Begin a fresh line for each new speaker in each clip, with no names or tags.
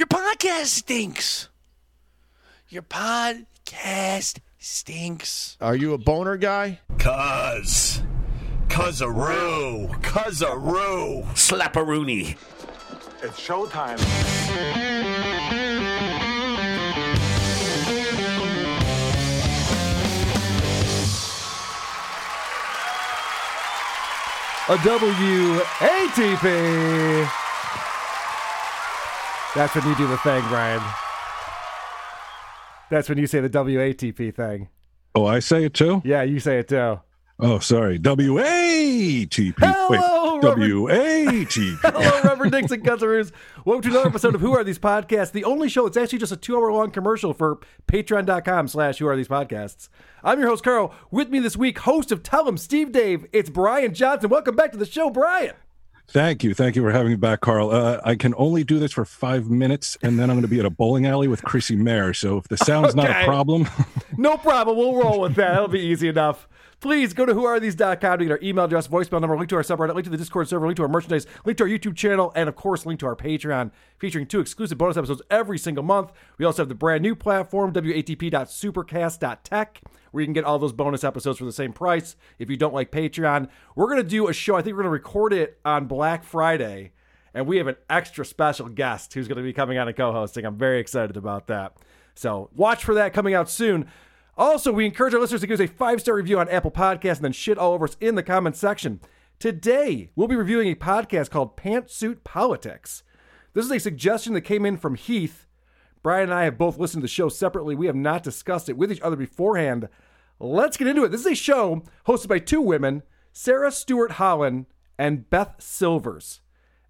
Your podcast stinks. Your podcast stinks.
Are you a boner guy?
Cuz. Cuzaroo. Cuzaroo. Slapperoonie.
It's showtime.
A WATP. That's when you do the thing, Brian. That's when you say the WATP thing.
Oh, I say it too?
Yeah, you say it too.
Oh, sorry. W-A-T-P.
Hello,
Wait,
Robert-
W-A-T-P.
Hello, Reverend Dixon Guzaroos. Welcome to another episode of Who Are These Podcasts, the only show. It's actually just a two-hour-long commercial for patreon.com slash Who Are These Podcasts. I'm your host, Carl. With me this week, host of Tell 'em, Steve Dave. It's Bryan Johnson. Welcome back to the show, Brian.
Thank you. Thank you for having me back, Carl. Uh, I can only do this for five minutes, and then I'm going to be at a bowling alley with Chrissy Mayr. So if the sound's not a problem,
No problem. We'll roll with that. That'll be easy enough. Please go to whoarethese.com to get our email address, voicemail number, link to our subreddit, link to the Discord server, link to our merchandise, link to our YouTube channel, and of course, link to our Patreon, featuring two exclusive bonus episodes every single month. We also have the brand new platform, watp.supercast.tech, where you can get all those bonus episodes for the same price if you don't like Patreon. We're going to do a show, I think we're going to record it on Black Friday, and we have an extra special guest who's going to be coming on and co hosting. I'm very excited about that. So watch for that coming out soon. Also, we encourage our listeners to give us a five star review on Apple Podcasts and then shit all over us in the comments section. Today, we'll be reviewing a podcast called Pantsuit Politics. This is a suggestion that came in from Heath. Brian and I have both listened to the show separately. We have not discussed it with each other beforehand. Let's get into it. This is a show hosted by two women, Sarah Stewart Holland and Beth Silvers.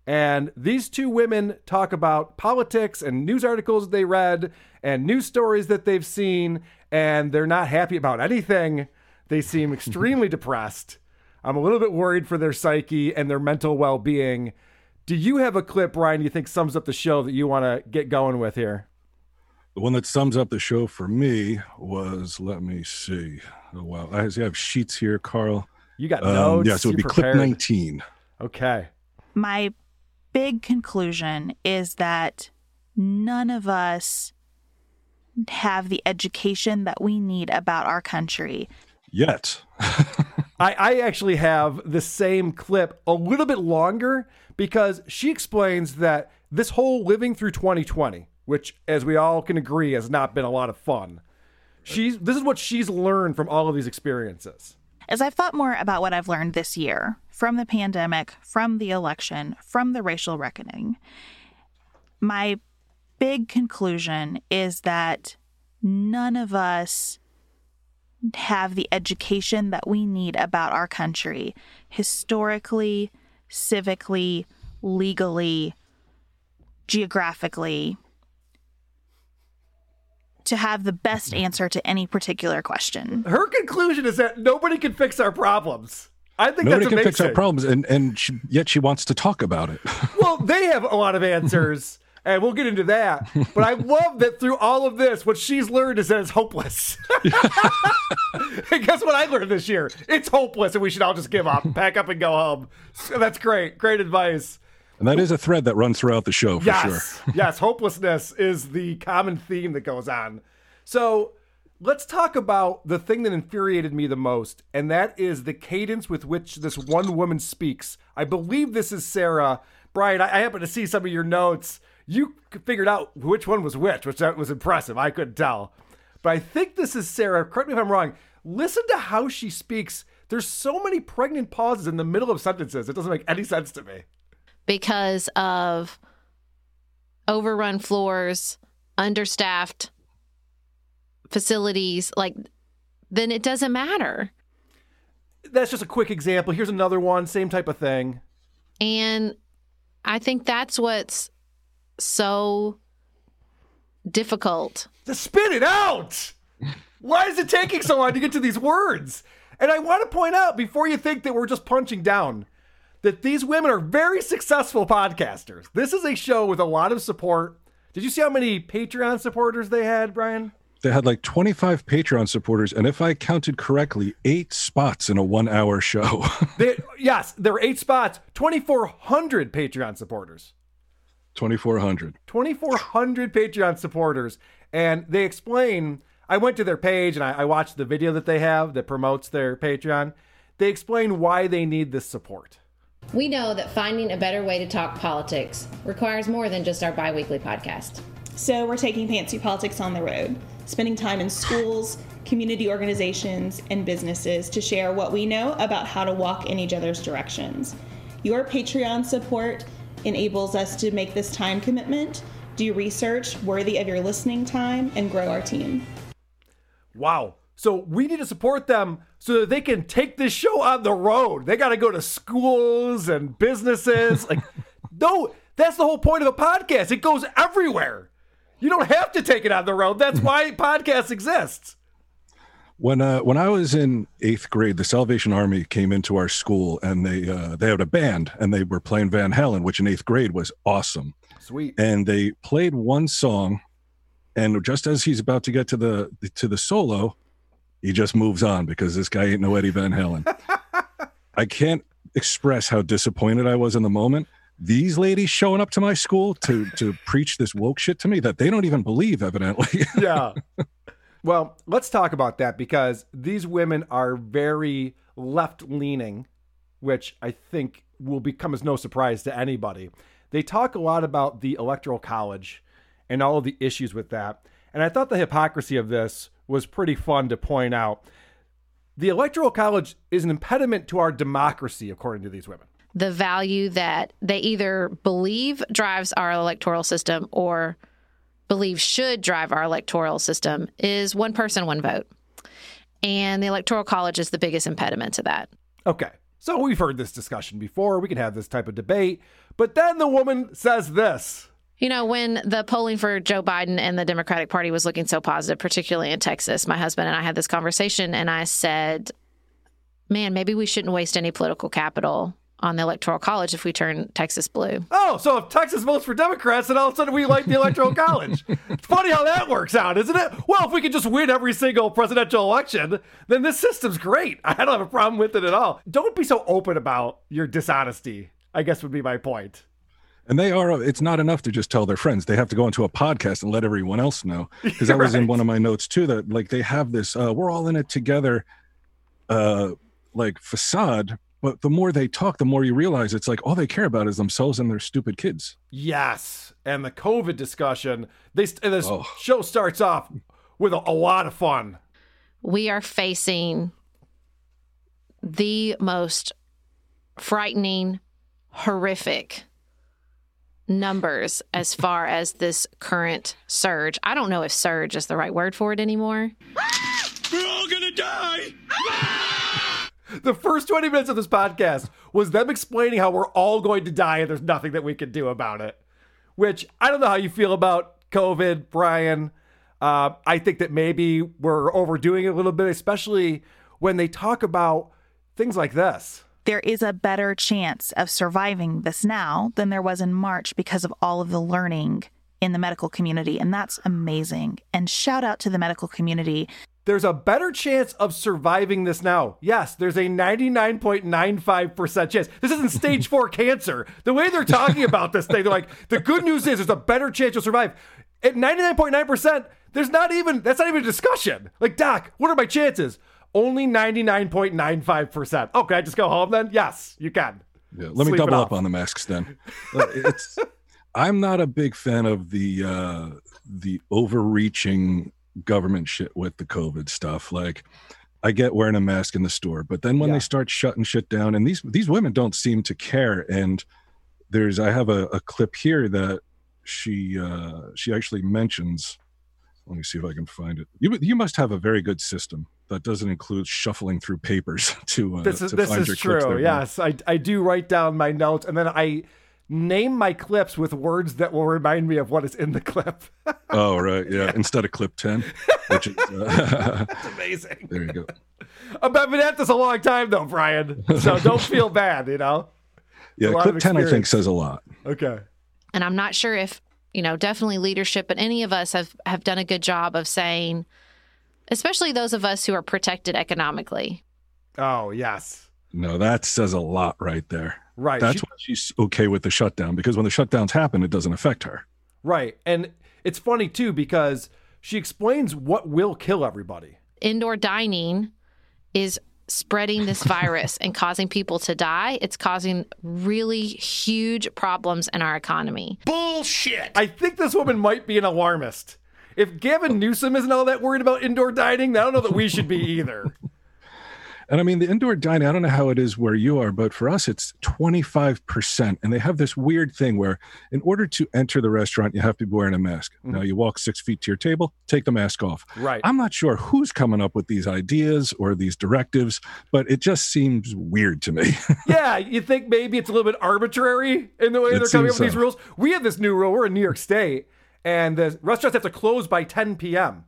And these two women talk about politics and news articles they read and news stories that they've seen, and they're not happy about anything. They seem extremely depressed. I'm a little bit worried for their psyche and their mental well being. Do you have a clip, Ryan, you think sums up the show that you want to get going with here?
The one that sums up the show for me was, let me see. Oh, wow. I have sheets here, Carl.
You got
Um,
notes.
yeah, so it would be
you
clip 19.
Okay.
my big conclusion is that none of us have the education that we need about our country.
Yet.
I, I actually have the same clip a little bit longer because she explains that this whole living through 2020, which, as we all can agree, has not been a lot of fun. She's this is what she's learned from all of these experiences.
As I've thought more about what I've learned this year from the pandemic, from the election, from the racial reckoning, my big conclusion is that none of us have the education that we need about our country historically, civically, legally, geographically to have the best answer to any particular question.
Her conclusion is that nobody can fix our problems. I think
Nobody
that's
can
amazing.
fix our problems, and, and she, yet she wants to talk about it.
Well, they have a lot of answers, and we'll get into that. But I love that through all of this, what she's learned is that it's hopeless. and guess what I learned this year? It's hopeless, and we should all just give up, pack up, and go home. So that's great. Great advice.
And that is a thread that runs throughout the show for
yes.
sure.
yes. Hopelessness is the common theme that goes on. So let's talk about the thing that infuriated me the most, and that is the cadence with which this one woman speaks. I believe this is Sarah. Brian, I, I happen to see some of your notes. You figured out which one was which, which that was impressive. I couldn't tell. But I think this is Sarah. Correct me if I'm wrong. Listen to how she speaks. There's so many pregnant pauses in the middle of sentences. It doesn't make any sense to me.
Because of overrun floors, understaffed facilities, like then it doesn't matter.
That's just a quick example. Here's another one, same type of thing.
And I think that's what's so difficult.
To spit it out. Why is it taking so long to get to these words? And I want to point out before you think that we're just punching down that these women are very successful podcasters. This is a show with a lot of support. Did you see how many Patreon supporters they had, Brian?
They had like 25 Patreon supporters, and if I counted correctly, eight spots in a one hour show.
They, yes, there were eight spots, 2,400 Patreon supporters.
2,400.
2,400 Patreon supporters. And they explain, I went to their page and I, I watched the video that they have that promotes their Patreon. They explain why they need this support.
We know that finding a better way to talk politics requires more than just our bi weekly podcast.
So we're taking Pantsuit Politics on the road, spending time in schools, community organizations, and businesses to share what we know about how to walk in each other's directions. Your Patreon support enables us to make this time commitment, do research worthy of your listening time, and grow our team.
Wow. So we need to support them so that they can take this show on the road. They got to go to schools and businesses. Like, no, that's the whole point of a podcast. It goes everywhere. You don't have to take it on the road. That's why podcasts exist.
When uh, when I was in eighth grade, the Salvation Army came into our school and they uh, they had a band and they were playing Van Halen, which in eighth grade was awesome.
Sweet.
And they played one song, and just as he's about to get to the to the solo, he just moves on because this guy ain't no Eddie Van Halen. I can't express how disappointed I was in the moment. These ladies showing up to my school to to preach this woke shit to me that they don't even believe, evidently.
yeah. Well, let's talk about that because these women are very left leaning, which I think will become as no surprise to anybody. They talk a lot about the Electoral College and all of the issues with that. And I thought the hypocrisy of this was pretty fun to point out. The Electoral College is an impediment to our democracy, according to these women.
The value that they either believe drives our electoral system or believe should drive our electoral system is one person, one vote. And the Electoral College is the biggest impediment to that.
Okay. So we've heard this discussion before. We can have this type of debate. But then the woman says this.
You know, when the polling for Joe Biden and the Democratic Party was looking so positive, particularly in Texas, my husband and I had this conversation, and I said, man, maybe we shouldn't waste any political capital on the Electoral College if we turn Texas blue.
Oh, so if Texas votes for Democrats, then all of a sudden we like the Electoral College. It's funny how that works out, isn't it? Well, if we could just win every single presidential election, then this system's great. I don't have a problem with it at all. Don't be so open about your dishonesty, I guess would be my point.
And they are, it's not enough to just tell their friends. They have to go into a podcast and let everyone else know. Because that was in one of my notes too, that like they have this, uh, we're all in it together, uh, like facade. But the more they talk, the more you realize it's like all they care about is themselves and their stupid kids.
Yes. And the COVID discussion, they, and this
Oh.
show starts off with a, a lot of fun.
We are facing the most frightening, horrific numbers as far as this current surge. I don't know if surge is the right word for it anymore.
We're all gonna die.
The first 20 minutes of this podcast was them explaining how we're all going to die and there's nothing that we can do about it. Which I don't know how you feel about COVID, Brian. Uh, I think that maybe we're overdoing it a little bit, especially when they talk about things like this.
There is a better chance of surviving this now than there was in March because of all of the learning in the medical community. And that's amazing. And shout out to the medical community.
There's a better chance of surviving this now. Yes, there's a 99.95% chance. This isn't stage four cancer. The way they're talking about this thing, they're like, the good news is there's a better chance you'll survive. At 99.9%, there's not even, that's not even a discussion. Like, Doc, what are my chances? Only 99.95%. Oh, can I just go home then? Yes, you can.
Yeah, let me
Sleep it
double up on the masks then. Uh, it's I'm not a big fan of the uh the overreaching government shit with the COVID stuff. Like I get wearing a mask in the store, but then when
Yeah.
they start shutting shit down and these these women don't seem to care and there's I have a, a clip here that she uh she actually mentions let me see if I can find it. You you must have a very good system that doesn't include shuffling through papers to uh,
This is
to
this
find
is
your clips
true.
there,
Yes, I I do write down my notes and then I name my clips with words that will remind me of what is in the clip.
Oh, right. Yeah. Instead of clip 10, which is, uh,
That's amazing.
there you go.
I've been at this a long time though, Brian. So don't feel bad, you know?
Yeah. Clip 10, I think, says a lot.
Okay.
and I'm not sure if you know definitely leadership, but any of us have have done a good job of saying, especially those of us who are protected economically.
Oh, yes.
No, that says a lot right there.
Right.
That's
She-
why she's okay with the shutdown because when the shutdowns happen, it doesn't affect her.
right. And it's funny too because she explains what will kill everybody.
Indoor dining is spreading this virus and causing people to die. It's causing really huge problems in our economy.
Bullshit.
I think this woman might be an alarmist. If Gavin oh. Newsom isn't all that worried about indoor dining, I don't know that we should be either.
And I mean, the indoor dining, I don't know how it is where you are, but for us, it's 25%. And they have this weird thing where, in order to enter the restaurant, you have to be wearing a mask. Mm-hmm. Now, you walk six feet to your table, take the mask off.
Right.
I'm not sure who's coming up with these ideas or these directives, but it just seems weird to me.
yeah, you think maybe it's a little bit arbitrary in the way
It
they're coming up with these rules. We have this new rule. We're in New York State, and the restaurants have to close by 10 p.m.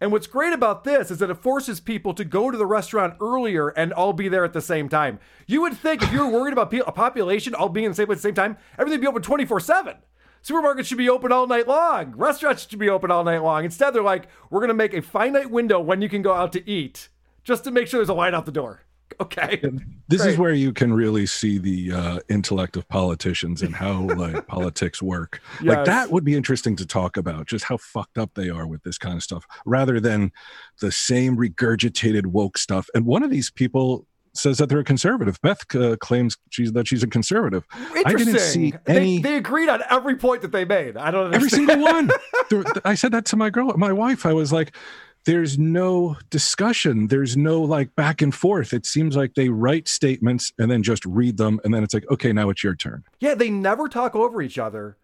And what's great about this is that it forces people to go to the restaurant earlier and all be there at the same time. You would think if you're worried about a population all being in the same place at the same time, everything would be open 24 7. Supermarkets should be open all night long. Restaurants should be open all night long. Instead, they're like, we're going to make a finite window when you can go out to eat just to make sure there's a line out the door. Okay.
this is where you can really see the uh, intellect of politicians and how like politics work. Like that would be interesting to talk about, just how fucked up they are with this kind of stuff, rather than the same regurgitated woke stuff. And one of these people says that they're a conservative. Beth uh, claims she's that she's a conservative. I didn't see any.
They, agreed on every point that they made. I don't
every single one. I said that to my girl, my wife. I was like, "There's no discussion. There's no like back and forth. It seems like they write statements and then just read them, and then it's like, okay, now it's your turn."
Yeah, they never talk over each other.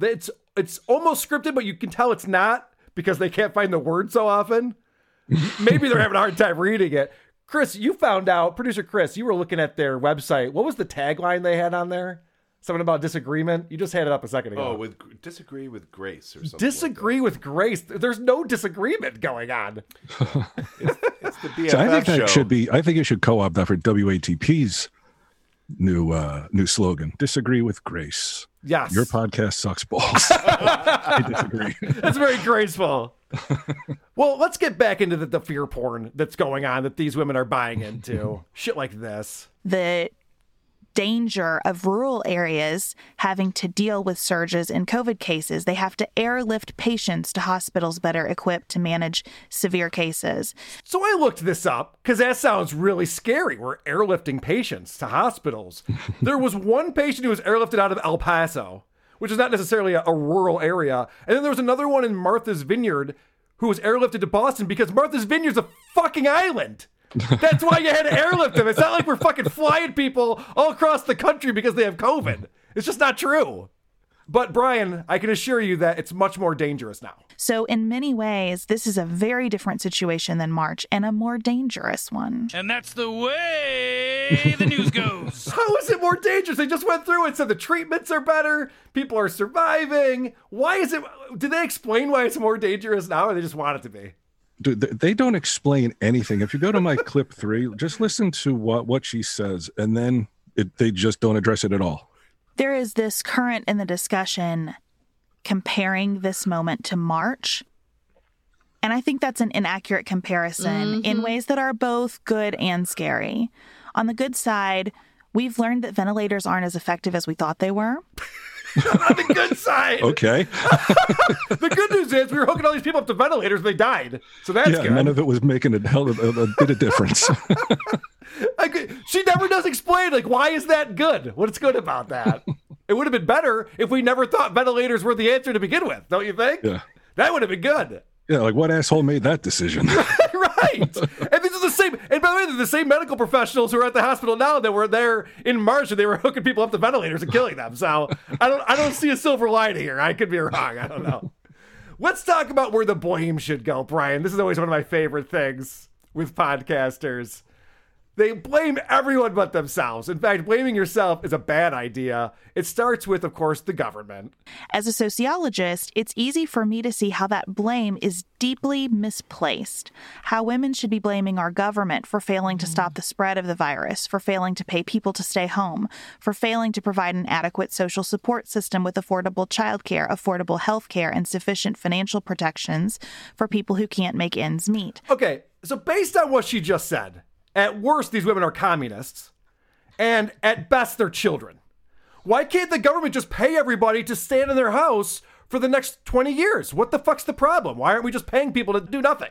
It's it's almost scripted, but you can tell it's not because they can't find the word so often. Maybe they're having a hard time reading it. Chris, you found out, producer Chris, you were looking at their website. What was the tagline they had on there? Something about disagreement. You just had it up a second ago.
Oh, with disagree with grace or something.
disagree with Grace. There's no disagreement going on.
It's the BFF
So I think that
show.
should be. I think you should co-opt that for WATP's new uh new slogan. Disagree with grace.
Yes.
Your podcast sucks balls. I disagree.
That's very graceful. well, let's get back into the, the fear porn that's going on that these women are buying into. Shit like this.
the danger of rural areas having to deal with surges in COVID cases. They have to airlift patients to hospitals better equipped to manage severe cases.
So I looked this up because that sounds really scary. We're airlifting patients to hospitals. there was one patient who was airlifted out of El Paso, which is not necessarily a, a rural area. And then there was another one in Martha's Vineyard who was airlifted to Boston because Martha's Vineyard's a fucking island. That's why you had to airlift them. It's not like we're fucking flying people all across the country because they have COVID. It's just not true. But Brian, I can assure you that it's much more dangerous now.
So, in many ways, this is a very different situation than March and a more dangerous one.
And that's the way the news goes.
How is it more dangerous? They just went through it, said the treatments are better, people are surviving. Why is it? Did they explain why it's more dangerous now, or they just want it to be?
Dude, they don't explain anything. If you go to my clip three, just listen to what what she says, and then it, they just don't address it at all.
There is this current in the discussion comparing this moment to March. And I think that's an inaccurate comparison in mm-hmm. ways that are both good and scary. On the good side, we've learned that ventilators aren't as effective as we thought they were.
On the good side,
Okay,
the good news is we were hooking all these people up to ventilators, and they died. So that's
yeah,
good.
none of it was making a hell of a, a bit of difference.
I could- she never does explain like why is that good? What's good about that? it would have been better if we never thought ventilators were the answer to begin with. Don't you think?
Yeah.
That would have been good.
yeah, like what asshole made that decision?
right. And these are the same. And by the way, they're the same medical professionals who are at the hospital now that were there in March and they were hooking people up to ventilators and killing them. So I don't. I don't see a silver lining here. I could be wrong. I don't know. Let's talk about where the blame should go, Brian. This is always one of my favorite things with podcasters. They blame everyone but themselves. In fact, blaming yourself is a bad idea. It starts with, of course, the government.
As a sociologist, it's easy for me to see how that blame is deeply misplaced. How women should be blaming our government for failing to stop mm. the spread of the virus, for failing to pay people to stay home, for failing to provide an adequate social support system with affordable childcare, affordable health care, and sufficient financial protections for people who can't make ends meet.
Okay, so based on what she just said, at worst, these women are communists, and at best, they're children. Why can't the government just pay everybody to stand in their house for the next 20 years? What the fuck's the problem? Why aren't we just paying people to do nothing?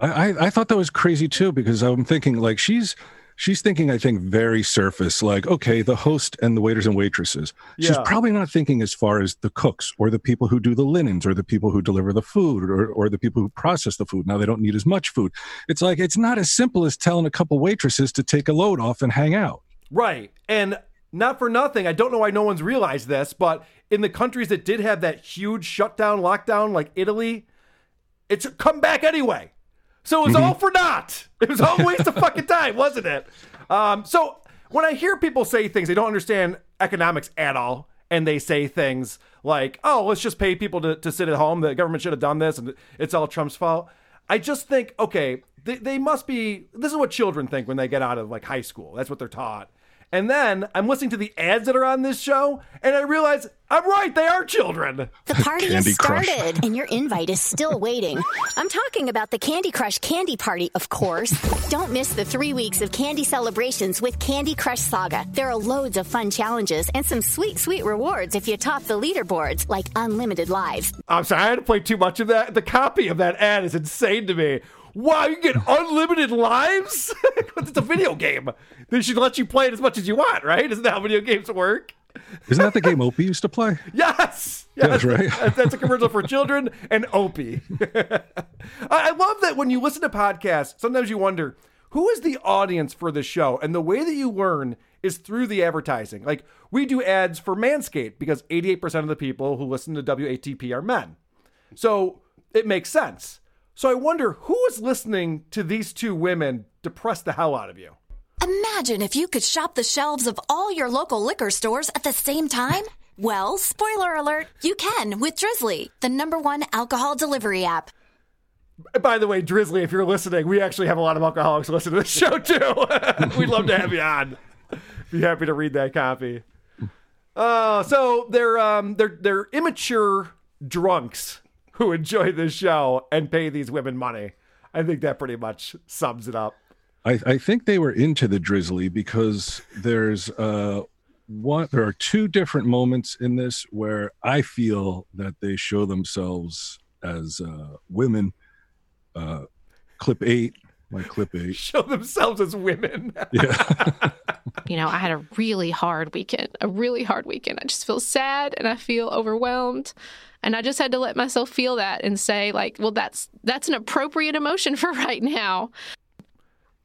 I, I, I thought that was crazy too because I'm thinking like she's she's thinking I think very surface like okay the host and the waiters and waitresses. She's
Yeah.
probably not thinking as far as the cooks or the people who do the linens or the people who deliver the food or or the people who process the food. Now they don't need as much food. It's like it's not as simple as telling a couple waitresses to take a load off and hang out.
Right. And not for nothing, I don't know why no one's realized this, but in the countries that did have that huge shutdown, lockdown, like Italy, it's come back anyway. So it was all for naught. It was all a waste of fucking time, wasn't it? Um, so when I hear people say things, they don't understand economics at all. And they say things like, oh, let's just pay people to, to sit at home. The government should have done this and it's all Trump's fault. I just think, okay, they, they must be, this is what children think when they get out of like high school. That's what they're taught. And then I'm listening to the ads that are on this show, and I realize I'm right. They are children.
The party
Candy
has started, and your invite is still waiting. I'm talking about the Candy Crush Candy Party, of course. Don't miss the three weeks of candy celebrations with Candy Crush Saga. There are loads of fun challenges and some sweet, sweet rewards if you top the leaderboards, like unlimited lives.
I'm sorry, I had to play too much of that. The copy of that ad is insane to me. Wow, you get unlimited lives? it's a video game. They should let you play it as much as you want, right? Isn't that how video games work?
Isn't that the game Opie used to play?
Yes, yes,
That's right.
That's a commercial for children and Opie. I I love that when you listen to podcasts, sometimes you wonder who is the audience for the show, and the way that you learn is through the advertising. Like we do ads for Manscaped because 88% of the people who listen to WATP are men, so it makes sense. So I wonder who is listening to these two women depress the hell out of you.
Imagine if you could shop the shelves of all your local liquor stores at the same time. Well, spoiler alert, you can with Drizzly, the number one alcohol delivery app.
By the way, Drizzly, if you're listening, we actually have a lot of alcoholics listen to this show too. We'd love to have you on. Be happy to read that copy. Uh, so they're um they're they're immature drunks who enjoy this show and pay these women money. I think that pretty much sums it up.
I, I think they were into the drizzly because there's uh one there are two different moments in this where I feel that they show themselves as uh women. Uh clip eight, like clip eight.
Show themselves as women.
Yeah.
you know, I had a really hard weekend, a really hard weekend. I just feel sad and I feel overwhelmed. And I just had to let myself feel that and say like, well that's that's an appropriate emotion for right now.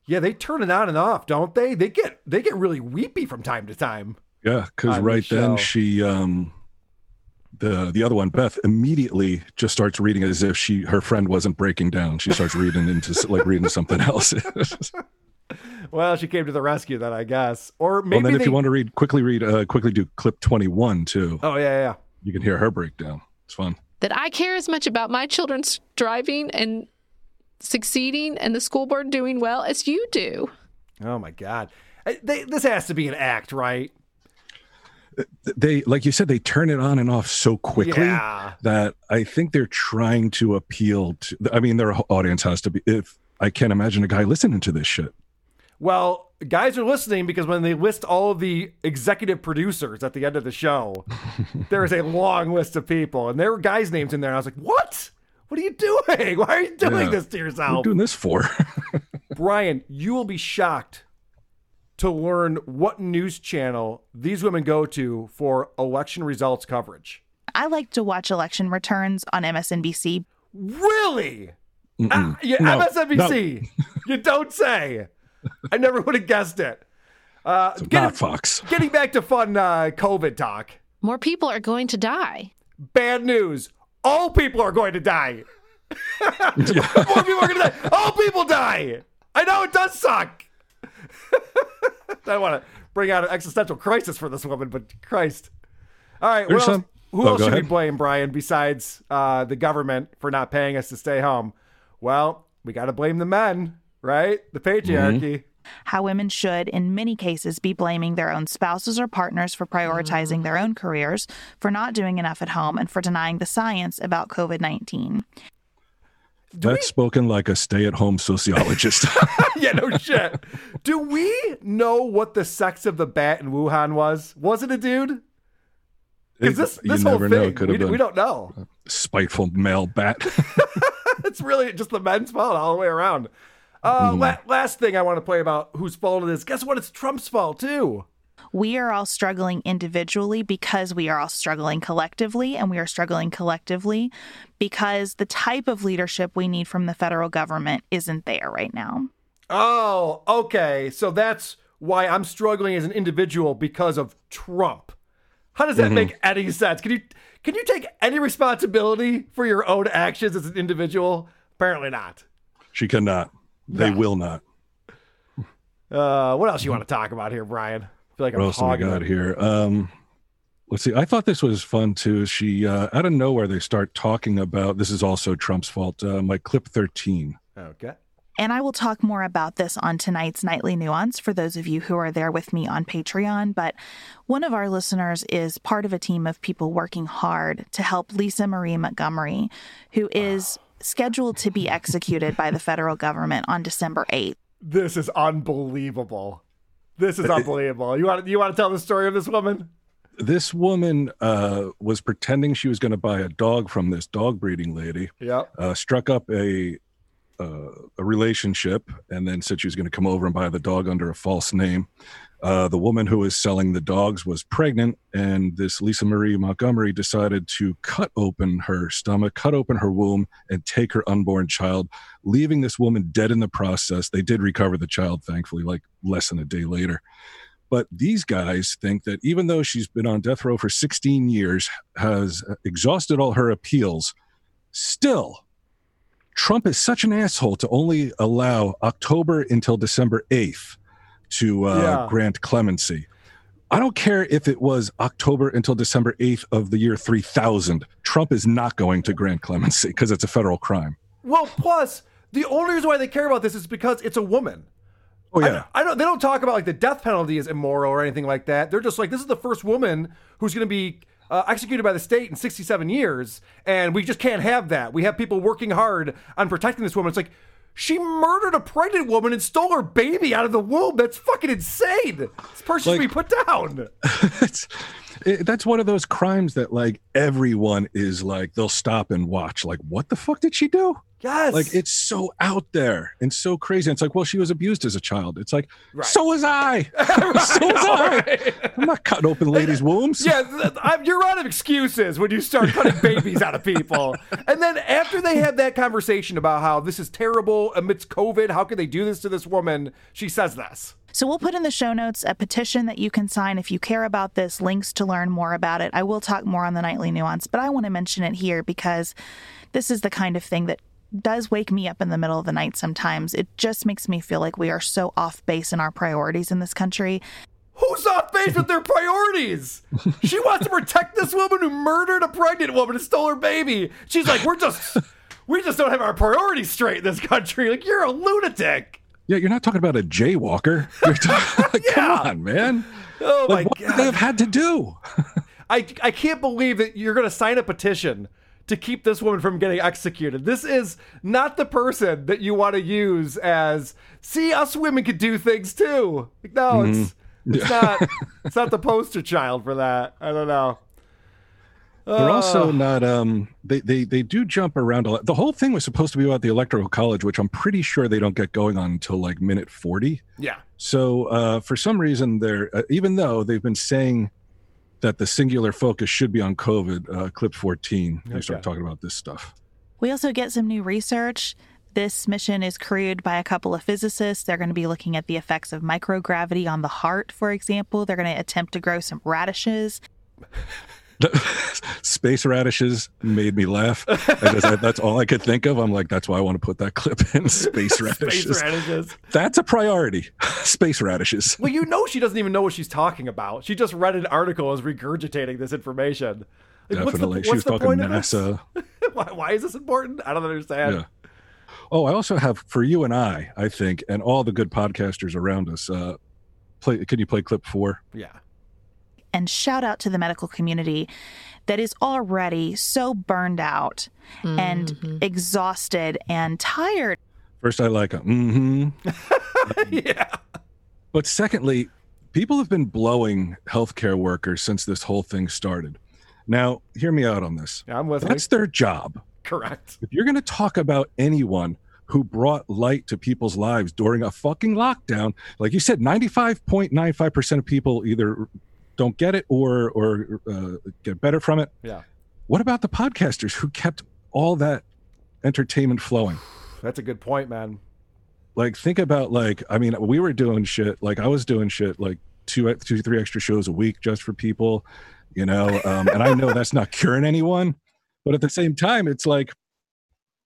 Yeah, they turn it on and off, don't they? They get they get really weepy from time to time.
Yeah, because
On the
right then she um the the other one, Beth, immediately just starts reading as if she her friend wasn't breaking down. She starts reading into like reading something else.
Well, she came to the rescue then, I guess. Or
well,
maybe
then if you want to read quickly, read uh, quickly do clip twenty one too.
Oh yeah, yeah.
You can hear her breakdown. It's fun.
That I care as much about my children's driving and succeeding and the school board doing well as you do.
Oh my god. They, this has to be an act, right?
They like you said, they turn it on and off so quickly
Yeah.
that I think they're trying to appeal to. I mean, their audience has to be. If I can't imagine a guy listening to this shit.
Well, guys are listening because when they list all of the executive producers at the end of the show, there is a long list of people, and there were guys' names in there. And I was like, "What? What are you doing? Why are you doing
Yeah.
this to yourself
What are you doing this for?
Brian, you will be shocked to learn what news channel these women go to for election results coverage.
I like to watch election returns on MSNBC.
Really? Ah, yeah,
No,
MSNBC. you don't say. I never would have guessed it. Uh,
So
getting,
not Fox.
getting back to fun uh, COVID talk.
More people are going to die.
Bad news. All people are going to die. More people are going to die. All people die. I know it does suck. I want to bring out an existential crisis for this woman, but Christ. All right,
There's
what else,
some-
who
Oh,
else
go
should we blame, Brian, besides uh, the government for not paying us to stay home? Well, we got to blame the men, right? The patriarchy.
how women should, in many cases, be blaming their own spouses or partners for prioritizing their own careers, for not doing enough at home, and for denying the science about COVID 19.
That's spoken like a stay-at-home sociologist.
yeah, no shit. Do we know what the sex of the bat in Wuhan was? Was it a dude? Because this,
You
this whole
never
thing,
Could
we, we don't know.
spiteful male bat.
it's really just the men's fault all the way around. Uh, la- last thing I want to play about whose fault it is. Guess what? It's Trump's fault too.
We are all struggling individually because we are all struggling collectively, and we are struggling collectively because the type of leadership we need from the federal government isn't there right now.
Oh, okay. So that's why I'm struggling as an individual because of Trump. How does that
Mhm.
make any sense? Can you can you take any responsibility for your own actions as an individual? Apparently not.
she cannot. They
No.
will not.
Uh, what else you want to talk about here, Brian? I feel like
What
I'm
else do we got here? Um, let's see. I thought this was fun too. She uh, out of nowhere they start talking about. This is also Trump's fault. Uh, my clip thirteen.
Okay.
And I will talk more about this on tonight's Nightly Nuance for those of you who are there with me on Patreon. But one of our listeners is part of a team of people working hard to help Lisa Marie Montgomery, who is scheduled to be executed by the federal government on December 8th.
This is unbelievable. This is unbelievable. You want you want to tell the story of this woman?
This woman uh, was pretending she was going to buy a dog from this dog breeding lady.
Yep.
Uh, struck up a uh, a relationship, and then said she was going to come over and buy the dog under a false name. Uh, the woman who was selling the dogs was pregnant, and this Lisa Marie Montgomery decided to cut open her stomach, cut open her womb, and take her unborn child, leaving this woman dead in the process. They did recover the child, thankfully, like less than a day later. But these guys think that even though she's been on death row for 16 years, has exhausted all her appeals, still, Trump is such an asshole to only allow October until December 8th to uh,
Yeah.
grant clemency. I don't care if it was October until December 8th of the year 3000. Trump is not going to grant clemency because it's a federal crime.
Well, plus the only reason why they care about this is because it's a woman.
Oh, yeah.
I, I don't. They don't talk about like the death penalty is immoral or anything like that. They're just like this is the first woman who's going to be uh, executed by the state in 67 years, and we just can't have that. We have people working hard on protecting this woman. It's like she murdered a pregnant woman and stole her baby out of the womb. That's fucking insane. This person should be put down.
it, that's one of those crimes that like everyone is like they'll stop and watch like what the fuck did she do
yes
like it's so out there and so crazy it's like well she was abused as a child it's like
Right.
so was i so was i i'm not cutting open ladies wombs
Yeah, I'm, you're out of excuses when you start cutting babies out of people. And then after they have that conversation about how this is terrible amidst COVID, how could they do this to this woman? She says this.
So we'll put in the show notes a petition that you can sign if you care about this, links to learn more about it. I will talk more on the nightly nuance, but I want to mention it here because this is the kind of thing that does wake me up in the middle of the night sometimes. It just makes me feel like we are so off base in our priorities in this country.
Who's off base with their priorities? She wants to protect this woman who murdered a pregnant woman and stole her baby. She's like, we're just, we just don't have our priorities straight in this country. Like, you're a lunatic.
yeah you're not talking about a jaywalker you're talking, like, come on man
Oh my
like, what
god.
they have had to do
I, I can't believe that you're going to sign a petition to keep this woman from getting executed. This is not the person that you want to use as, see, us women could do things too. Like, no, it's, it's not, it's not the poster child for that. I don't know.
They're also not. Um, they they they do jump around a lot. The whole thing was supposed to be about the electoral college, which I'm pretty sure they don't get going on until like minute forty.
Yeah.
So uh, for some reason, they're uh, even though they've been saying that the singular focus should be on COVID, uh, clip 14, they start talking about this stuff.
We also get some new research. This mission is crewed by a couple of physicists. They're going to be looking at the effects of microgravity on the heart, for example. They're going to attempt to grow some radishes.
Space radishes made me laugh. I, that's all I could think of. I'm like, that's why I want to put that clip in. Space radishes.
Space radishes.
That's a priority. Space radishes.
Well, you know she doesn't even know what she's talking about. She just read an article and is regurgitating this information. Like, what's the-
Definitely. she was talking? NASA.
why, why is this important? I don't understand.
Yeah. Oh, I also have for you and I, I think, and all the good podcasters around us. Uh, play. Can you play clip four?
Yeah.
And shout out to the medical community that is already so burned out and exhausted and tired.
First, I like a mm-hmm.
yeah.
But secondly, people have been blowing healthcare workers since this whole thing started. Now, hear me out on this.
Yeah, I'm with it.
That's their job.
Correct.
If you're going to talk about anyone who brought light to people's lives during a fucking lockdown, like you said, 95.95% of people either don't get it or or uh, get better from it.
Yeah.
What about the podcasters who kept all that entertainment flowing?
That's a good point, man.
Like think about like I mean we were doing shit like I was doing shit like two two three extra shows a week just for people, you know. Um, and I know that's not curing anyone, but at the same time it's like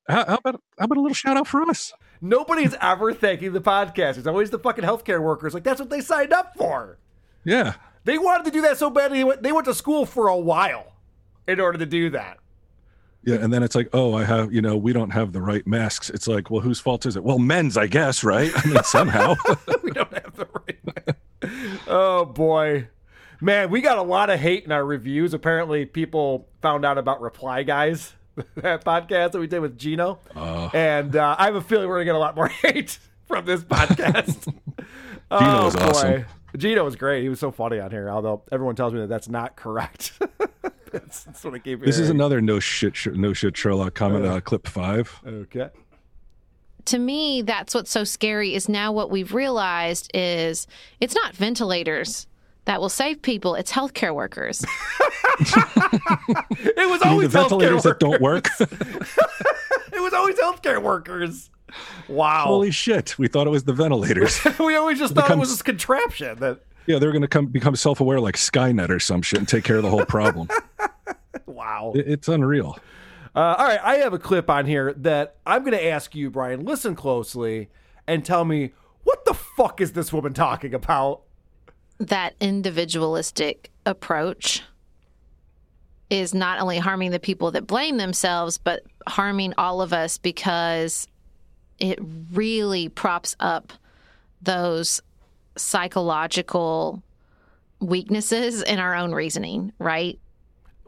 how, how about how about a little shout out for us?
Nobody's ever thanking the podcast. It's always the fucking healthcare workers. Like that's what they signed up for.
Yeah.
They wanted to do that so badly. They went, they went to school for a while in order to do that.
Yeah, and then it's like, oh, I have, you know, we don't have the right masks. It's like, well, whose fault is it? Well, men's, I guess, right? I mean, somehow.
we don't have the right. oh boy, man, we got a lot of hate in our reviews. Apparently, people found out about Reply Guys, that podcast that we did with Gino, and uh, I have a feeling we're gonna get a lot more hate from this podcast.
Gino was awesome.
Gino was great. He was so funny on here. Although everyone tells me that that's not correct. that's, that's what I keep
this is another no shit, sh- no shit Sherlock comment, uh, clip five.
Okay.
to me that's what's so scary is now what we've realized is it's not ventilators that will save people it's healthcare workers
It was
You mean
always
the
healthcare
ventilators that don't work?
It was always healthcare workers. Wow.
Holy shit! We thought it was the ventilators.
we always just thought it was this contraption that.
yeah, they're going to come become self aware like Skynet or some shit and take care of the whole problem.
Wow.
It- it's unreal.
Uh, all right, I have a clip on here that I'm going to ask you, Brian. Listen closely and tell me what the fuck is this woman talking about?
that individualistic approach is not only harming the people that blame themselves, but harming all of us because it really props up those psychological weaknesses in our own reasoning, right?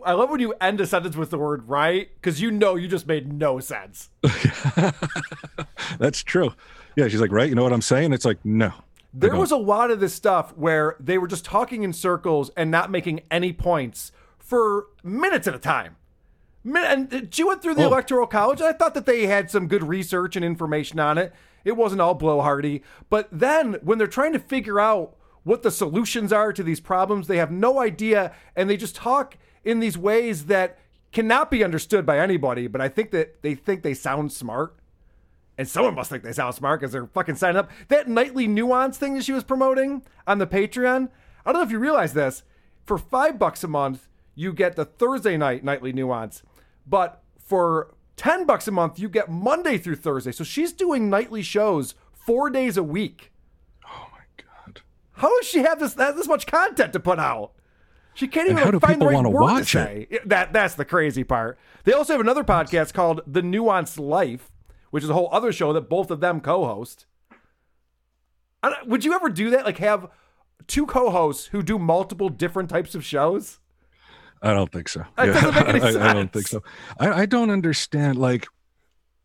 I love when you end a sentence with the word right because you know you just made no sense.
That's true. Yeah, she's like, right. You know what I'm saying? It's like, no.
There was a lot of this stuff where they were just talking in circles and not making any points for minutes at a time. And uh, she went through the
Oh.
electoral college. And I thought that they had some good research and information on it. It wasn't all blowhardy. But then when they're trying to figure out what the solutions are to these problems, they have no idea. And they just talk in these ways that cannot be understood by anybody. But I think that they think they sound smart. And someone must think they sound smart because they're fucking signing up. That nightly nuance thing that she was promoting on the Patreon. I don't know if you realize this. For five bucks a month, you get the Thursday night nightly nuance. But for 10 bucks a month, you get Monday through Thursday. So she's doing nightly shows four days a week. Oh my God. How does she have this, this much content to put out? She can't even
how
like,
do
find the
people
right word to
watch
It? That that's the crazy part. They also have another podcast called The Nuanced Life, which is a whole other show that both of them co-host. Uh, would you ever do that? Like have two co-hosts who do multiple different types of shows?
I don't think so.
That doesn't make any
I, I don't think so. I, I don't understand. Like,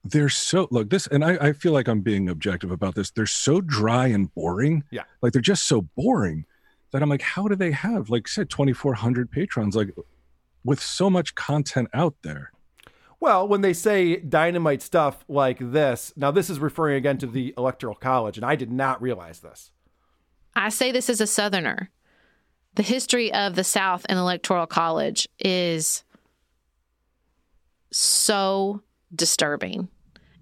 they're so look this, and I, I feel like I'm being objective about this. They're so dry and boring.
Yeah.
like they're just so boring that I'm like, how do they have like said 2,400 patrons? Like, with so much content out there.
Well, when they say dynamite stuff like this, now this is referring again to the Electoral College, and I did not realize this.
I say this as a Southerner. The history of the South and Electoral College is so disturbing.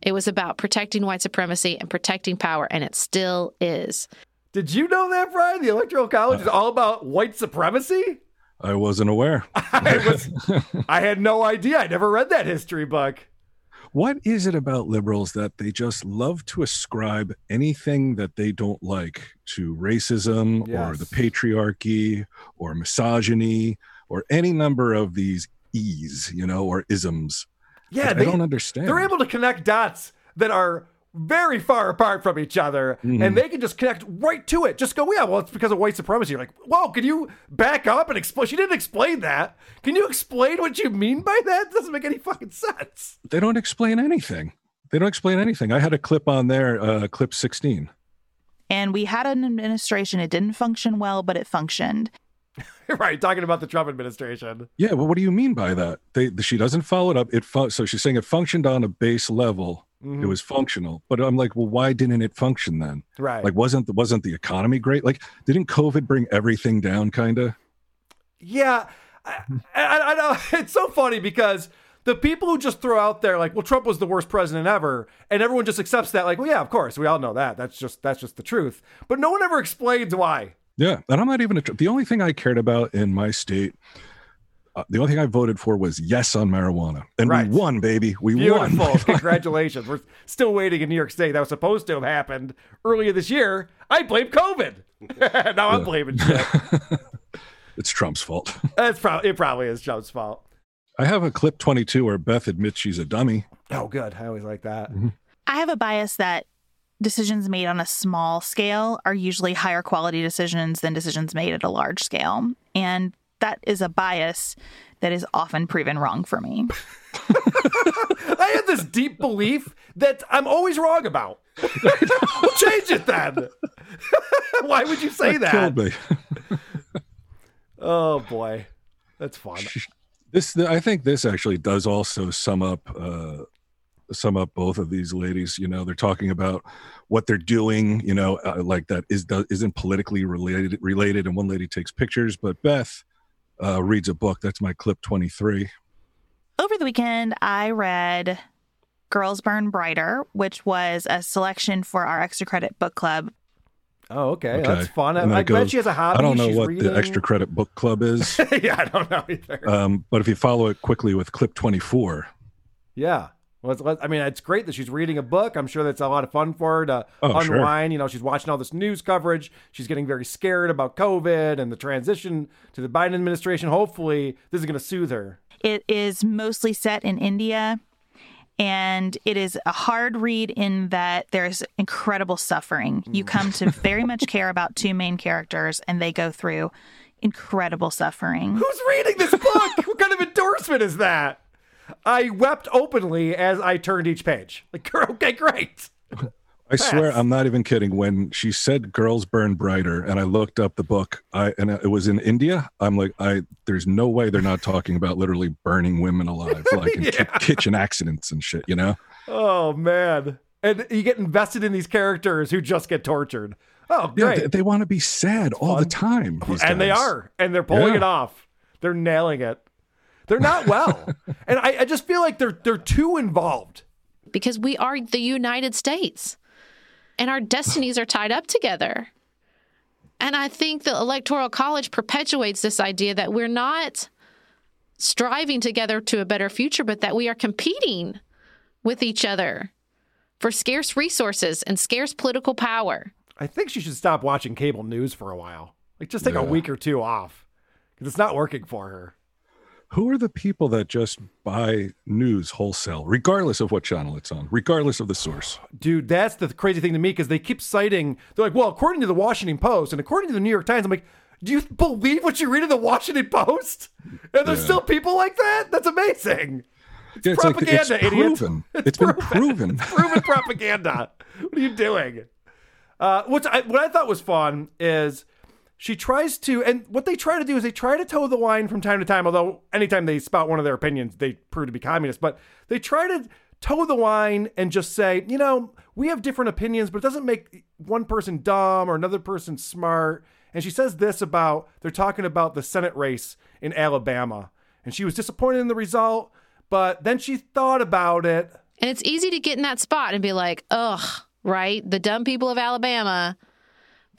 It was about protecting white supremacy and protecting power, and it still is.
Did you know that, Brian? The Electoral College is all about white supremacy?
I wasn't aware.
I was I had no idea. I never read that history book.
What is it about liberals that they just love to ascribe anything that they don't like to racism or the patriarchy or misogyny or any number of these e's, you know, or isms?
Yeah,
I, I don't understand.
They're able to connect dots that are very far apart from each other,
Mhm.
and they can just connect right to it. Just go, yeah, well, it's because of white supremacy. You're like, whoa, can you back up and explain? She didn't explain that. Can you explain what you mean by that? It doesn't make any fucking sense.
they don't explain anything. They don't explain anything. I had a clip on there, uh, clip 16.
And we had an administration. It didn't function well, but it functioned.
right, talking about the Trump administration.
Yeah, well, what do you mean by that? They she doesn't follow it up. It fu- so she's saying it functioned on a base level.
Mhm.
It was functional, but I'm like, well, why didn't it function then?
Right.
Like, wasn't the wasn't the economy great? Like, didn't COVID bring everything down? Kind of.
Yeah, I, I, I know it's so funny because the people who just throw out there like, well, Trump was the worst president ever, and everyone just accepts that, like, well, yeah, of course, we all know that. That's just that's just the truth. But no one ever explains why.
Yeah, and I'm not even a, the only thing I cared about in my state. Uh, the only thing I voted for was yes on marijuana, and
Right.
we won, baby. We
Beautiful.
won.
Congratulations. We're still waiting in New York State. That was supposed to have happened earlier this year. I blame COVID. now I'm blaming shit.
it's Trump's fault.
That's probably it. Probably is Trump's fault.
I have a clip 22 where Beth admits she's a dummy.
Oh, good. I always like that.
I have a bias that decisions made on a small scale are usually higher quality decisions than decisions made at a large scale. And that is a bias that is often proven wrong for me.
I have this deep belief that I'm always wrong about. we'll change it then. Why would you say that?
Killed me.
Oh boy, that's fun.
This, I think, this actually does also sum up, uh, sum up both of these ladies. You know, they're talking about what they're doing. You know, uh, like that is do, isn't politically related. Related, and one lady takes pictures, but Beth uh, reads a book. That's my clip twenty three.
Over the weekend, I read Girls Burn Brighter, which was a selection for our extra credit book club.
Oh, okay, that's fun. I,
And then
I
it
bet
goes-
she has a hobby.
I don't know
She's
what
reading.
the extra credit book club is,
yeah, I don't know either.
um, but if you follow it quickly with clip twenty four,
Yeah. Well, it's, I mean, it's great that she's reading a book. I'm sure that's a lot of fun for her to
Oh, sure.
unwind. You know, she's watching all this news coverage. She's getting very scared about COVID and the transition to the Biden administration. Hopefully, this is going to soothe her.
It is mostly set in India, and it is a hard read in that there's incredible suffering. You mm. come to very much care about two main characters, and they go through incredible suffering.
Who's reading this book? what kind of endorsement is that? I wept openly as I turned each page. Like, okay, great.
I swear I'm not even kidding. When she said "Girls Burn Brighter" and I looked up the book, I and it was in India. I'm like, I there's no way they're not talking about literally burning women alive, like in ki- kitchen accidents and shit. You know?
Oh man. And you get invested in these characters who just get tortured. Oh,
Yeah,
great.
they, they want to be sad all the time.
and they are, and they're pulling
Yeah.
it off. They're nailing it. They're not well, and I, I just feel like they're they're too involved.
because we are the United States and our destinies are tied up together. And I think the Electoral College perpetuates this idea that we're not striving together to a better future, but that we are competing with each other for scarce resources and scarce political power.
I think she should stop watching cable news for a while. Like just take a week or two off because it's not working for her.
Who are the people that just buy news wholesale, regardless of what channel it's on, regardless of the source?
Dude, that's the crazy thing to me because they keep citing, they're like, well, according to the Washington Post and according to the New York Times, I'm like, do you believe what you read in the Washington Post? And there's
Yeah.
still people like that? That's amazing. It's
Yeah, it's like the- it's
idiot.
proven. It's been proven.
It's proven propaganda. What are you doing? Uh, I, what I thought was fun is she tries to, and what they try to do is they try to toe the line from time to time. Although anytime they spout one of their opinions, they prove to be communist. But they try to toe the line and just say, you know, we have different opinions, but it doesn't make one person dumb or another person smart. And she says this about they're talking about the Senate race in Alabama, and she was disappointed in the result, but then she thought about it.
And it's easy to get in that spot and be like, ugh, right? The dumb people of Alabama.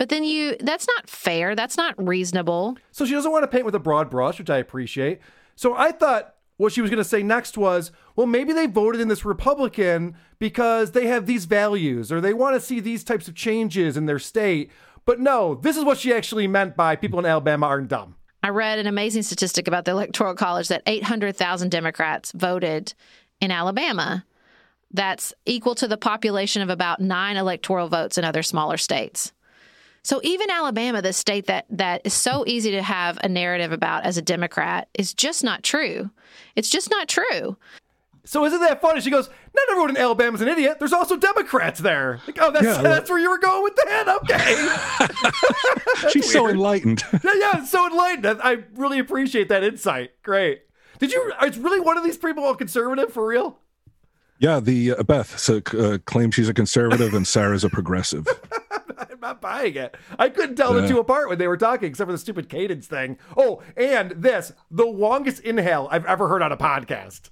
But then you, that's not fair. That's not reasonable.
So she doesn't want to paint with a broad brush, which I appreciate. So I thought what she was going to say next was, well, maybe they voted in this Republican because they have these values or they want to see these types of changes in their state. But no, this is what she actually meant by people in Alabama aren't dumb.
I read an amazing statistic about the Electoral College that 800,000 Democrats voted in Alabama. That's equal to the population of about nine electoral votes in other smaller states. So even Alabama, the state that that is so easy to have a narrative about as a Democrat, is just not true. It's just not true.
So isn't that funny? She goes, "Not everyone in Alabama's an idiot. There's also Democrats there." Like, oh, that's
Yeah,
that's where you were going with that. Okay.
She's so enlightened.
yeah, yeah, so enlightened. I I really appreciate that insight. Great. Did you? Is really one of these people a conservative for real?
Yeah, the uh, Beth so, uh, claims she's a conservative and Sarah's a progressive.
I'm not buying it. I couldn't tell the two apart when they were talking, except for the stupid cadence thing. Oh, and this the longest inhale I've ever heard on a podcast.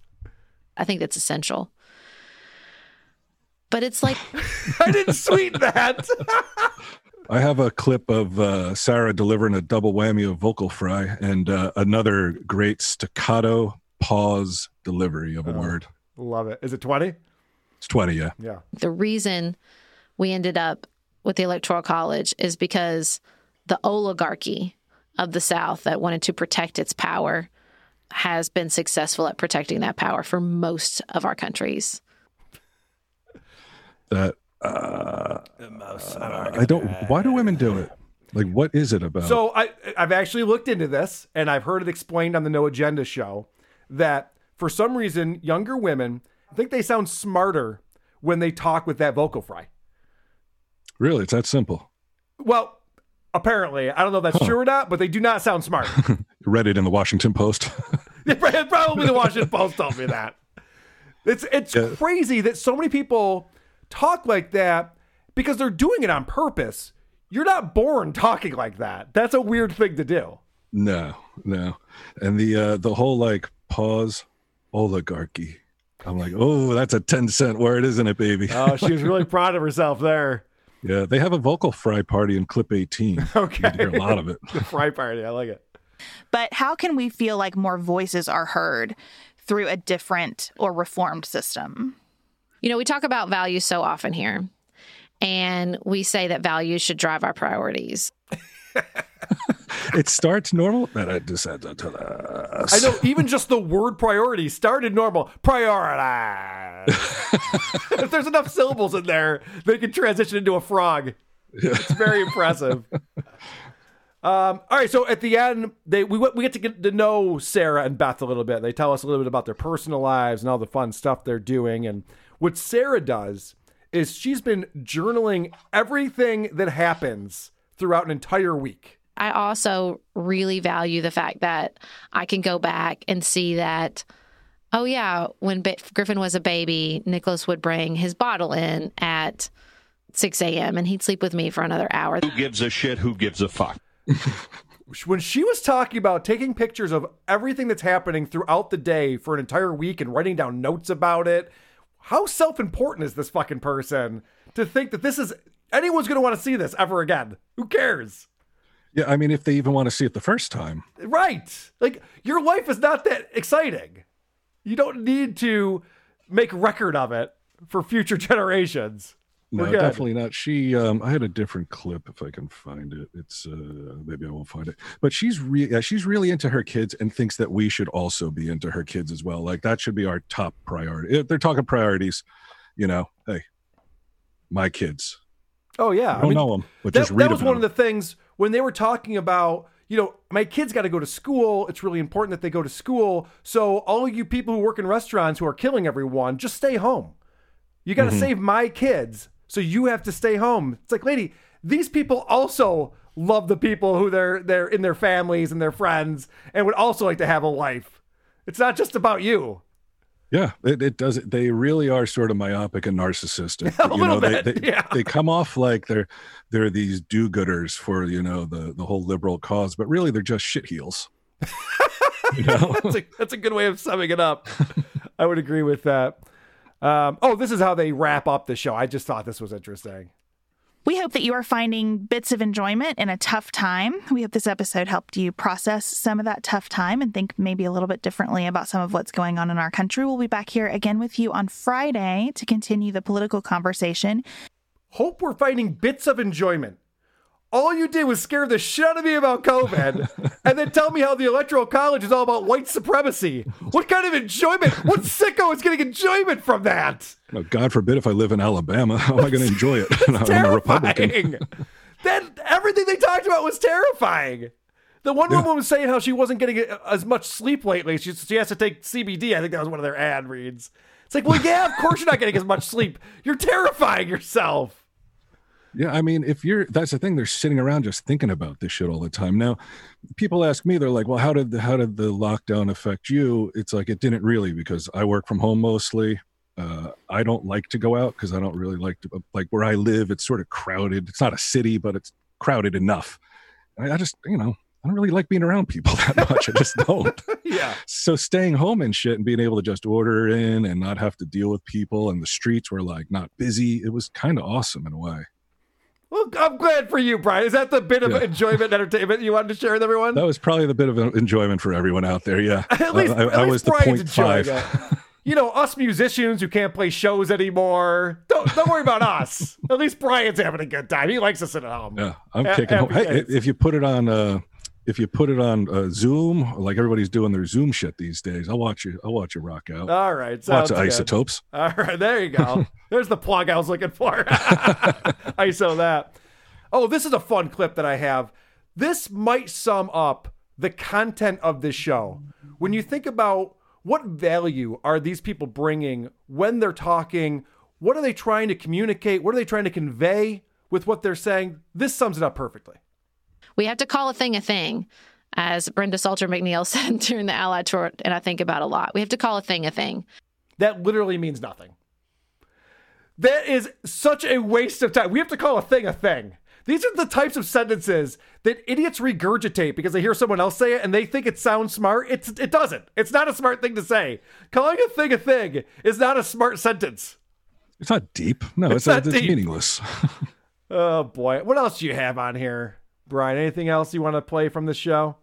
I think that's essential. But it's like
I didn't sweeten that.
I have a clip of uh, Sarah delivering a double whammy of vocal fry and uh, another great staccato pause delivery of a word.
Love it. Is it twenty?
It's 20, yeah.
Yeah.
the reason we ended up with the Electoral College is because the oligarchy of the South that wanted to protect its power has been successful at protecting that power for most of our countries.
That uh, I don't. Why do women do it? Like, what is it about?
So I I've actually looked into this and I've heard it explained on the No Agenda show that for some reason younger women think they sound smarter when they talk with that vocal fry.
Really, it's that simple.
Well, apparently, I don't know if that's true or not, but they do not sound smart.
Read it in the Washington Post.
Probably the Washington Post told me that. It's it's
Yeah.
crazy that so many people talk like that because they're doing it on purpose. You're not born talking like that. That's a weird thing to do.
no, no, and the uh, the whole like pause oligarchy. I'm like, oh, that's a ten cent word, isn't it, baby?
Oh, she was really proud of herself there.
Yeah, they have a vocal fry party in clip 18.
Okay.
You hear a lot of it.
The fry party. I like it.
But how can we feel like more voices are heard through a different or reformed system?
You know, we talk about values so often here, and we say that values should drive our priorities.
It starts normal, then it descends into the.
I know even just the word priority started normal. Priority. if there's enough syllables in there, they can transition into a frog. It's very impressive. Um, all right, so at the end, they we we get to get to know Sarah and Beth a little bit. They tell us a little bit about their personal lives and all the fun stuff they're doing. And what Sarah does is she's been journaling everything that happens throughout an entire week.
I also really value the fact that I can go back and see that, oh, yeah, when ba- Griffin was a baby, Nicholas would bring his bottle in at 6 a.m. and he'd sleep with me for another hour.
Who gives a shit? Who gives a fuck?
when she was talking about taking pictures of everything that's happening throughout the day for an entire week and writing down notes about it, how self important is this fucking person to think that this is anyone's going to want to see this ever again? Who cares?
Yeah, I mean, if they even want to see it the first time.
Right. Like, your life is not that exciting. You don't need to make record of it for future generations.
No,
good.
definitely not. She, um, I had a different clip if I can find it. It's, uh, maybe I won't find it. But she's really, yeah, she's really into her kids and thinks that we should also be into her kids as well. Like that should be our top priority. If they're talking priorities, you know, hey, my kids.
Oh yeah,
I don't know 'em, but
that,
just read
that was one of the things when they were talking about. You know, my kids got to go to school. It's really important that they go to school. So all you people who work in restaurants who are killing everyone, just stay home. You got to
Mhm.
save my kids, so you have to stay home. It's like, lady, these people also love the people who they're they're in their families and their friends, and would also like to have a life. It's not just about you.
Yeah, it, it does. They really are sort of myopic and narcissistic.
A
you know,
little
they,
bit,
they,
yeah.
they come off like they're they're these do-gooders for you know the the whole liberal cause, but really they're just shitheels. you know?
that's, a, that's a good way of summing it up. I would agree with that. Um, oh, this is how they wrap up the show. I just thought this was interesting.
We hope that you are finding bits of enjoyment in a tough time. We hope this episode helped you process some of that tough time and think maybe a little bit differently about some of what's going on in our country. We'll be back here again with you on Friday to continue the political conversation.
Hope we're finding bits of enjoyment. All you did was scare the shit out of me about COVID and then tell me how the Electoral College is all about white supremacy. What kind of enjoyment? What sicko is getting enjoyment from that?
No, God forbid if I live in Alabama, how am I going to enjoy it? I'm a Republican.
That everything they talked about was terrifying. The one woman was saying how she wasn't getting uh, as much sleep lately. She, she has to take CBD. I think that was one of their ad reads. It's like, well, yeah, of course you're not getting as much sleep. You're terrifying yourself.
Yeah, I mean, if you're that's the thing, they're sitting around just thinking about this shit all the time. Now, people ask me, they're like, "Well, how did the how did the lockdown affect you?" It's like it didn't really because I work from home mostly. Uh, I don't like to go out because I don't really like to like where I live. It's sort of crowded. It's not a city, but it's crowded enough. I, I just, you know, I don't really like being around people that much. I just don't.
yeah.
So staying home and shit and being able to just order in and not have to deal with people and the streets were like not busy. It was kind of awesome in a way.
Well, I'm glad for you, Brian. Is that the bit of
Yeah.
enjoyment and entertainment you wanted to share with everyone?
That was probably the bit of enjoyment for everyone out there. Yeah.
At least,
I,
at
I
least
was the
Brian's
point five.
You know, us musicians who can't play shows anymore. Don't don't worry about us. At least Brian's having a good time. He likes us at home.
Yeah. I'm
A-
kicking home. Hey, if you put it on, uh, if you put it on uh, Zoom, like everybody's doing their Zoom shit these days, I'll watch you. I'll watch you rock out.
All right.
Lots of
good.
isotopes.
All right, there you go. There's the plug I was looking for. ISO that. Oh, this is a fun clip that I have. This might sum up the content of this show. When you think about what value are these people bringing when they're talking, what are they trying to communicate? What are they trying to convey with what they're saying? This sums it up perfectly.
We have to call a thing a thing, as Brenda Salter McNeil said during the Allied tour, and I think about a lot. We have to call a thing a thing.
That literally means nothing. That is such a waste of time. We have to call a thing a thing. These are the types of sentences that idiots regurgitate because they hear someone else say it and they think it sounds smart. It's it doesn't. It's not a smart thing to say. Calling a thing a thing is not a smart sentence.
It's not deep. No,
It's
it's, uh,
not
it's,
deep.
meaningless.
Oh boy. What else do you have on here? Brian, anything else you want to play from this show?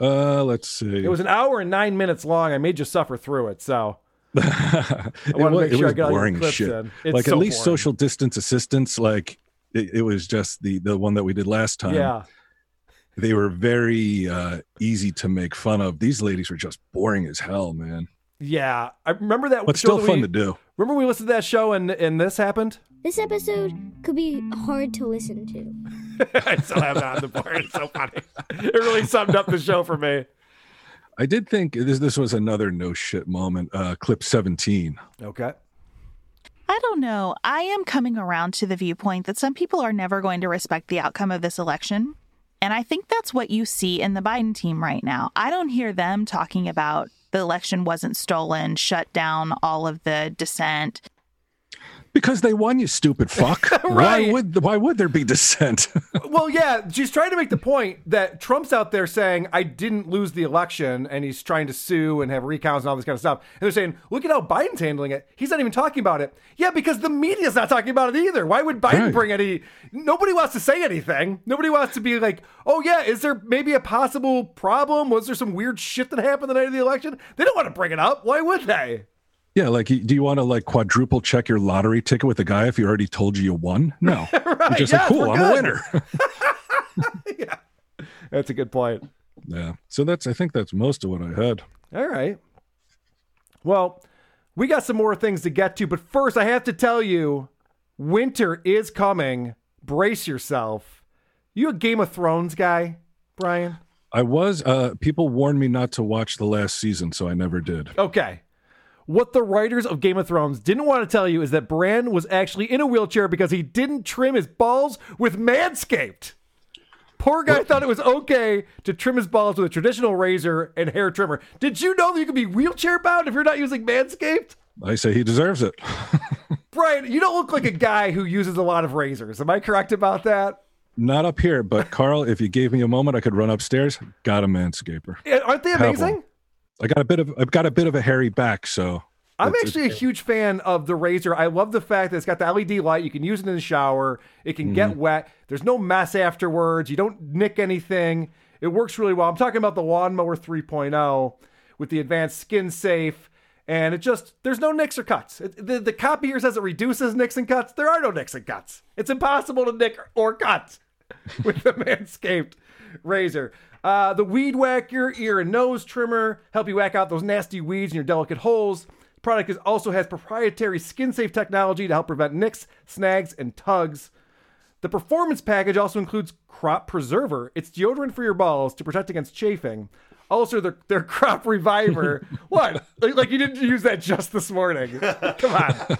Uh, let's see.
It was an hour and nine minutes long. I made you suffer through it, so I
it
want to
was,
make sure I got
boring as shit. like
so
at least
boring.
social distance assistance, like it, it was just the the one that we did last time.
Yeah.
They were very uh, easy to make fun of. These ladies were just boring as hell, man.
Yeah. I remember that
But still
that
fun
we-
to do.
Remember we listened to that show and and this happened?
This episode could be hard to listen to.
I still have that on the board. It's so funny. It really summed up the show for me.
I did think this this was another no shit moment. Uh, clip seventeen.
Okay.
I don't know. I am coming around to the viewpoint that some people are never going to respect the outcome of this election. And I think that's what you see in the Biden team right now. I don't hear them talking about the election wasn't stolen, shut down all of the dissent.
Because they won, you stupid fuck.
right.
Why would why would there be dissent?
Well, yeah, she's trying to make the point that Trump's out there saying, I didn't lose the election, and he's trying to sue and have recounts and all this kind of stuff. And they're saying, look at how Biden's handling it. He's not even talking about it. Yeah, because the media's not talking about it either. Why would Biden
Right.
bring any? Nobody wants to say anything. Nobody wants to be like, oh, yeah, is there maybe a possible problem? Was there some weird shit that happened the night of the election? They don't want to bring it up. Why would they?
Yeah, like do you want to like quadruple check your lottery ticket with a guy if he already told you you won? No. You're just
yes,
like, cool, I'm a
good."
winner.
That's a good point.
yeah. So that's I think that's most of what I had.
All right. Well, we got some more things to get to, but first I have to tell you winter is coming. Brace yourself. You a Game of Thrones guy, Brian?
I was uh people warned me not to watch the last season, so I never did.
Okay. What the writers of Game of Thrones didn't want to tell you is that Bran was actually in a wheelchair because he didn't trim his balls with Manscaped. Poor guy thought it was okay to trim his balls with a traditional razor and hair trimmer. Did you know that you can be wheelchair bound if you're not using Manscaped?
I say he deserves it.
Brian, you don't look like a guy who uses a lot of razors. Am I correct about that?
Not up here, but Carl, if you gave me a moment, I could run upstairs. Got a manscaper.
Aren't they amazing?
I got a bit of I've got a bit of a hairy back, so
I'm actually a huge fan of the razor. I love the fact that it's got the LED light. You can use it in the shower. It can get mm-hmm. wet. There's no mess afterwards. You don't nick anything. It works really well. I'm talking about the Lawnmower 3.0 with the advanced skin safe. And it just, there's no nicks or cuts. It, the, the copy here says it reduces nicks and cuts. There are no nicks and cuts. It's impossible to nick or cut with the Manscaped razor. Uh, the Weed Whacker ear and nose trimmer help you whack out those nasty weeds in your delicate holes. The product is, also has proprietary skin safe technology to help prevent nicks, snags, and tugs. The performance package also includes Crop Preserver. It's deodorant for your balls to protect against chafing. Also, their, their Crop Reviver. what? Like, like you didn't use that just this morning. Come on.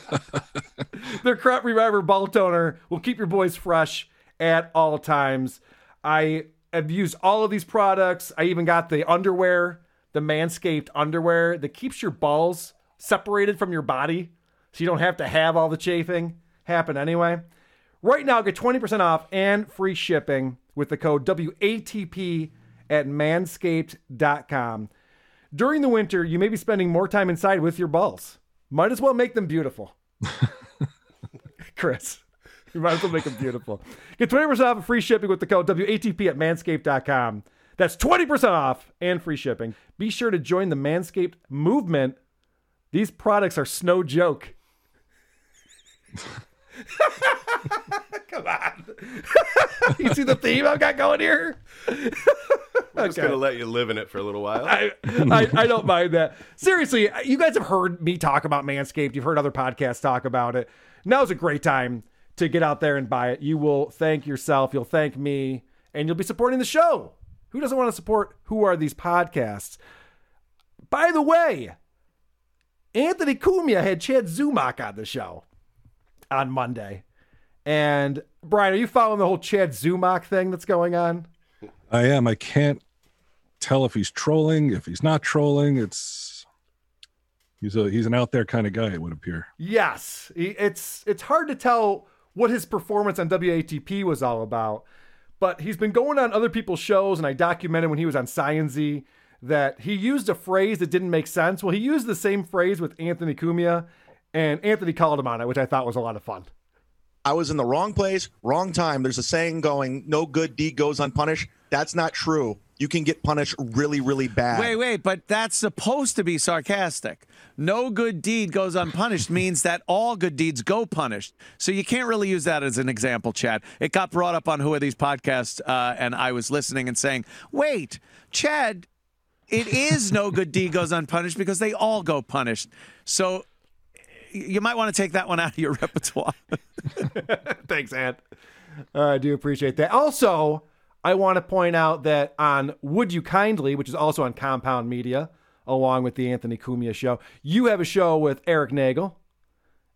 their Crop Reviver ball toner will keep your boys fresh at all times. I have used all of these products. I even got the underwear, the Manscaped underwear that keeps your balls separated from your body so you don't have to have all the chafing happen anyway. Right now, get 20% off and free shipping with the code WATP at manscaped.com. During the winter, you may be spending more time inside with your balls. Might as well make them beautiful. Chris, you might as well make them beautiful. Get 20% off and free shipping with the code WATP at manscaped.com. That's 20% off and free shipping. Be sure to join the Manscaped movement. These products are no joke. Come on. you see the theme I've got going here?
I'm just gonna let you live in it for a little while.
I, I, I don't mind that. Seriously, you guys have heard me talk about Manscaped. You've heard other podcasts talk about it. Now's a great time to get out there and buy it. You will thank yourself. You'll thank me, and you'll be supporting the show. Who doesn't want to support Who Are These Podcasts? By the way, Anthony Cumia had Chad Zumock on the show on Monday. And Brian, are you following the whole Chad Zumock thing that's going on?
I am. I can't tell if he's trolling, if he's not trolling. It's he's a he's an out there kind of guy. It would appear.
Yes, it's it's hard to tell what his performance on WATP was all about, but he's been going on other people's shows, and I documented when he was on Sciency that he used a phrase that didn't make sense. Well, he used the same phrase with Anthony Cumia, and Anthony called him on it, which I thought was a lot of fun.
I was in the wrong place, wrong time. There's a saying going, no good deed goes unpunished. That's not true. You can get punished really, really bad.
Wait, wait, but that's supposed to be sarcastic. No good deed goes unpunished means that all good deeds go punished. So you can't really use that as an example, Chad. It got brought up on Who Are These Podcasts, uh, and I was listening and saying, wait, Chad, it is no good deed goes unpunished because they all go punished. So you might want to take that one out of your repertoire.
Thanks, Ant. Uh, I do appreciate that. Also, I want to point out that on Would You Kindly, which is also on Compound Media, along with the Anthony Cumia show, you have a show with Eric Nagel.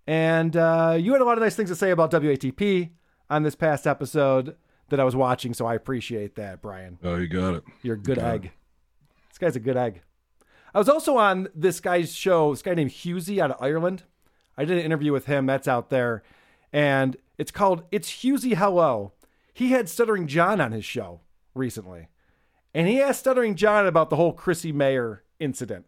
And uh, you had a lot of nice things to say about WATP on this past episode that I was watching, so I appreciate that, Brian.
Oh, you got it.
You're a good
it.
egg. This guy's a good egg. I was also on this guy's show, this guy named Husey out of Ireland. I did an interview with him. That's out there. And it's called It's Husey Hello. He had Stuttering John on his show recently. And he asked Stuttering John about the whole Chrissy Mayr incident.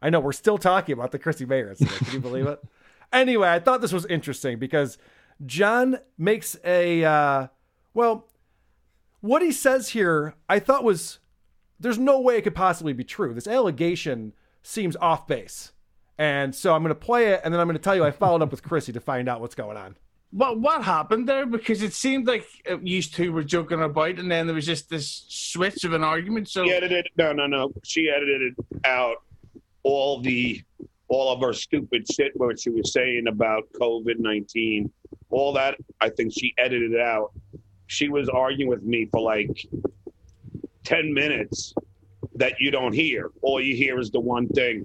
I know we're still talking about the Chrissy Mayr incident. Can you believe it? Anyway, I thought this was interesting because John makes a, uh, well, what he says here, I thought was there's no way it could possibly be true. This allegation seems off base. And so I'm going to play it and then I'm going to tell you I followed up with Chrissy to find out what's going on.
What what happened there? Because it seemed like uh, you two were joking about, and then there was just this switch of an argument. So
She edited no no no. She edited out all the all of her stupid shit what she was saying about COVID nineteen. All that I think she edited it out. She was arguing with me for like ten minutes that you don't hear. All you hear is the one thing.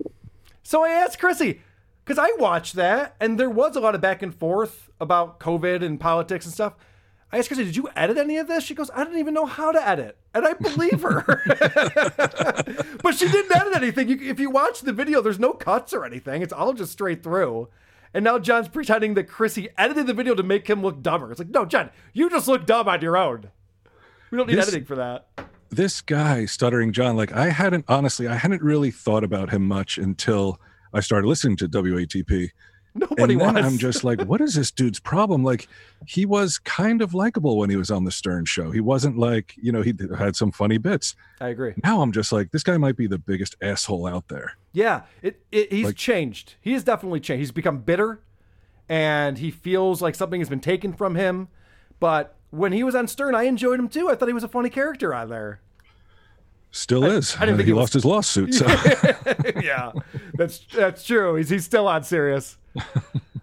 So I asked Chrissy, because I watched that and there was a lot of back and forth about COVID and politics and stuff. I asked Chrissy, did you edit any of this? She goes, I didn't even know how to edit. And I believe her. but she didn't edit anything. You, if you watch the video, there's no cuts or anything. It's all just straight through. And now John's pretending that Chrissy edited the video to make him look dumber. It's like, no, John, you just look dumb on your own. We don't need
This-
editing for that.
this guy stuttering john like i hadn't honestly i hadn't really thought about him much until I started listening to WATP.
Nobody
and then
was.
I'm just like, what is this dude's problem? Like, he was kind of likable when he was on the Stern show. He wasn't like, you know, he had some funny bits.
I agree.
Now I'm just like, this guy might be the biggest asshole out there.
Yeah, it, it he's
Like-
changed. He has definitely changed. He's become bitter, and he feels like something has been taken from him. But when he was on Stern, I enjoyed him too. I thought he was a funny character on there.
Still is.
I didn't think
he
was-
lost his lawsuit. So.
yeah, that's that's true. He's he's still on Sirius.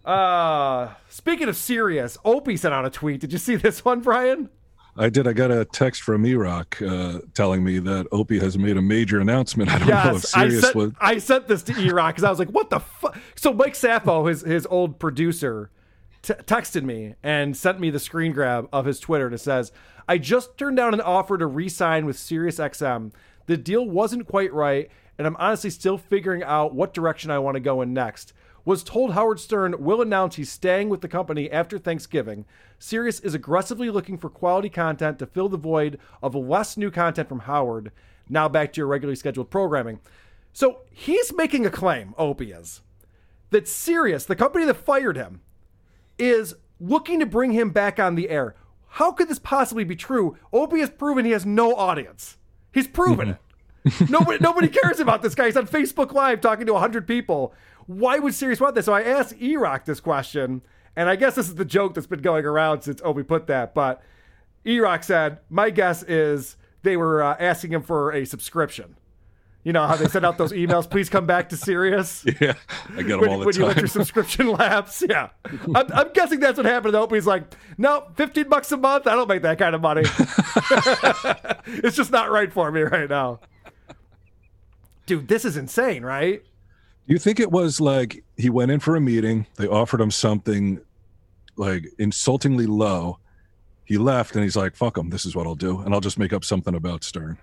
Uh, speaking of Sirius, Opie sent out a tweet. Did you see this one, Brian?
I did. I got a text from E-Rock uh, telling me that Opie has made a major announcement. I don't know if
Yes, I
Sirius
sent,
was.
I sent this to E-Rock because I was like, "What the fuck?" So Mike Sappho, his his old producer, t- texted me and sent me the screen grab of his Twitter, and it says, "I just turned down an offer to re-sign with SiriusXM. The deal wasn't quite right, and I'm honestly still figuring out what direction I want to go in next." Was told Howard Stern will announce he's staying with the company after Thanksgiving. Sirius is aggressively looking for quality content to fill the void of less new content from Howard. Now back to your regularly scheduled programming. So he's making a claim, Opie is, that Sirius, the company that fired him, is looking to bring him back on the air. How could this possibly be true? Opie has proven he has no audience. He's proven it. nobody, nobody cares about this guy. He's on Facebook Live talking to 100 people. Why would Sirius want this? So I asked E-Rock this question, and I guess this is the joke that's been going around since Opie put that. But E-Rock said, my guess is they were uh, asking him for a subscription. You know how they send out those emails, please come back to Sirius?
Yeah, I get them
when,
all the time.
when you let your subscription lapse. Yeah. I'm, I'm guessing that's what happened. To Opie's like, no, 15 bucks a month. I don't make that kind of money. it's just not right for me right now. Dude, this is insane, right?
Do you think it was like he went in for a meeting? They offered him something like insultingly low. He left and he's like, "Fuck him. This is what I'll do, and I'll just make up something about Stern."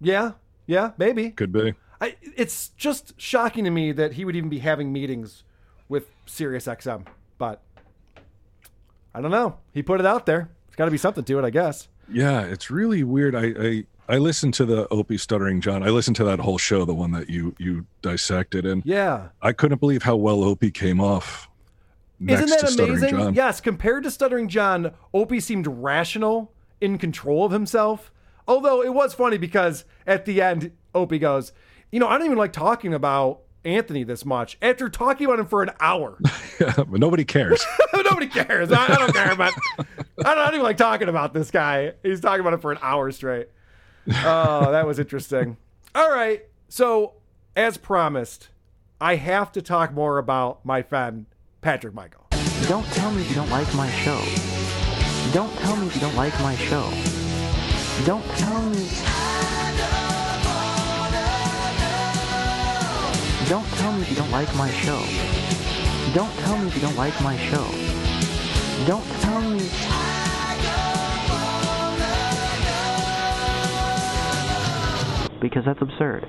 Yeah. Yeah, maybe.
Could be.
I, it's just shocking to me that he would even be having meetings with SiriusXM, but I don't know. He put it out there. It's got to be something to it, I guess.
Yeah, it's really weird. I I, I listened to the Opie Stuttering John. I listened to that whole show, the one that you you dissected, and
Yeah.
I couldn't believe how well Opie came off.
Isn't that amazing?
John.
Yes, compared to Stuttering John, Opie seemed rational, in control of himself. Although it was funny because at the end, Opie goes, You know, I don't even like talking about Anthony this much after talking about him for an hour.
Yeah, but nobody cares.
Nobody cares. I, I don't care about. I don't, I don't even like talking about this guy. He's talking about it for an hour straight. Oh, that was interesting. All right. So, as promised, I have to talk more about my friend Patrick Michael.
Don't tell me you don't like my show. Don't tell me you don't like my show. Don't tell me. Don't tell me you don't like my show. Don't tell me you don't like my show. Don't tell me. Because that's absurd.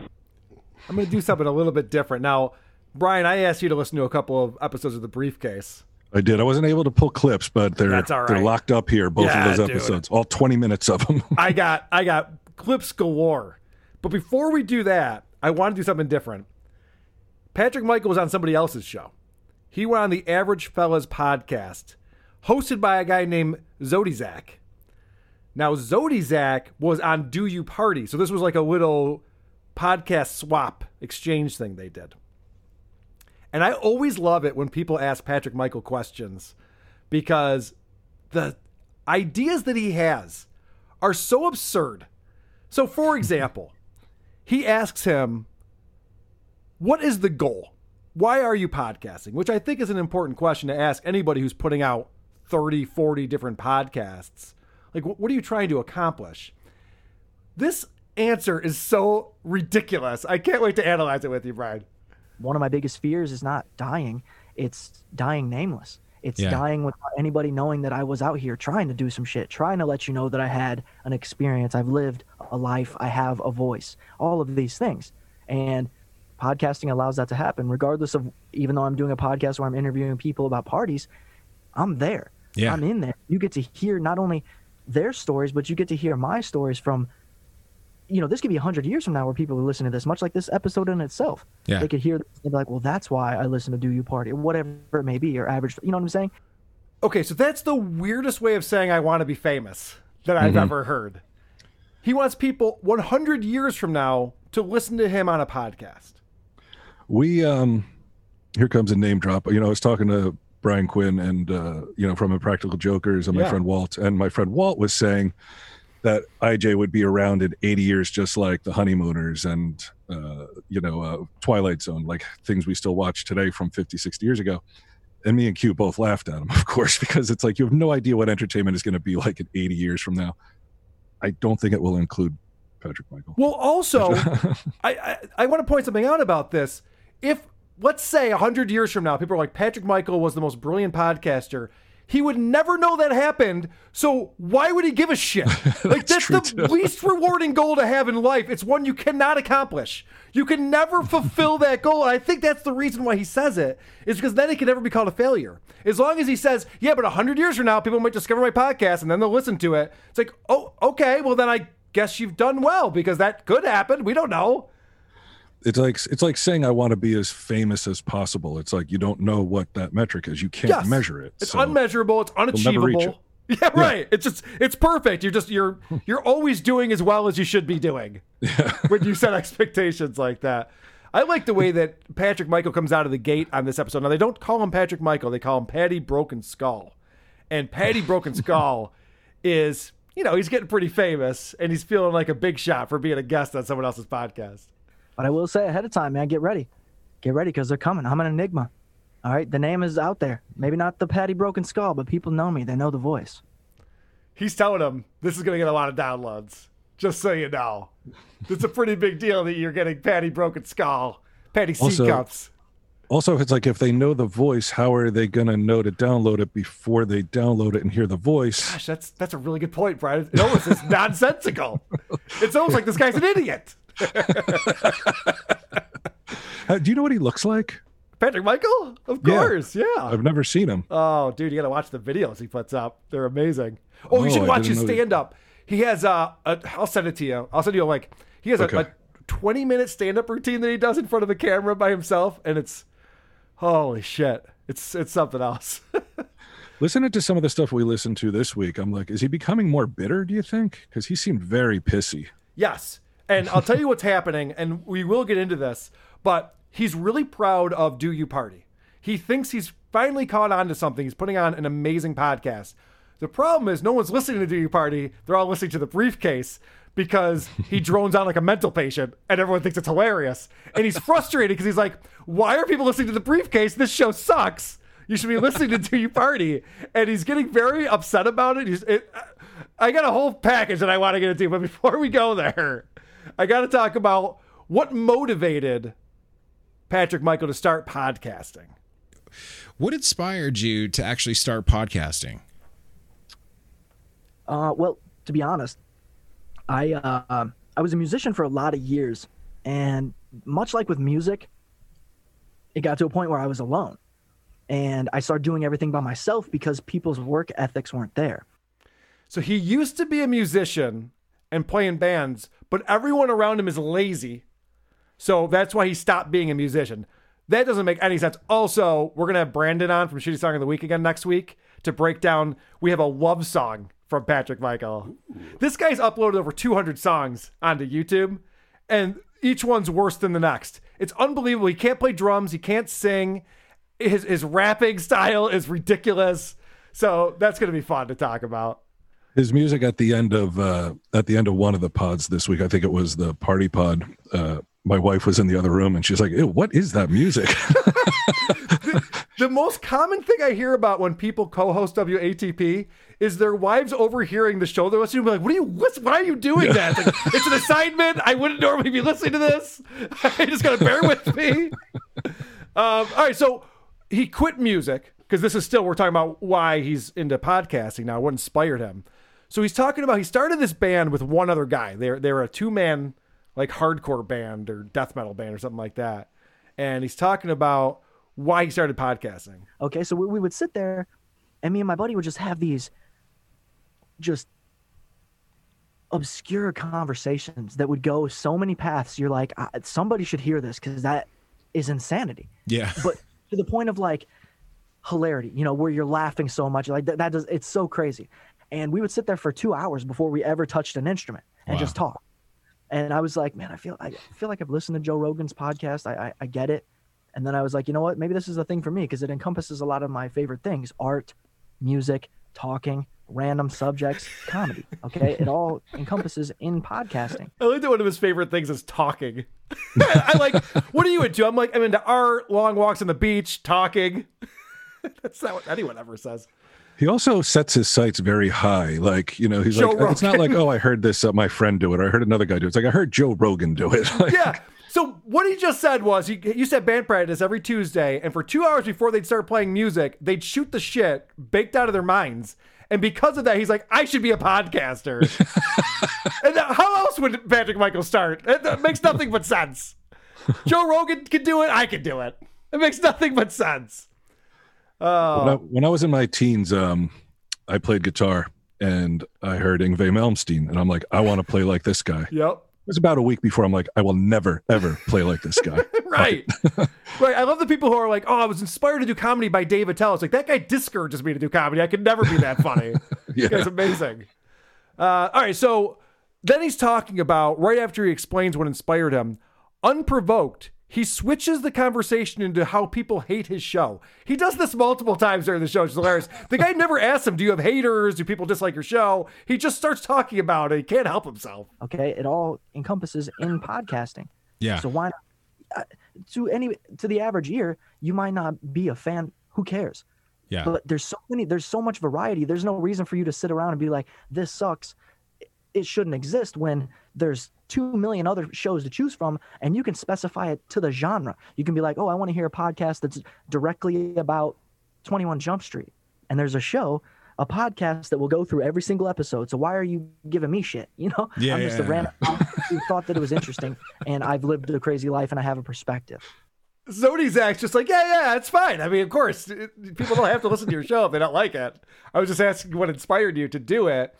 I'm going to do something a little bit different now. Brian, I asked you to listen to a couple of episodes of The Briefcase.
I did. I wasn't able to pull clips, but they're
That's all
they're locked up here. Both
Yeah,
of those
dude.
episodes, all 20 minutes of them.
I got I got clips galore. But before we do that, I want to do something different. Patrick Michael was on somebody else's show. He went on the Average Fellas podcast, hosted by a guy named Zodizak. Now Zodizak was on Do You Party, so this was like a little podcast swap exchange thing they did. And I always love it when people ask Patrick Michael questions because the ideas that he has are so absurd. So, for example, he asks him, What is the goal? Why are you podcasting? Which I think is an important question to ask anybody who's putting out 30, 40 different podcasts. Like, wh- what are you trying to accomplish? This answer is so ridiculous. I can't wait to analyze it with you, Brian.
One of my biggest fears is not dying, it's dying nameless. It's
Yeah.
dying without anybody knowing that I was out here trying to do some shit, trying to let you know that I had an experience, I've lived a life, I have a voice, all of these things. And podcasting allows that to happen, regardless of even though I'm doing a podcast where I'm interviewing people about parties, I'm there.
Yeah.
I'm in there. You get to hear not only their stories, but you get to hear my stories from you know, this could be 100 years from now where people are listening to this, much like this episode in itself.
Yeah.
They could hear, they'd be like, well, that's why I listen to Do You Party, or whatever it may be, or average, you know what I'm saying?
Okay, so that's the weirdest way of saying I want to be famous that I've
Mhm.
ever heard. He wants people 100 years from now to listen to him on a podcast.
We um here comes a name drop. You know, I was talking to Brian Quinn and uh, you know, from Impractical Jokers and my
Yeah.
friend Walt, and my friend Walt was saying that IJ would be around in 80 years just like the honeymooners and uh, you know, uh, Twilight Zone, like things we still watch today from 50, 60 years ago. And me and Q both laughed at him, of course, because it's like you have no idea what entertainment is going to be like in 80 years from now. I don't think it will include Patrick Michael.
Well, also, I, I, I want to point something out about this. If, let's say, 100 years from now, people are like, Patrick Michael was the most brilliant podcaster, he would never know that happened. So why would he give a shit? Like, that's, the least rewarding goal to have in life. It's one you cannot accomplish. You can never fulfill that goal. And I think that's the reason why he says it, is because then it can never be called a failure. As long as he says, yeah, but 100 years from now, people might discover my podcast and then they'll listen to it. It's like, oh, okay, well, then I guess you've done well because that could happen. We don't know.
It's like it's like saying I want to be as famous as possible. It's like you don't know what that metric is. You can't
Yes.
measure it.
It's
so
unmeasurable. It's unachievable. Yeah, right. It's just it's perfect. You're just you're you're always doing as well as you should be doing when you set expectations like that. I like the way that Patrick Michael comes out of the gate on this episode. Now they don't call him Patrick Michael; they call him Patty Broken Skull. And Patty Broken Skull is, you know, he's getting pretty famous, and he's feeling like a big shot for being a guest on someone else's podcast.
But I will say ahead of time, man, get ready. Get ready because they're coming. I'm an enigma. All right. The name is out there. Maybe not the Patty Broken Skull, but people know me. They know the voice.
He's telling them this is going to get a lot of downloads. Just so you know, it's a pretty big deal that you're getting Patty Broken Skull, Patty C
Also-
cups.
Also, it's like if they know the voice, how are they going to know to download it before they download it and hear the voice?
Gosh, that's that's a really good point, Brian. It almost is nonsensical. It's almost like this guy's an idiot.
Uh, do you know what he looks like?
Patrick Michael, of course, yeah.
I've never seen him.
Oh, dude, you got to watch the videos he puts up. They're amazing. Oh, you
Oh,
should
I
watch his stand up. He has uh, a, I'll send it to you. I'll send you a link. He has
Okay.
a, a 20 minute stand up routine that he does in front of the camera by himself, and it's holy shit. It's it's something else.
Listening to some of the stuff we listened to this week, I'm like, is he becoming more bitter? Do you think? Because he seemed very pissy.
Yes. And I'll tell you what's happening, and we will get into this, but he's really proud of Do You Party. He thinks he's finally caught on to something. He's putting on an amazing podcast. The problem is, no one's listening to Do You Party. They're all listening to the briefcase because he drones on like a mental patient, and everyone thinks it's hilarious. And he's frustrated because he's like, why are people listening to the briefcase? This show sucks. You should be listening to Do You Party. And he's getting very upset about it. He's, it I got a whole package that I want to get into, but before we go there, I got to talk about what motivated Patrick Michael to start podcasting.
What inspired you to actually start podcasting?
Uh, well, to be honest, I uh, I was a musician for a lot of years, and much like with music, it got to a point where I was alone, and I started doing everything by myself because people's work ethics weren't there.
So he used to be a musician and play in bands, but everyone around him is lazy. So that's why he stopped being a musician. That doesn't make any sense. Also, we're going to have Brandon on from Shitty Song of the Week again next week to break down. We have a love song from Patrick Michael. This guy's uploaded over 200 songs onto YouTube, and each one's worse than the next. It's unbelievable. He can't play drums, he can't sing. His, his rapping style is ridiculous. So that's going to be fun to talk about.
His music at the end of uh, at the end of one of the pods this week, I think it was the party pod. Uh, my wife was in the other room and she's like, "What is that music?"
The most common thing I hear about when people co-host WATP is their wives overhearing the show. They're listening, to like, "What are you? What's, why are you doing that? It's, like, it's an assignment. I wouldn't normally be listening to this. I just gotta bear with me." Um, all right, so he quit music because this is still we're talking about why he's into podcasting now. What inspired him? So he's talking about he started this band with one other guy. They're they're a two man like hardcore band or death metal band or something like that. And he's talking about why he started podcasting.
Okay, so we, we would sit there, and me and my buddy would just have these, just obscure conversations that would go so many paths. You're like, "I- somebody should hear this because that is insanity.
Yeah.
But to the point of like hilarity, you know, where you're laughing so much, like that, that does, it's so crazy. And we would sit there for two hours before we ever touched an instrument and
Wow.
just talk. And I was like, man, I feel, I feel like I've listened to Joe Rogan's podcast. I, I, I get it. And then I was like, you know what? Maybe this is a thing for me because it encompasses a lot of my favorite things: art, music, talking, random subjects, comedy. Okay, it all encompasses in podcasting.
I like that one of his favorite things is talking. I, I like, what are you into? I'm like, I'm into art, long walks on the beach, talking. That's not what anyone ever says.
He also sets his sights very high. Like, you know, he's
Joe
like, it's not like, oh, I heard this, uh, my friend do it. Or I heard another guy do it. It's like, I heard Joe Rogan do it. Like,
yeah. So what he just said was he you said band practice every Tuesday, and for two hours before they'd start playing music, they'd shoot the shit baked out of their minds. And because of that, he's like, I should be a podcaster. and how else would Patrick Michael start? It, that makes nothing but sense. Joe Rogan could do it. I could do it. It makes nothing but sense.
When, I,
Oh,
when I was in my teens, um, I played guitar and I heard Yngwie Malmsteen, and I'm like, I want to play like this guy.
yep.
It was about a week before I'm like, I will never, ever play like this guy.
Right. right. I love the people who are like, oh, I was inspired to do comedy by Dave Attell. It's like, that guy discourages me to do comedy. I could never be that funny.
Yeah.
Guy's amazing. Uh, all right. So then he's talking about, right after he explains what inspired him, unprovoked, he switches the conversation into how people hate his show. He does this multiple times during the show. It's hilarious. The guy never asks him, do you have haters? Do people dislike your show? He just starts talking about it. He can't help himself.
Okay, it all encompasses in podcasting.
Yeah.
So why not? uh, To any to the average ear, you might not be a fan. Who cares?
Yeah.
But there's so many. There's so much variety. There's no reason for you to sit around and be like, "This sucks." It shouldn't exist when there's two million other shows to choose from, and you can specify it to the genre. You can be like, "Oh, I want to hear a podcast that's directly about 21 Jump Street," and there's a show, a podcast that will go through every single episode. So why are you giving me shit? You know,
Yeah,
I'm just
yeah,
a random who thought that it was interesting, and I've lived a crazy life and I have a perspective.
Zodiac's just like, yeah, yeah, it's fine. I mean, of course, it- people don't have to listen to your show if they don't like it. I was just asking what inspired you to do it.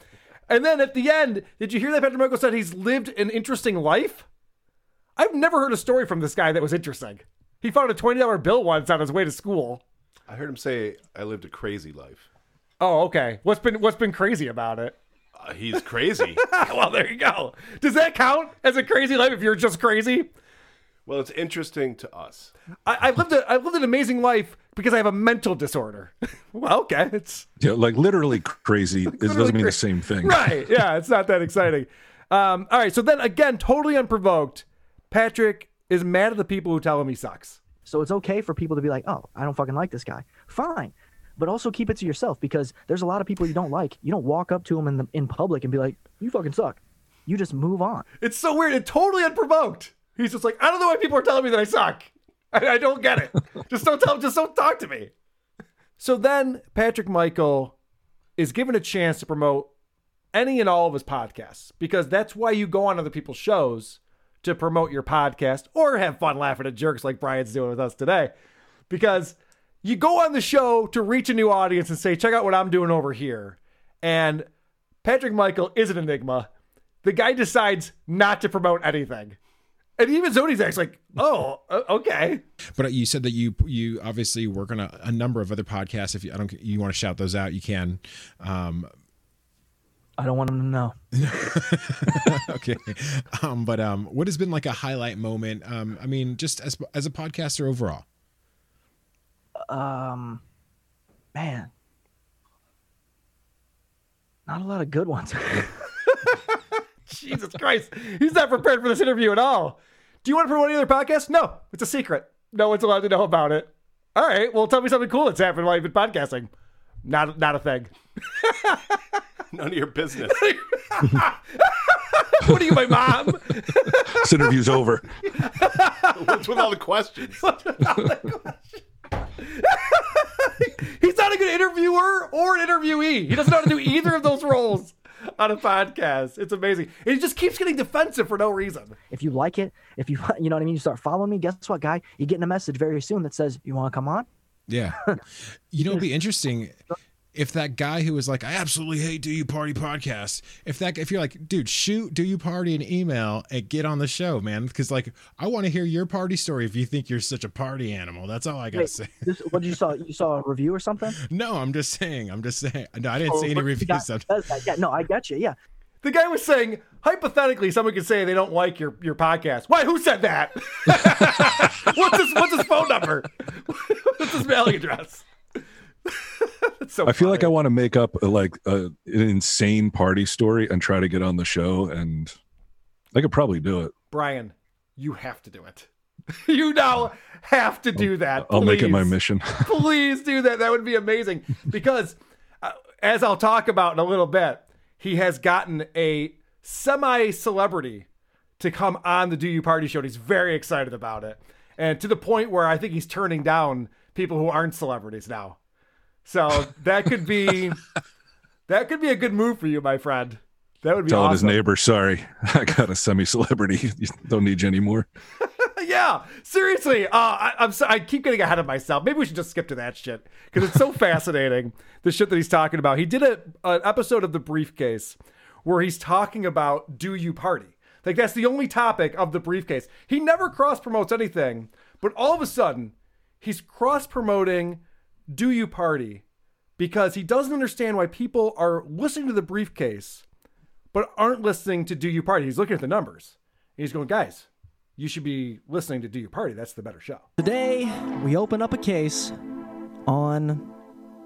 And then at the end, did you hear that Patrick Michael said he's lived an interesting life? I've never heard a story from this guy that was interesting. He found a $20 bill once on his way to school.
I heard him say, "I lived a crazy life."
Oh, okay. What's been what's been crazy about it?
Uh, he's crazy.
well, there you go. Does that count as a crazy life if you're just crazy?
Well, it's interesting to us.
I, I've lived a I've lived an amazing life because I have a mental disorder. well, okay, it's
Yeah, like literally crazy. It
Literally
doesn't mean
cra-
the same thing.
right. Yeah, it's not that exciting. Um, all right, so then again, totally unprovoked, Patrick is mad at the people who tell him he sucks.
So it's okay for people to be like, "Oh, I don't fucking like this guy." Fine. But also keep it to yourself because there's a lot of people you don't like. You don't walk up to them in the, in public and be like, "You fucking suck." You just move on.
It's so weird and totally unprovoked. He's just like, I don't know why people are telling me that I suck. I, I don't get it. just don't tell. Just don't talk to me. So then Patrick Michael is given a chance to promote any and all of his podcasts because that's why you go on other people's shows to promote your podcast or have fun laughing at jerks like Brian's doing with us today. Because you go on the show to reach a new audience and say, check out what I'm doing over here. And Patrick Michael is an enigma. The guy decides not to promote anything. And even Zodiac's like, oh, okay.
But you said that you you obviously work on a, a number of other podcasts. If you I don't you want to shout those out, you can. Um,
I don't want them to know.
okay. Um, but um, what has been like a highlight moment? Um, I mean, just as as a podcaster overall.
Um, man, not a lot of good ones.
Jesus Christ. He's not prepared for this interview at all. Do you want to promote any other podcast? No, it's a secret. No one's allowed to know about it. All right, well, tell me something cool that's happened while you've been podcasting. Not, not a thing.
None of your business.
what are you, my mom?
This interview's over.
What's with all the questions?
He's not a good interviewer or an interviewee. He doesn't know how to do either of those roles on a podcast. It's amazing. And he just keeps getting defensive for no reason.
if you like it, if you you know what I mean, you start following me. Guess what, guy? You're getting a message very soon that says, "You want to come on?"
Yeah. You know, it'd be interesting if that guy who was like, I absolutely hate Do You Party podcast, if that if you're like, dude, shoot Do You Party an email and get on the show, man, because like I want to hear your party story. If you think you're such a party animal, that's all I gotta
Wait,
say.
This, what did you saw? You saw a review or something?
No, I'm just saying. I'm just saying. No, I didn't
Oh,
see any reviews.
guy
of
does that. Yeah, no, I got you. Yeah.
The guy was saying, hypothetically, someone could say they don't like your, your podcast. Why? Who said that? what's his What's his phone number? what's his mailing address? So
I feel like I want to make up a, like a, an insane party story and try to get on the show, and I could probably do it.
Brian, you have to do it. you now have to do that.
I'll make it my mission.
Please do that. That would be amazing. Because, uh, as I'll talk about in a little bit, he has gotten a semi celebrity to come on the Do You Party show. And he's very excited about it. And to the point where I think he's turning down people who aren't celebrities now. So that could be that could be a good move for you, my friend. That would be
Telling his neighbor, sorry, I got a semi-celebrity. You don't need you anymore.
yeah, seriously. Uh, I, I'm so, I keep getting ahead of myself. Maybe we should just skip to that shit because it's so fascinating. The shit that he's talking about. He did a, an episode of the Briefcase where he's talking about do you party. Like that's the only topic of the Briefcase. He never cross promotes anything, but all of a sudden he's cross promoting do you party because he doesn't understand why people are listening to the Briefcase but aren't listening to do you party. He's looking at the numbers. He's going, guys, you should be listening to Do You Party. That's the better show.
Today, we open up a case on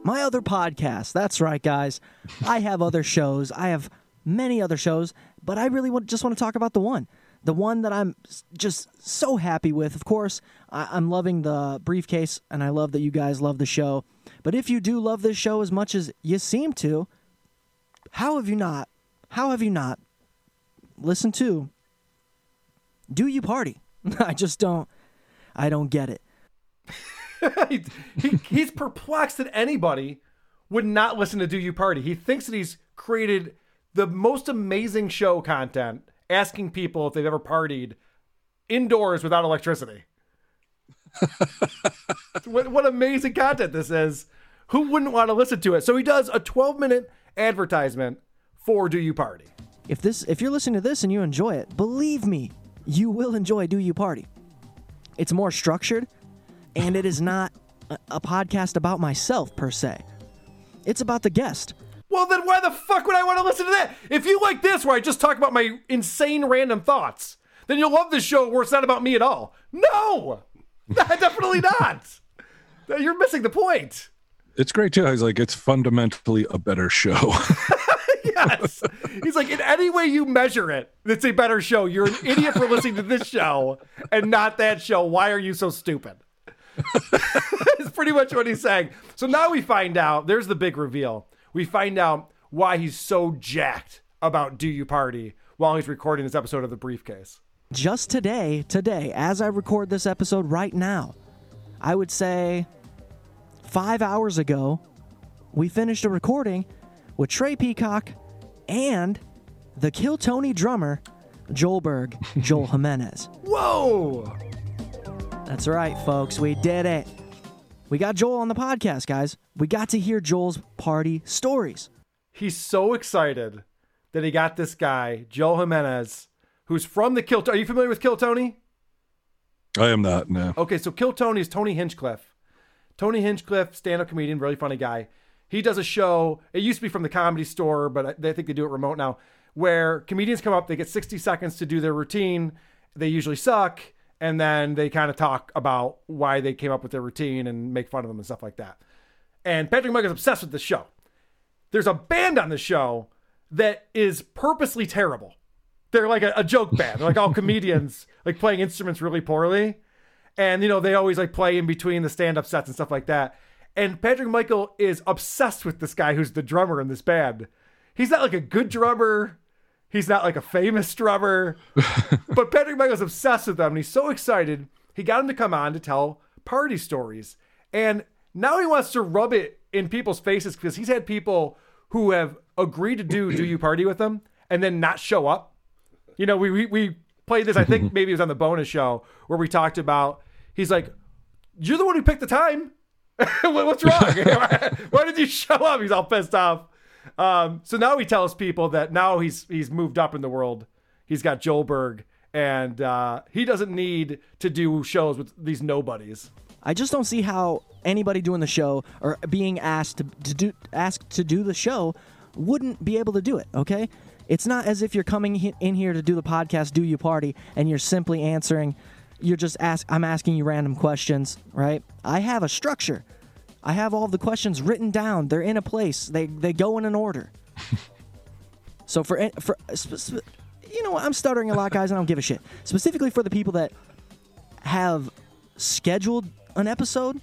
my other podcast. That's right, guys. I have other shows. I have many other shows, but I really want, just want to talk about the one. The one that I'm just so happy with. Of course, I, I'm loving the briefcase, and I love that you guys love the show. But if you do love this show as much as you seem to, how have you not? How have you not listened to Do You Party? I just don't. I don't get it.
he, he's perplexed that anybody would not listen to Do You Party. He thinks that he's created the most amazing show content, asking people if they've ever partied indoors without electricity. what, what amazing content this is. Who wouldn't want to listen to it? So he does a 12 minute advertisement for Do You Party.
If this if you're listening to this and you enjoy it, believe me, you will enjoy Do You Party. It's more structured and it is not a, a podcast about myself per se. It's about the guest.
Well, then why the fuck would I want to listen to that? If you like this, where I just talk about my insane random thoughts, then you'll love this show where it's not about me at all. No, definitely not. You're missing the point.
It's great too. Was like, it's fundamentally a better show.
Yes. He's like, in any way you measure it, it's a better show. You're an idiot for listening to this show and not that show. Why are you so stupid? It's pretty much what he's saying. So now we find out, there's the big reveal. We find out why he's so jacked about Do You Party while he's recording this episode of The Briefcase.
Just today, today, as I record this episode right now, I would say five hours ago, we finished a recording with Trey Peacock and the Kill Tony drummer, Joel Berg, Joel Jimenez.
Whoa!
That's right, folks. We did it. We got Joel on the podcast, guys. We got to hear Joel's party stories.
He's so excited that he got this guy, Joel Jimenez, who's from the Kill. Are you familiar with Kill Tony?
I am not. No.
Okay, so Kill Tony is Tony Hinchcliffe. Tony Hinchcliffe, stand-up comedian, really funny guy. He does a show. It used to be from the Comedy Store, but I I think they do it remote now. Where comedians come up, they get 60 seconds to do their routine. They usually suck, and then they kind of talk about why they came up with their routine and make fun of them and stuff like that. And Patrick Michael's obsessed with the show. There's a band on the show that is purposely terrible. They're like a, a joke band. They're like all comedians, like playing instruments really poorly. And you know, they always like play in between the stand-up sets and stuff like that. And Patrick Michael is obsessed with this guy who's the drummer in this band. He's not like a good drummer. He's not like a famous drummer. but Patrick Michael's obsessed with them and he's so excited. He got him to come on to tell party stories. And now he wants to rub it in people's faces because he's had people who have agreed to do do you party with them and then not show up. You know, we we, we played this, I think maybe it was on the bonus show where we talked about he's like, You're the one who picked the time. What's wrong? Why did you show up? He's all pissed off. Um, so now he tells people that now he's he's moved up in the world. He's got Joelberg, and uh, he doesn't need to do shows with these nobodies.
I just don't see how anybody doing the show or being asked to, to do asked to do the show wouldn't be able to do it. Okay, it's not as if you're coming in here to do the podcast, do you party, and you're simply answering. You're just ask. I'm asking you random questions, right? I have a structure. I have all the questions written down. They're in a place. They they go in an order. so for for sp- sp- you know what? I'm stuttering a lot, guys. And I don't give a shit. Specifically for the people that have scheduled an episode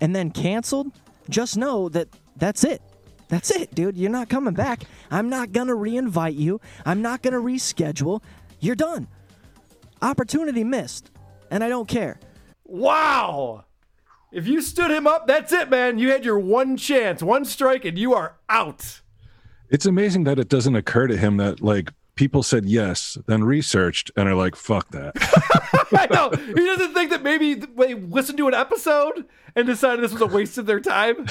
and then canceled, just know that that's it. That's it, dude. You're not coming back. I'm not going to reinvite you. I'm not going to reschedule. You're done. Opportunity missed. And I don't care.
Wow. If you stood him up, that's it, man. You had your one chance, one strike, and you are out.
It's amazing that it doesn't occur to him that like people said yes, then researched and are like, fuck that.
I know. He doesn't think that maybe they listened to an episode and decided this was a waste of their time.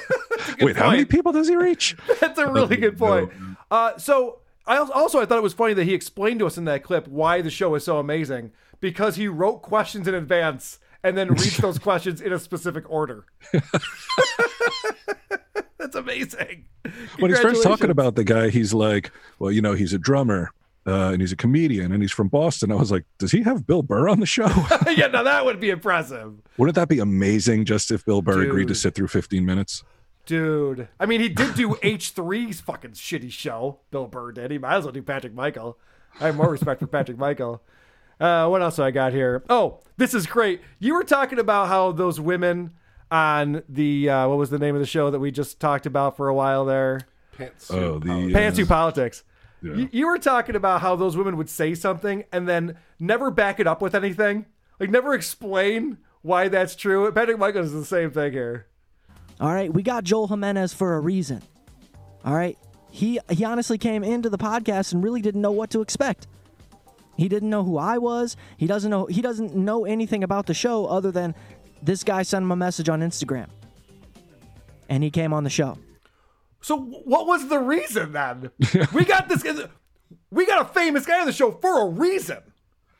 Wait, how many people does he reach?
That's a really good point. Uh, so I also I thought it was funny that he explained to us in that clip why the show is so amazing because he wrote questions in advance and then reads those questions in a specific order. That's amazing.
when he's first talking about the guy, he's like, well, you know, he's a drummer uh, and he's a comedian and he's from Boston. I was like, does he have Bill Burr on the show?
yeah, now that would be impressive.
Wouldn't that be amazing just if Bill Burr agreed to sit through 15 minutes?
Dude. I mean, he did do H3's fucking shitty show. Bill Burr did. He might as well do Patrick Michael. I have more respect for Patrick Michael. Uh, what else do I got here? Oh, this is great. You were talking about how those women on the, uh, what was the name of the show that we just talked about for a while there?
Oh, the
Pantsuit Politics.
Yeah.
You, you were talking about how those women would say something and then never back it up with anything. Like, never explain why that's true. Patrick Michael is the same thing here.
All right, we got Joel Jimenez for a reason. All right, he he honestly came into the podcast and really didn't know what to expect. He didn't know who I was. He doesn't know he doesn't know anything about the show other than this guy sent him a message on Instagram. And he came on the show.
So what was the reason then? we got this. We got a famous guy on the show for a reason.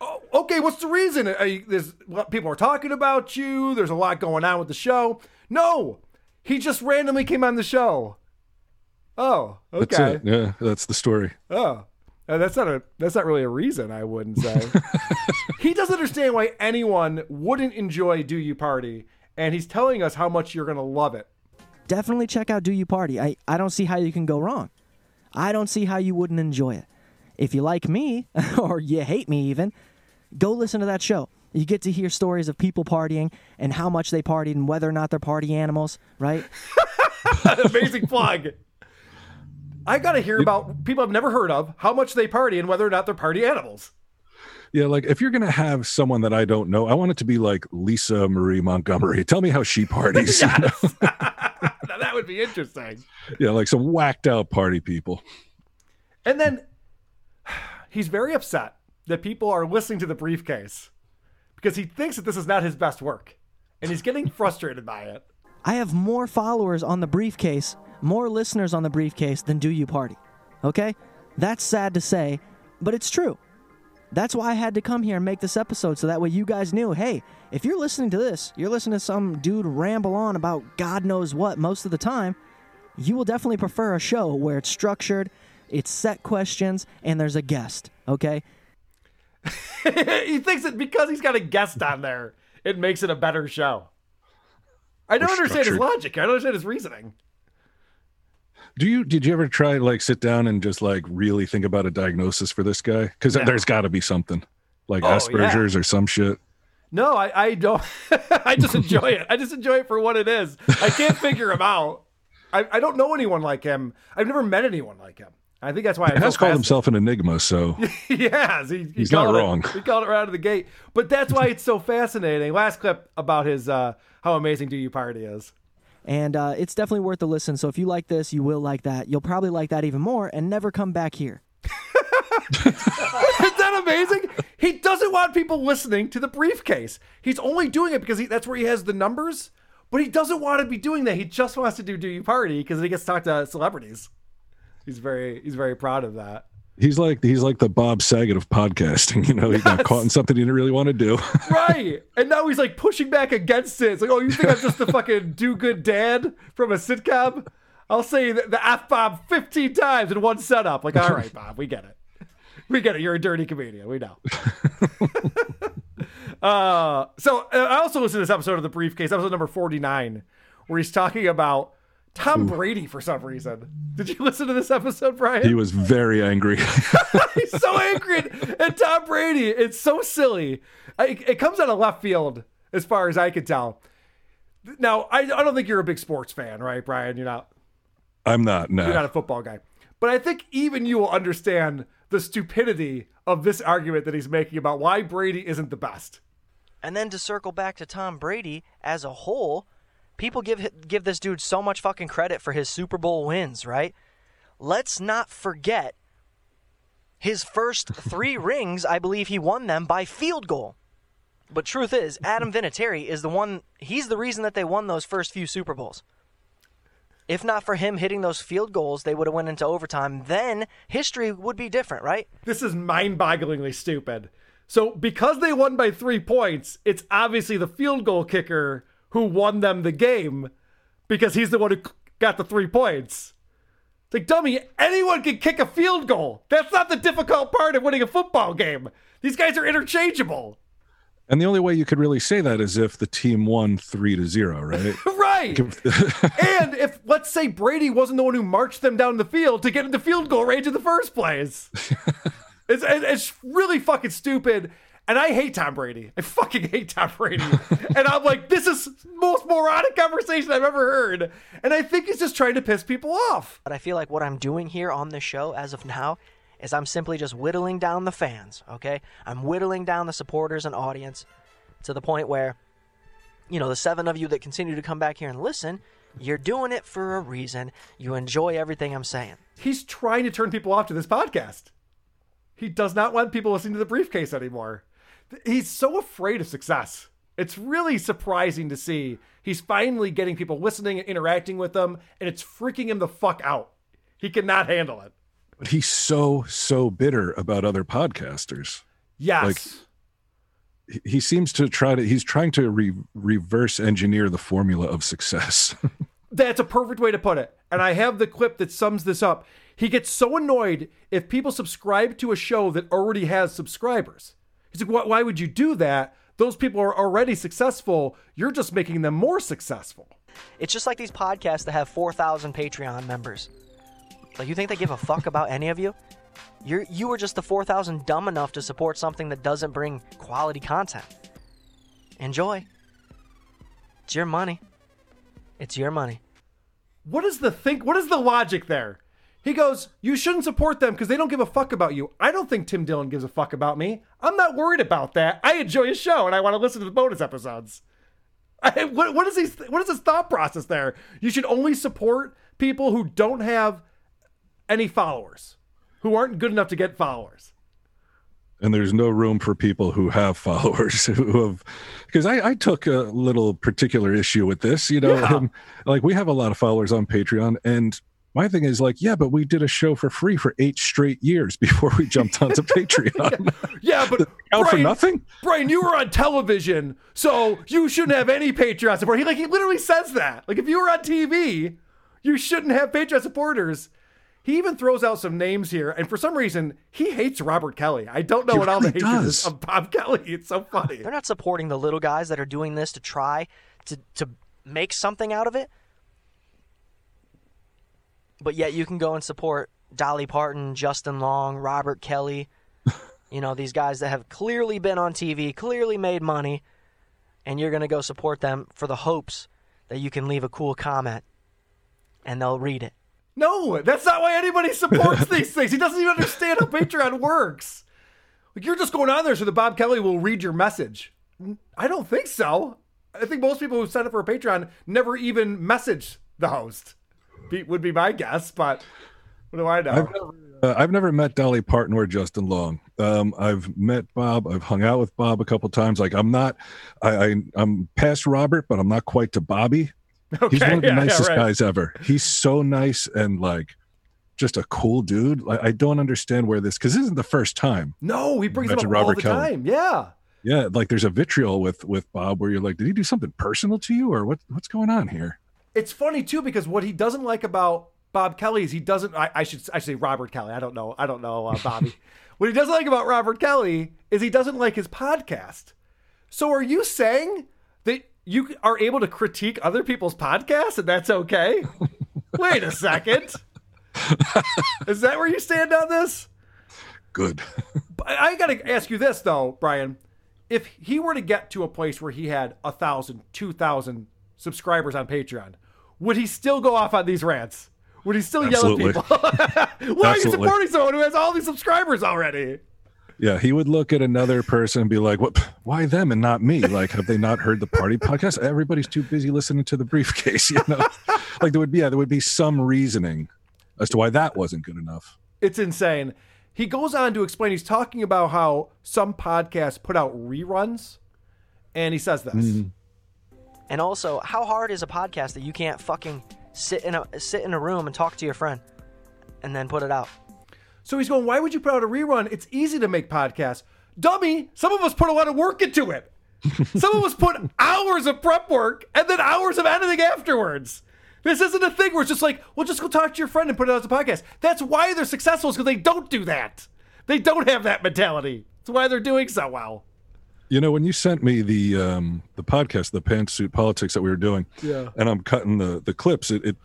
Oh, okay, what's the reason? Are you, there's what people are talking about you. There's a lot going on with the show. No, he just randomly came on the show. Oh, okay.
That's it. Yeah, that's the story.
Oh, uh, that's not a that's not really a reason. I wouldn't say. he doesn't understand why anyone wouldn't enjoy Do You Party, and he's telling us how much you're gonna love it.
Definitely check out Do You Party. I, I don't see how you can go wrong. I don't see how you wouldn't enjoy it. If you like me, or you hate me even, go listen to that show. You get to hear stories of people partying and how much they partied and whether or not they're party animals, right?
Amazing plug. I got to hear about people I've never heard of, how much they party, and whether or not they're party animals.
Yeah, like if you're gonna have someone that I don't know, I want it to be like Lisa Marie Montgomery. Tell me how she parties. you know?
now that would be interesting.
yeah, like some whacked out party people.
And then he's very upset that people are listening to the briefcase because he thinks that this is not his best work, and he's getting frustrated by it.
I have more followers on the briefcase, more listeners on the briefcase than Do You Party. Okay? That's sad to say, but it's true. That's why I had to come here and make this episode so that way you guys knew hey, if you're listening to this, you're listening to some dude ramble on about God knows what most of the time, you will definitely prefer a show where it's structured, it's set questions, and there's a guest. Okay?
he thinks that because he's got a guest on there, it makes it a better show. I don't
Or
understand his logic. I don't understand his reasoning.
Do you did you ever try like sit down and just like really think about a diagnosis for this guy? Because
No.
there's got to be something like
Oh, yeah.
Asperger's or some shit.
No, I, I don't. I just enjoy it. I just enjoy it for what it is. I can't figure him out. I, I don't know anyone like him. I've never met anyone like him. I think that's why
He
I'm
has called himself an enigma, so
has. He, he
He's not
called it-
wrong.
he called it right out of the gate. But that's why it's so fascinating. Last clip about his uh, how amazing Do You Party is.
And uh, it's definitely worth a listen. So if you like this, you will like that. You'll probably like that even more and never come back here.
Isn't that amazing? He doesn't want people listening to the briefcase. He's only doing it because he, that's where he has the numbers. But he doesn't want to be doing that. He just wants to do Do You Party because he gets to talk to celebrities. He's very he's very proud of that.
He's like he's like the Bob Saget of podcasting. You know, he got caught in something he didn't really want to do.
right. And now he's like pushing back against it. It's like, oh, you think I'm just the fucking do good dad from a sitcom? I'll say the, the F bomb 15 times in one setup. Like, all right, Bob, we get it. We get it. You're a dirty comedian. We know. uh, so uh, I also listened to this episode of The Briefcase, episode number 49, where he's talking about Tom Brady for some reason. Did you listen to this episode, Brian?
he was very angry.
He's so angry at, at Tom Brady. It's so silly. I, it comes out of left field, as far as I can tell. Now, I, I don't think you're a big sports fan, right, Brian? You're not.
I'm not. No.
You're not a football guy. But I think even you will understand the stupidity of this argument that he's making about why Brady isn't the best.
And then to circle back to Tom Brady as a whole, people give give this dude so much fucking credit for his Super Bowl wins, right? Let's not forget his first 3 rings, I believe he won them by field goal. But truth is, Adam Vinatieri is the one he's the reason that they won those first few Super Bowls. If not for him hitting those field goals, they would have went into overtime. Then history would be different, right?
This is mind-bogglingly stupid. So because they won by three points, it's obviously the field goal kicker who won them the game because he's the one who got the three points. It's like dummy, anyone can kick a field goal. That's not the difficult part of winning a football game. These guys are interchangeable.
And the only way you could really say that is if the team won three to zero, right?
right. and if let's say Brady wasn't the one who marched them down the field to get into field goal range in the first place. it's, it's really fucking stupid. And I hate Tom Brady. I fucking hate Tom Brady. and I'm like, this is most moronic conversation I've ever heard. And I think he's just trying to piss people off.
But I feel like what I'm doing here on this show as of now is I'm simply just whittling down the fans, okay? I'm whittling down the supporters and audience to the point where, you know, the seven of you that continue to come back here and listen, you're doing it for a reason. You enjoy everything I'm saying.
He's trying to turn people off to this podcast. He does not want people listening to the briefcase anymore. He's so afraid of success. It's really surprising to see he's finally getting people listening and interacting with them, and it's freaking him the fuck out. He cannot handle it.
But he's so so bitter about other podcasters.
Yes.
Like he- he seems to try to he's trying to re- reverse engineer the formula of success.
That's a perfect way to put it. And I have the clip that sums this up. He gets so annoyed if people subscribe to a show that already has subscribers. He's like, "Why- why would you do that? Those people are already successful. You're just making them more successful.
It's just like these podcasts that have 4,000 Patreon members. Like, you think they give a fuck about any of you? You're, you were just the 4,000 dumb enough to support something that doesn't bring quality content. Enjoy. It's your money. It's your money.
What is the think? What is the logic there? He goes, You shouldn't support them because they don't give a fuck about you. I don't think Tim Dillon gives a fuck about me. I'm not worried about that. I enjoy his show and I want to listen to the bonus episodes. I, what, what is he, what is his thought process there? You should only support people who don't have any followers, who aren't good enough to get followers.
and there's no room for people who have followers who have because I, I took a little particular issue with this you know
Yeah.
him, like we have a lot of followers on patreon and my thing is like yeah but we did a show for free for eight straight years before we jumped onto patreon
Yeah, but
Out for nothing?
Brian, you were on television, so you shouldn't have any Patreon support. He like he literally says that. Like if you were on TV, you shouldn't have Patreon supporters. He even throws out some names here, and for some reason, he hates Robert Kelly. I don't know
He
what all the
really
hatred is of Bob Kelly. It's so funny.
They're not supporting the little guys that are doing this to try to, to make something out of it. But yet you can go and support Dolly Parton, Justin Long, Robert Kelly, you know, these guys that have clearly been on TV, clearly made money, and you're going to go support them for the hopes that you can leave a cool comment and they'll read it.
No, that's not why anybody supports these things. He doesn't even understand how Patreon works. Like you're just going on there so that Bob Kelly will read your message. I don't think so. I think most people who sign up for a Patreon never even message the host. Be, would be my guess, but What do I know?
I've never, uh, I've never met Dolly Parton or Justin Long. Um, I've met Bob. I've hung out with Bob a couple times. Like I'm not, I, I I'm past Robert, but I'm not quite to Bobby. Okay, He's one of the
yeah, yeah,
nicest
right.
guys ever. He's so nice and like just a cool dude. Like I don't understand where this because this isn't the first time.
No, he brings up
Mention
all
Robert
the
Kelly.
time. Yeah.
Yeah, like there's a vitriol with with Bob where you're like, did he do something personal to you or what? What's going on here?
It's funny too because what he doesn't like about Bob Kelly is he doesn't. I, I should I should say Robert Kelly. I don't know. I don't know uh, Bobby. what he doesn't like about Robert Kelly is he doesn't like his podcast. So are you saying that you are able to critique other people's podcasts and that's okay? Wait a second. is that where you stand on this?
Good.
But I got to ask you this though, Brian. If he were to get to a place where he had a thousand, two thousand subscribers on Patreon, would he still go off on these rants? Would he still
Absolutely.
yell at people? Why are you supporting someone who has all these subscribers already?
Yeah, he would look at another person and be like, "What? Why them and not me? Like, have they not heard the party podcast? Everybody's too busy listening to the briefcase, you know? like, there would be yeah, there would be some reasoning as to why that wasn't good enough.
It's insane. He goes on to explain. He's talking about how some podcasts put out reruns, and he says this.
Mm.
And also, how hard is a podcast that you can't fucking sit in a sit in a room and talk to your friend, and then put it out?
So he's going, why would you put out a rerun? It's easy to make podcasts. Dummy, some of us put a lot of work into it. some of us put hours of prep work and then hours of editing afterwards. This isn't a thing where it's just like, well, just go talk to your friend and put it out as a podcast. That's why they're successful, is because they don't do that. They don't have that mentality. That's why they're doing so well.
You know, when you sent me the um the podcast, the pantsuit politics that we were doing,
Yeah.
and I'm cutting the the clips, it it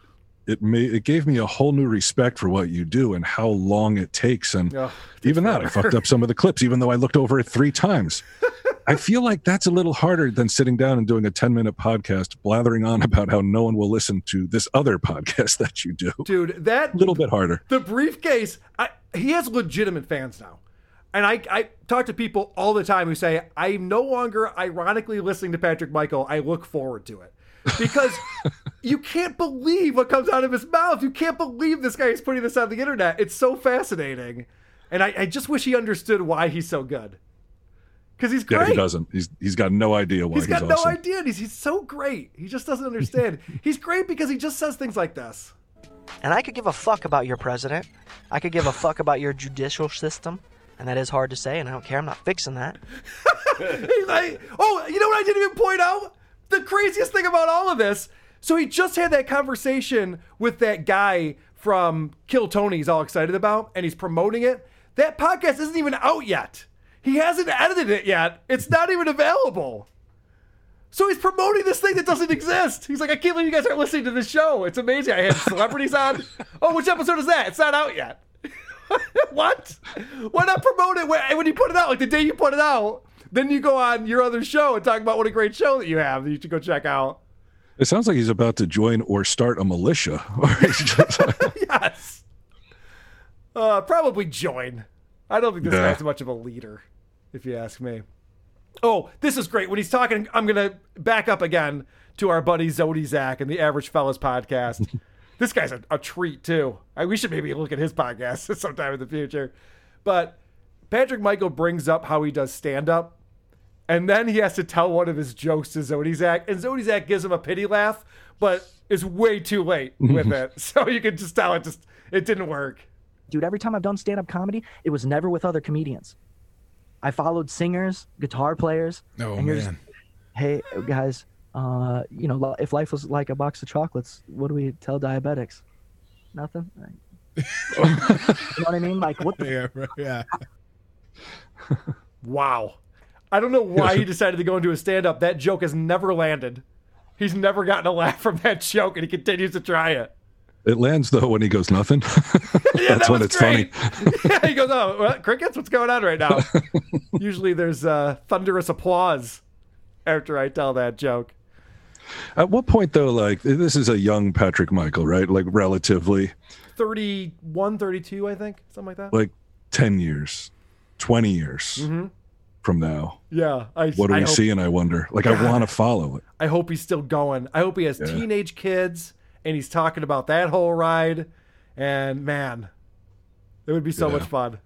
it made it gave me a whole new respect for what you do and how long it takes. And
Ugh,
even that, I fucked up some of the clips, even though I looked over it three times. I feel like that's a little harder than sitting down and doing a 10 minute podcast, blathering on about how no one will listen to this other podcast that you do.
Dude, that
A little bit harder.
The briefcase, I, he has legitimate fans now. And I, I talk to people all the time who say, I'm no longer ironically listening to Patrick Michael. I look forward to it. Because you can't believe what comes out of his mouth. You can't believe this guy is putting this on the internet. It's so fascinating. And I, I just wish he understood why he's so good. Because he's
Yeah,
great.
he doesn't. He's he's got no idea why
He's
he's,
got
awesome.
no idea. He's, he's so great. He just doesn't understand. he's great because he just says things like this.
And I could give a fuck about your president. I could give a fuck about your judicial system. And that is hard to say, and I don't care. I'm not fixing that.
Like, oh, you know what I didn't even point out? The craziest thing about all of this. So he just had that conversation with that guy from Kill Tony he's all excited about, and he's promoting it. That podcast isn't even out yet. He hasn't edited it yet. It's not even available. So he's promoting this thing that doesn't exist. He's like, I can't believe you guys aren't listening to this show. It's amazing. I had celebrities on. Oh, which episode is that? It's not out yet. what? Why not promote it when, when you put it out? Like the day you put it out, then you go on your other show and talk about what a great show that you have that you should go check out.
It sounds like he's about to join or start a militia. Or he's just-
yes. Uh, probably join. I don't think this
Yeah.
guy's much of a leader, if you ask me. Oh, this is great. When he's talking, I'm going to back up again to our buddy Zodi Zach and the Average Fellas podcast. This guy's a, a treat, too. I, we should maybe look at his podcast sometime in the future. But Patrick Michael brings up how he does stand up. And then he has to tell one of his jokes to Zodiac, and Zodiac gives him a pity laugh, but is way too late with it. So you can just tell it just it didn't work.
Dude, every time I've done stand up comedy, it was never with other comedians. I followed singers, guitar players.
Oh,
and you're just,
man.
hey, guys, uh, you know, if life was like a box of chocolates, what do we tell diabetics? Nothing. you know what I mean? Like, what the
Yeah, yeah.
Wow. I don't know why he decided to go into a stand up. That joke has never landed. He's never gotten a laugh from that joke, and he continues to try it.
it lands though when he goes nothing.
Yeah,
That's
that
when it's
great.
funny.
yeah, he goes, "Oh, what, crickets? What's going on right now?" Usually, there's uh, thunderous applause after I tell that joke.
At what point though, like this is a young Patrick Michael, right? Like relatively,
31, 32, I think, something like that.
like ten years, twenty years
Mhm.
from now.
Yeah, I.
What do
I
we
hope-
see? And I wonder. Like I want to follow it.
I hope he's still going. I hope he has
Yeah.
teenage kids and he's talking about that whole ride. And man, It would be so
Yeah.
much fun.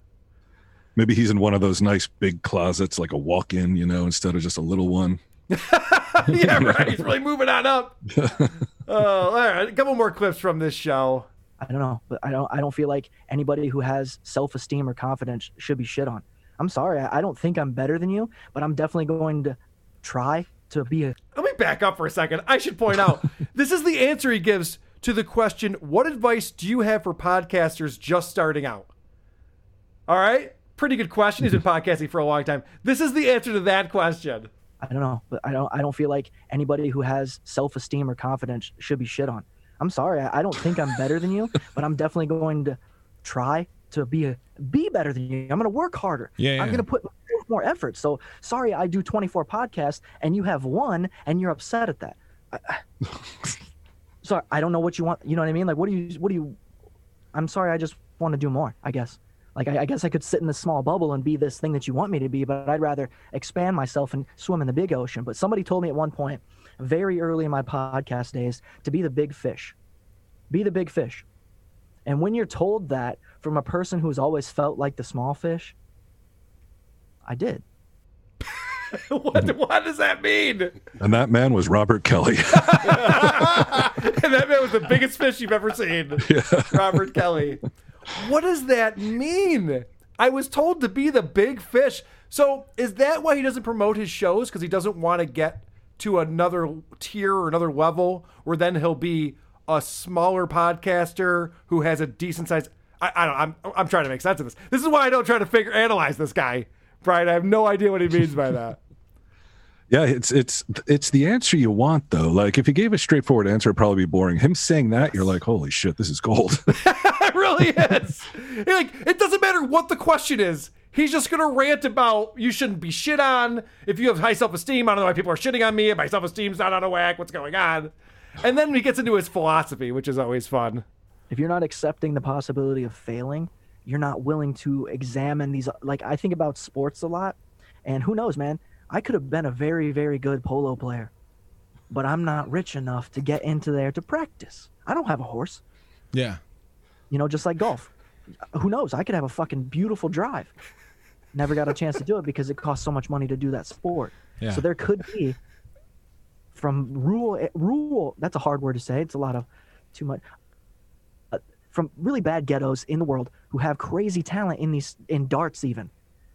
Maybe he's in one of those nice big closets, like a walk-in, you know, instead of just a little one.
yeah, right. He's really moving on up. Oh, all right. A couple more clips from this show.
I don't know, but I don't. I don't feel like anybody who has self-esteem or confidence should be shit on. I'm sorry. I, I don't think I'm better than you, but I'm definitely going to try to be a.
Let me back up for a second. I should point out this is the answer he gives to the question What advice do you have for podcasters just starting out? All right. Pretty good question. He's been podcasting for a long time. This is the answer to that question.
I don't know, but I don't. I don't feel like anybody who has self-esteem or confidence should be shit on. I'm sorry. I, I don't think I'm better than you, but I'm definitely going to try to be a be better than you. I'm going to work harder.
Yeah, yeah.
I'm going to put more effort. So sorry, I do 24 podcasts and you have one, and you're upset at that. I, I- sorry, I don't know what you want. You know what I mean? Like, what do you? What do you? I'm sorry. I just want to do more. I guess. Like, I, I guess I could sit in this small bubble and be this thing that you want me to be, but I'd rather expand myself and swim in the big ocean. But somebody told me at one point, very early in my podcast days, to be the big fish. Be the big fish. And when you're told that from a person who's always felt like the small fish, I did.
what, what does that mean?
And that man was Robert Kelly.
and that man was the biggest fish you've ever seen. Yeah. Robert Kelly. What does that mean? I was told to be the big fish. So is that why he doesn't promote his shows? Because he doesn't want to get to another tier or another level where then he'll be a smaller podcaster who has a decent size. I, I don't. I'm I'm trying to make sense of this. This is why I don't try to figure analyze this guy, Brian. I have no idea what he means by that.
Yeah, it's it's it's the answer you want though. Like if he gave a straightforward answer, it'd probably be boring. Him saying that, you're like, holy shit, this is gold.
it really is. like it doesn't matter what the question is. He's just gonna rant about you shouldn't be shit on. If you have high self esteem, I don't know why people are shitting on me. If my self esteem's not out of whack, what's going on? And then he gets into his philosophy, which is always fun.
If you're not accepting the possibility of failing, you're not willing to examine these. Like, I think about sports a lot, and who knows, man? I could have been a very, very good polo player, but I'm not rich enough to get into there to practice. I don't have a horse.
Yeah.
You know, just like golf. Who knows? I could have a fucking beautiful drive. Never got a chance to do it because it costs so much money to do that sport.
Yeah.
So there could be from rural rural that's a hard word to say. It's a lot of too much uh, from really bad ghettos in the world who have crazy talent in these in darts even.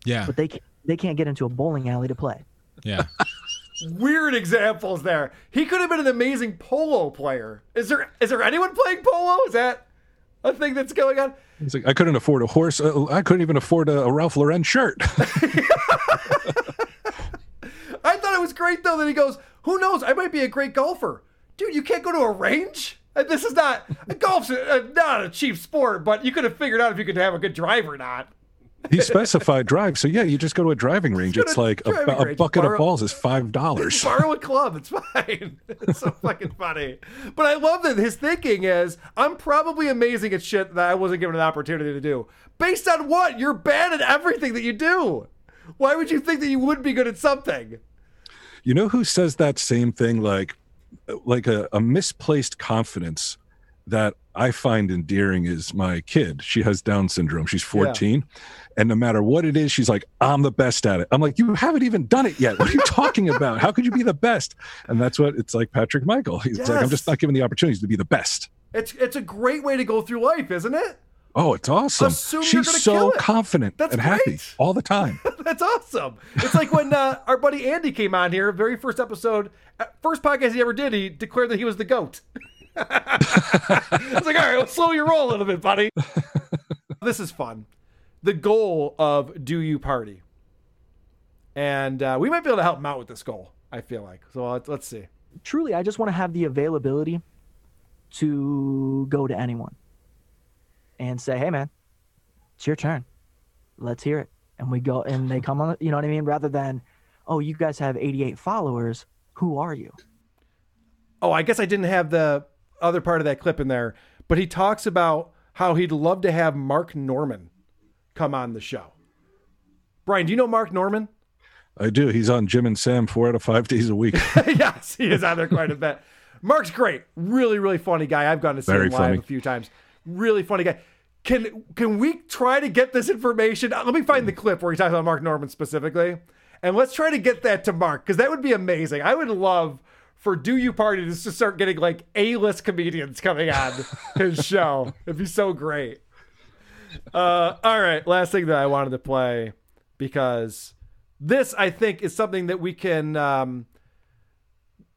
Yeah.
But they ca- they can't get into a bowling alley to play.
Yeah.
Weird examples there. He could have been an amazing polo player. Is there is there anyone playing polo? Is that a thing that's going on?
He's like, I couldn't afford a horse. Uh, I couldn't even afford a, Ralph Lauren shirt.
I thought it was great though that he goes, "Who knows? I might be a great golfer, dude. You can't go to a range. And This is not golf's uh, not a cheap sport, but you could have figured out if you could have a good drive or not.
He specified drive, so yeah, you just go to a driving range. It's like a, a
range,
bucket
borrow-
of balls is five dollars.
Borrow a club. It's fine. It's so fucking funny. But I love that his thinking is, I'm probably amazing at shit that I wasn't given an opportunity to do. Based on what? You're bad at everything that you do. Why would you think that you would be good at something?
You know who says that same thing? Like, like a, a misplaced confidence that I find endearing is my kid. She has Down syndrome. She's 14. And no matter what it is, she's like, I'm the best at it. I'm like, you haven't even done it yet. What are you talking about? How could you be the best? And that's what it's like Patrick Michael. He's like, I'm just not given the opportunities to be the best.
It's it's a great way to go through life, isn't it?
Oh, it's awesome.
Assume
She's so confident
That's
and happy all the time.
That's awesome. It's like when uh, our buddy Andy came on here, very first episode, uh, first podcast he ever did, he declared that he was the goat. I was like, all right, let's slow your roll a little bit, buddy. this is fun. The goal of Do You Party. And uh, we might be able to help him out with this goal, I feel like. So let's, let's see.
Truly, I just want to have the availability to go to anyone and say, "Hey, man, it's your turn. Let's hear it." And we go, and they come on. You know what I mean? Rather than, "Oh, you guys have 88 followers. Who are you?"
Oh, I guess I didn't have the other part of that clip in there, but he talks about how he'd love to have Mark Norman come on the show. Brian, do you know Mark Norman?
I do. He's on Jim and Sam four out of five days a week.
yes, he is on there quite a bit. Mark's great. Really, really funny guy. I've gone to see
Very
him live
funny.
a few times. Really funny guy. Can can we try to get this information? uh, Let me find the clip where he talks about Mark Norman specifically, and let's try to get that to Mark because that would be amazing. I would love for Do You Party to start getting like A list comedians coming on his show. It'd be so great. Uh, all right, last thing that I wanted to play because this I think is something that we can. Um,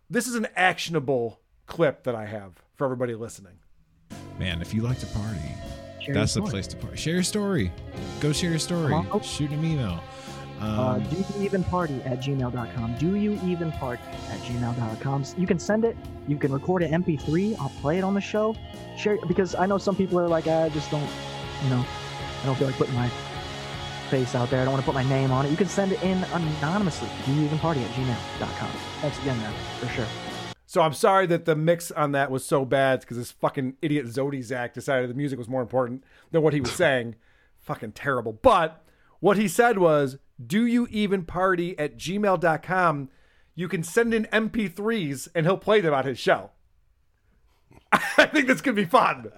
this is an actionable clip that I have for everybody listening.
Man, if you like to party,
Share
that's
your
the place to party. Share your story. Go share your story.
Come on.
Shoot an email.
uh,
Um,
do you even party at gmail.com do you even party at gmail.com you can send it you can record an mp3 i'll play it on the show share because i know some people are like i just don't you know i don't feel like putting my face out there i don't want to put my name on it you can send it in anonymously do you even party at gmail.com thanks again man for sure
So I'm sorry that the mix on that was so bad because this fucking idiot Zodiac decided the music was more important than what he was saying. fucking terrible. But what he said was, do you even party at gmail.com? You can send in MP3s and he'll play them on his show. I think this could be fun.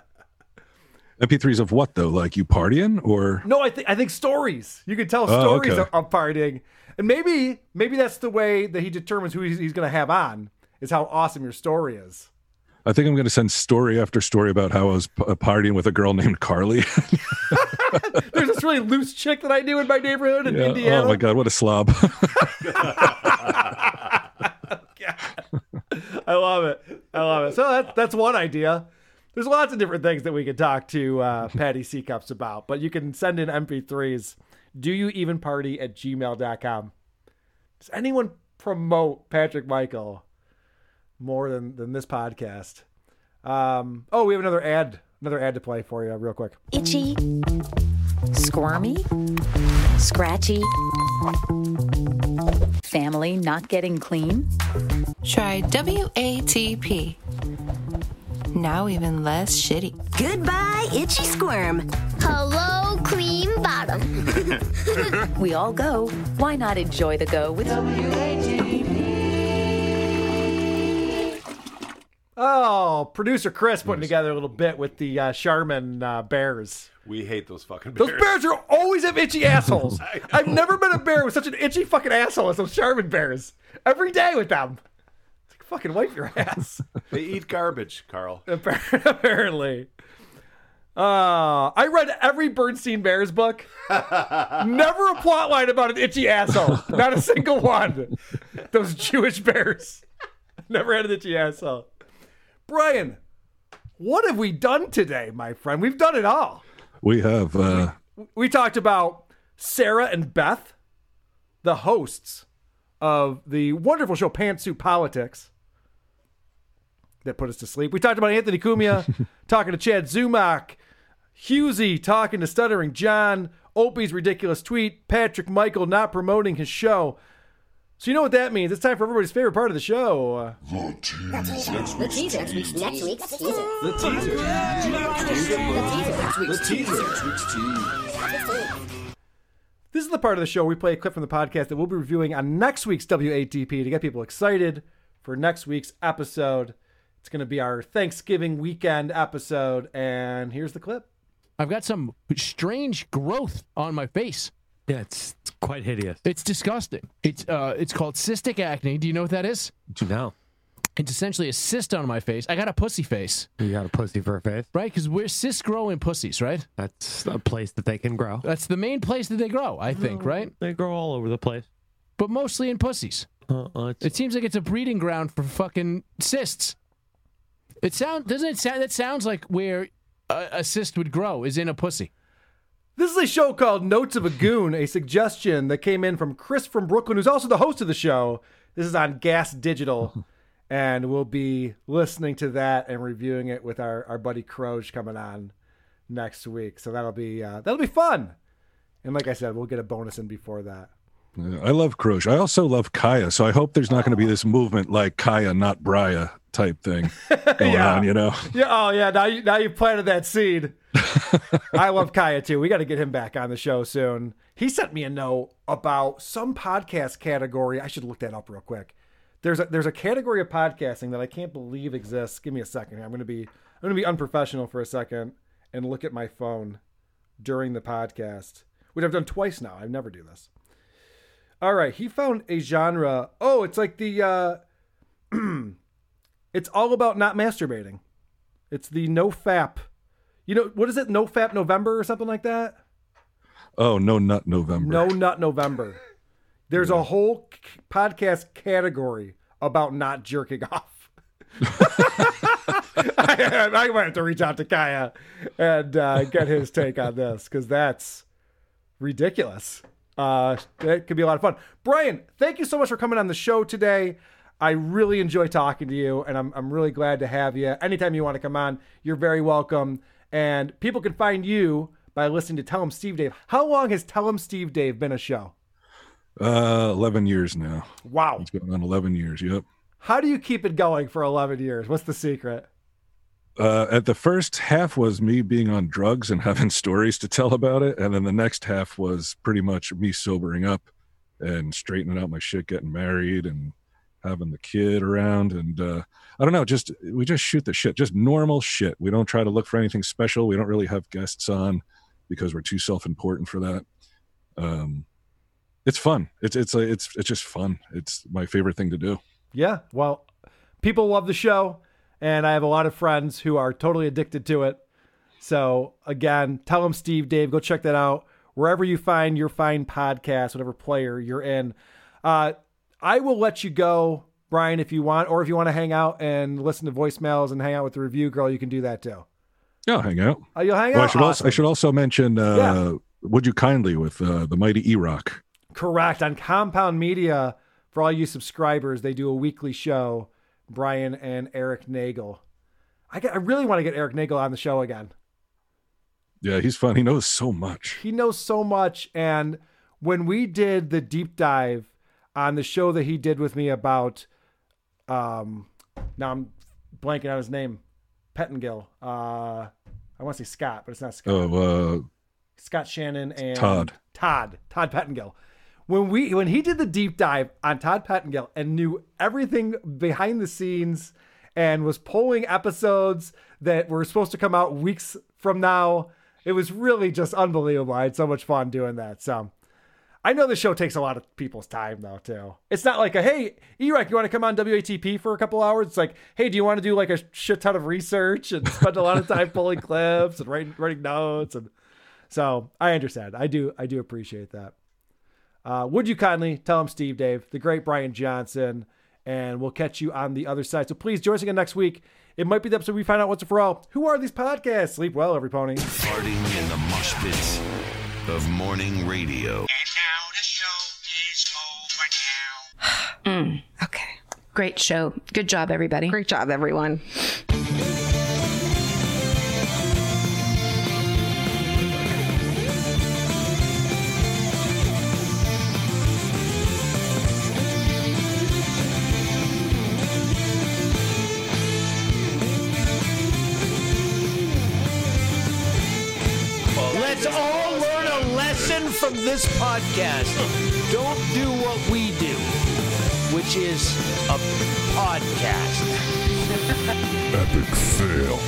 MP3s of what though? Like you partying or
No, I think I think stories. You can tell
Oh,
stories
okay.
of, of partying, and maybe maybe that's the way that he determines who he's, he's going to have on is how awesome your story is.
I think I'm going to send story after story about how I was p- uh, partying with a girl named Carly.
There's this really loose chick that I knew in my neighborhood in
Yeah.
Indiana.
Oh my god, what a slob!
I love it. I love it. So that, that's one idea. There's lots of different things that we could talk to uh, Patty Seacups about, but you can send in MP3s. Do you even party at gmail.com? Does anyone promote Patrick Michael more than, than this podcast? Um, oh, we have another ad, another ad to play for you real quick.
Itchy, squirmy, scratchy, family not getting clean.
Try WATP. Now even less shitty.
Goodbye, itchy squirm.
Hello, cream bottom.
we all go. Why not enjoy the go with
Oh, producer Chris putting together a little bit with the uh, Charmin uh, Bears.
We hate those fucking bears.
Those bears are always have itchy assholes. I've never met a bear with such an itchy fucking asshole as those Charmin bears. Every day with them. It's like, fucking wipe your ass.
They eat garbage, Carl.
Apparently. Uh, I read every Bernstein Bears book. Never a plot line about an itchy asshole. Not a single one. Those Jewish bears. Never had an itchy asshole. Bryan, what have we done today, my friend? We've done it all.
we have uh,
We talked about Sarah and Beth, the hosts of the wonderful show Pantsuit Politics that put us to sleep. We talked about Anthony Cumia talking to Chad Zumock, Husey talking to Stuttering John, Opie's ridiculous tweet, Patrick Michael not promoting his show. So you know what that means. It's time for everybody's favorite part of the show.
The teaser. Next week's Next week's teaser.
The teaser.
The teaser. The teaser.
This is the part of the show where we play a clip from the podcast that we'll be reviewing on next week's WATP to get people excited for next week's episode. It's going to be our Thanksgiving weekend episode, and here's the clip.
I've got some strange growth on my face.
Yeah, it's, it's quite hideous.
It's disgusting. It's uh, it's called cystic acne. Do you know what that is?
No.
It's essentially a cyst on my face. I got a pussy face.
You got a pussy for a face?
Right? Because we're cysts grow in pussies, right?
That's a place that they can grow.
That's the main place that they grow, I think, right?
They grow all over the place.
But mostly in pussies.
Uh,
It seems like it's a breeding ground for fucking cysts. It sound doesn't it sound that sounds like where a, a cyst would grow is in a pussy.
This is a show called Notes of a Goon, a suggestion that came in from Chris from Brooklyn, who's also the host of the show. This is on Gas Digital, and we'll be listening to that and reviewing it with our, our buddy Croge coming on next week. So that'll be uh, that'll be fun. And like I said, we'll get a bonus in before that.
Yeah, I love Croge. I also love Kaya, so I hope there's not going to be this movement like Kaya, not Brya type thing going
Yeah.
on. You know,
Yeah. Oh, yeah. Now you now you planted that seed. I love Kaya too. We got to get him back on the show soon. He sent me a note about some podcast category. I should look that up real quick. There's a there's a category of podcasting that I can't believe exists. Give me a second. here. I'm gonna be I'm gonna be unprofessional for a second and look at my phone during the podcast, which I've done twice now. I never do this. All right, he found a genre. Oh, it's like the uh it's all about not masturbating. It's the no fap. You know, what is it? No fap November or something like that?
Oh, no nut November.
No Nut November. There's a whole c- podcast category about not jerking off. I, I might have to reach out to Kaya and uh, get his take on this because that's ridiculous. Uh, it could be a lot of fun. Bryan, thank you so much for coming on the show today. I really enjoy talking to you, and I'm, I'm really glad to have you. Anytime you want to come on, you're very welcome. And people can find you by listening to Tell 'em Steve Dave. How long has Tell 'em Steve Dave been a show?
Uh, 11 years now.
Wow.
It's going on 11 years. Yep.
How do you keep it going for 11 years? What's the secret?
Uh, at the first half was me being on drugs and having stories to tell about it, and then the next half was pretty much me sobering up and straightening out my shit, getting married, and having the kid around. And uh, I don't know, just we just shoot the shit, just normal shit. We don't try to look for anything special. We don't really have guests on because we're too self-important for that. Um, it's fun. It's it's a, it's it's just fun. It's my favorite thing to do.
Yeah. Well, people love the show, and I have a lot of friends who are totally addicted to it. So again, tell them Steve, Dave, go check that out wherever you find your fine podcast, whatever player you're in. Uh, I will let you go, Bryan, if you want, or if you want to hang out and listen to voicemails and hang out with the review girl, you can do that too.
Yeah, I'll hang out.
Oh, you'll hang
Well, I
out.
should also I should also mention uh,
Yeah.
Would You Kindly with uh, the mighty E Rock.
Correct. On Compound Media, for all you subscribers, they do a weekly show. Bryan and Eric Nagel. I, get, I really want to get Eric Nagel on the show again.
Yeah, he's fun. He knows so much.
He knows so much. And when we did the deep dive on the show that he did with me about, um, now I'm blanking on his name, Pettengill. Uh, I want to say Scott, but it's not Scott.
Oh, uh,
Scott Shannon and
Todd.
Todd. Todd Pettengill. When we when he did the deep dive on Todd Pettengill and knew everything behind the scenes and was pulling episodes that were supposed to come out weeks from now, it was really just unbelievable. I had so much fun doing that. So I know the show takes a lot of people's time though too. It's not like a hey, Eric, you want to come on WATP for a couple hours? It's like, hey, do you want to do like a shit ton of research and spend a lot of time pulling clips and writing writing notes and so I understand. I do. I do appreciate that. Uh, would you kindly tell him, Steve, Dave, the great Bryan Johnson, and we'll catch you on the other side. So please join us again next week. It might be the episode we find out once and for all. Who are these podcasts? Sleep well, every pony.
Farting in the mosh pits of morning radio.
Mm, okay. Great show. Good job, everybody. Great job, everyone.
Let's all learn a lesson from this podcast. Don't do what we do, which is a podcast.
Epic fail.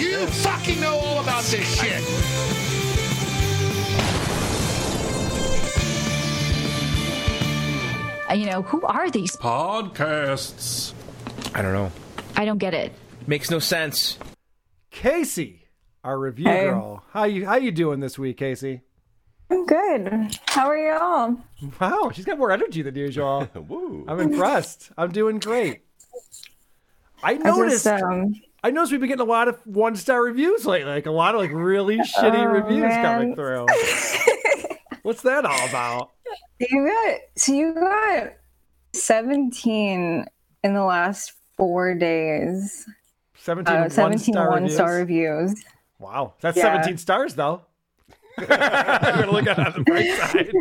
you fucking know all about this shit.
Uh, You know, who are these?
Podcasts.
I don't know.
I don't get it.
Makes no sense.
Casey, our review
Hey.
girl. How you how you doing this week, Casey?
I'm good. How are y'all?
Wow, she's got more energy than usual. I'm impressed. I'm doing great. I noticed. I,
um,
noticed we've been getting a lot of one star reviews lately. Like a lot of like really shitty
Oh,
reviews coming through. What's that all about?
You got so you got 17 in the last four days.
17
uh,
one
17
star
one star
reviews?
reviews.
Wow, that's
Yeah.
17 stars though. I'm gonna look at it on the bright side.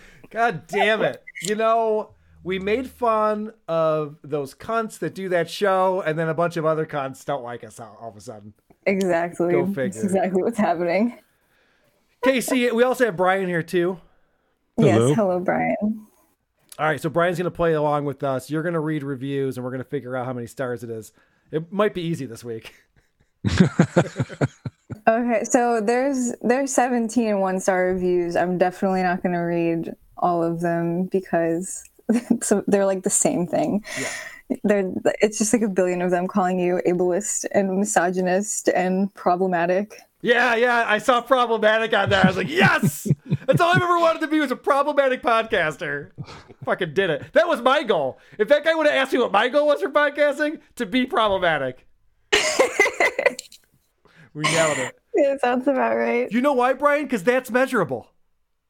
God damn it! You know, we made fun of those cunts that do that show, and then a bunch of other cunts don't like us all, all of a sudden.
Exactly.
Go figure.
That's exactly what's happening.
Casey, we also have Bryan here too.
Yes, hello, Bryan.
All right, so Bryan's gonna play along with us. You're gonna read reviews, and we're gonna figure out how many stars it is. It might be easy this week.
Okay, so there's there's 17 one star reviews. I'm definitely not going to read all of them because so they're like the same thing. They're it's just like a billion of them calling you ableist and misogynist and problematic.
Yeah, yeah, I saw problematic on there. I was like, yes, that's all I've ever wanted to be was a problematic podcaster. Fucking did it. That was my goal. If that guy would have asked me what my goal was for podcasting, to be problematic. we nailed it.
Yeah, sounds about right.
You know why, Bryan? Because that's measurable.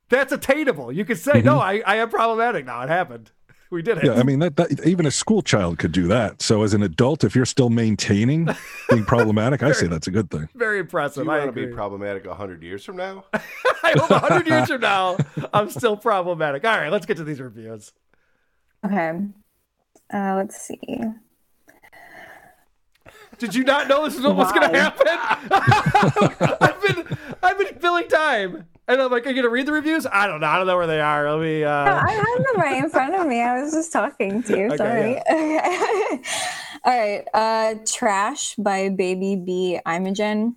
That's attainable. You can say, no, I, I am problematic now. It happened. We did it.
Yeah, I mean that, that even a school child could do that. So as an adult, if you're still maintaining being problematic, I say that's a good thing.
Very
Do
impressive.
you
I
want to be
agree.
problematic 100 years from now?
I hope 100 years from now, I'm still problematic. All right, let's get to these reviews.
Okay. Uh, let's see.
Did you not know this is what was going to happen? I've been I've been filling time, and I'm like, are you going to read the reviews? I don't know. I don't know where they are. Let me.
No,
Uh...
I have them right in front of me. I was just talking to you.
Okay,
Sorry. Okay. All right. Uh, Trash by Baby B Imogen.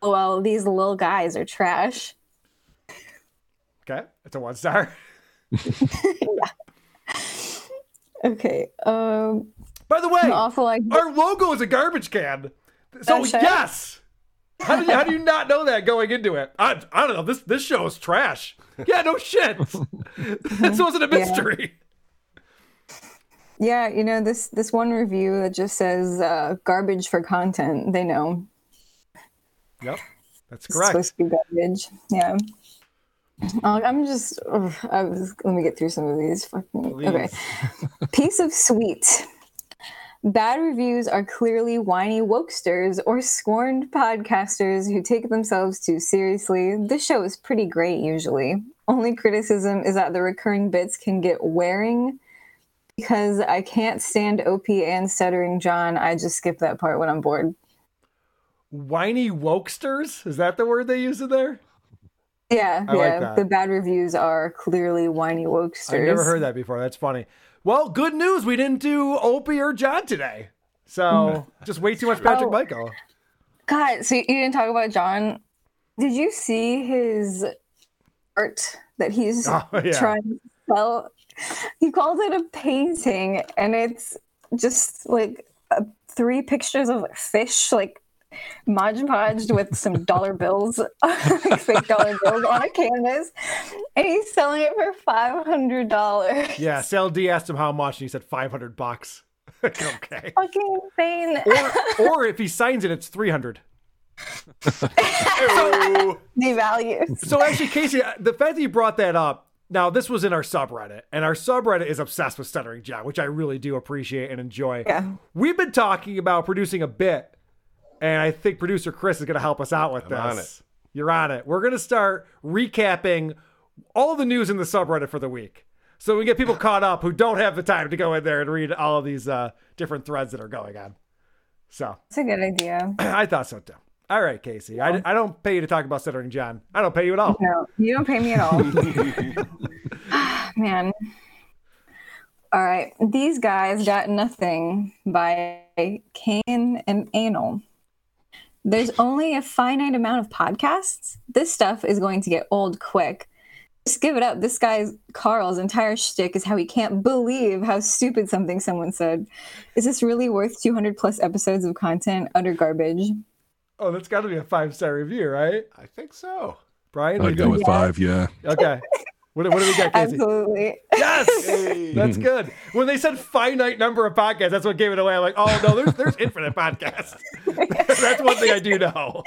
Well, these little guys are trash.
Okay, it's a one star. Yeah.
Okay. Um,
By the way,
like
our logo is a garbage can. So yes. How do you how do you not know that going into it? I, I don't know. This this show is trash. Yeah, no shit. this wasn't a mystery.
Yeah, you know this this one review that just says uh, garbage for content. They know
Yep, that's
it's
correct.
supposed to be garbage. Yeah. Uh, I'm just. ugh, was, let me get through some of these. Fucking okay. Piece of sweet. Bad reviews are clearly whiny wokesters or scorned podcasters who take themselves too seriously. This show is pretty great usually. Only criticism is that the recurring bits can get wearing. Because I can't stand Opie and stuttering John, I just skip that part when I'm bored.
Whiny wokesters? Is that the word they use in there?
Yeah,
I like
yeah.
that.
the bad reviews are clearly whiny wokesters.
I've never heard that before. That's funny. Well, good news. We didn't do Opie or John today. So just way too much Patrick
Oh.
Michael.
God, so you didn't talk about John. Did you see his art that he's
Oh, yeah.
trying to sell? He called it a painting, and it's just like uh, three pictures of fish, like Mod Podged with some dollar bills, like fake dollar bills on a canvas, and he's selling it for five hundred dollars.
Yeah, Sal D asked him how much, and he said 500 bucks. okay.
Fucking insane.
Or, or if he signs it, it's 300.
Devalue.
So actually, Casey, uh, the fact that you brought that up, now this was in our subreddit, and our subreddit is obsessed with Stuttering John, which I really do appreciate and enjoy.
Yeah.
We've been talking about producing a bit, and I think producer Chris is going to help us out with
I'm
this.
on it.
You're on it. We're going to start recapping all the news in the subreddit for the week. So we get people caught up who don't have the time to go in there and read all of these uh, different threads that are going on. So
It's a good idea.
I thought so too. All right, Casey. I, I don't pay you to talk about Stuttering John. I don't pay you at all.
No, you don't pay me at all. Man. All right. These guys got nothing by Kane and Anal. There's only a finite amount of podcasts. This stuff is going to get old quick. Just give it up. This guy's Carl's entire shtick is how he can't believe how stupid something someone said. Is this really worth 200 plus episodes of content? under garbage.
Oh, that's got to be a five star review, right?
I think so.
Bryan,
I'd go with
think?
five. Yeah.
Okay. What, what do we got, Casey?
Absolutely.
Yes, that's good. When they said finite number of podcasts, that's what gave it away. I'm like, oh no, there's there's infinite podcasts. that's one thing I do know.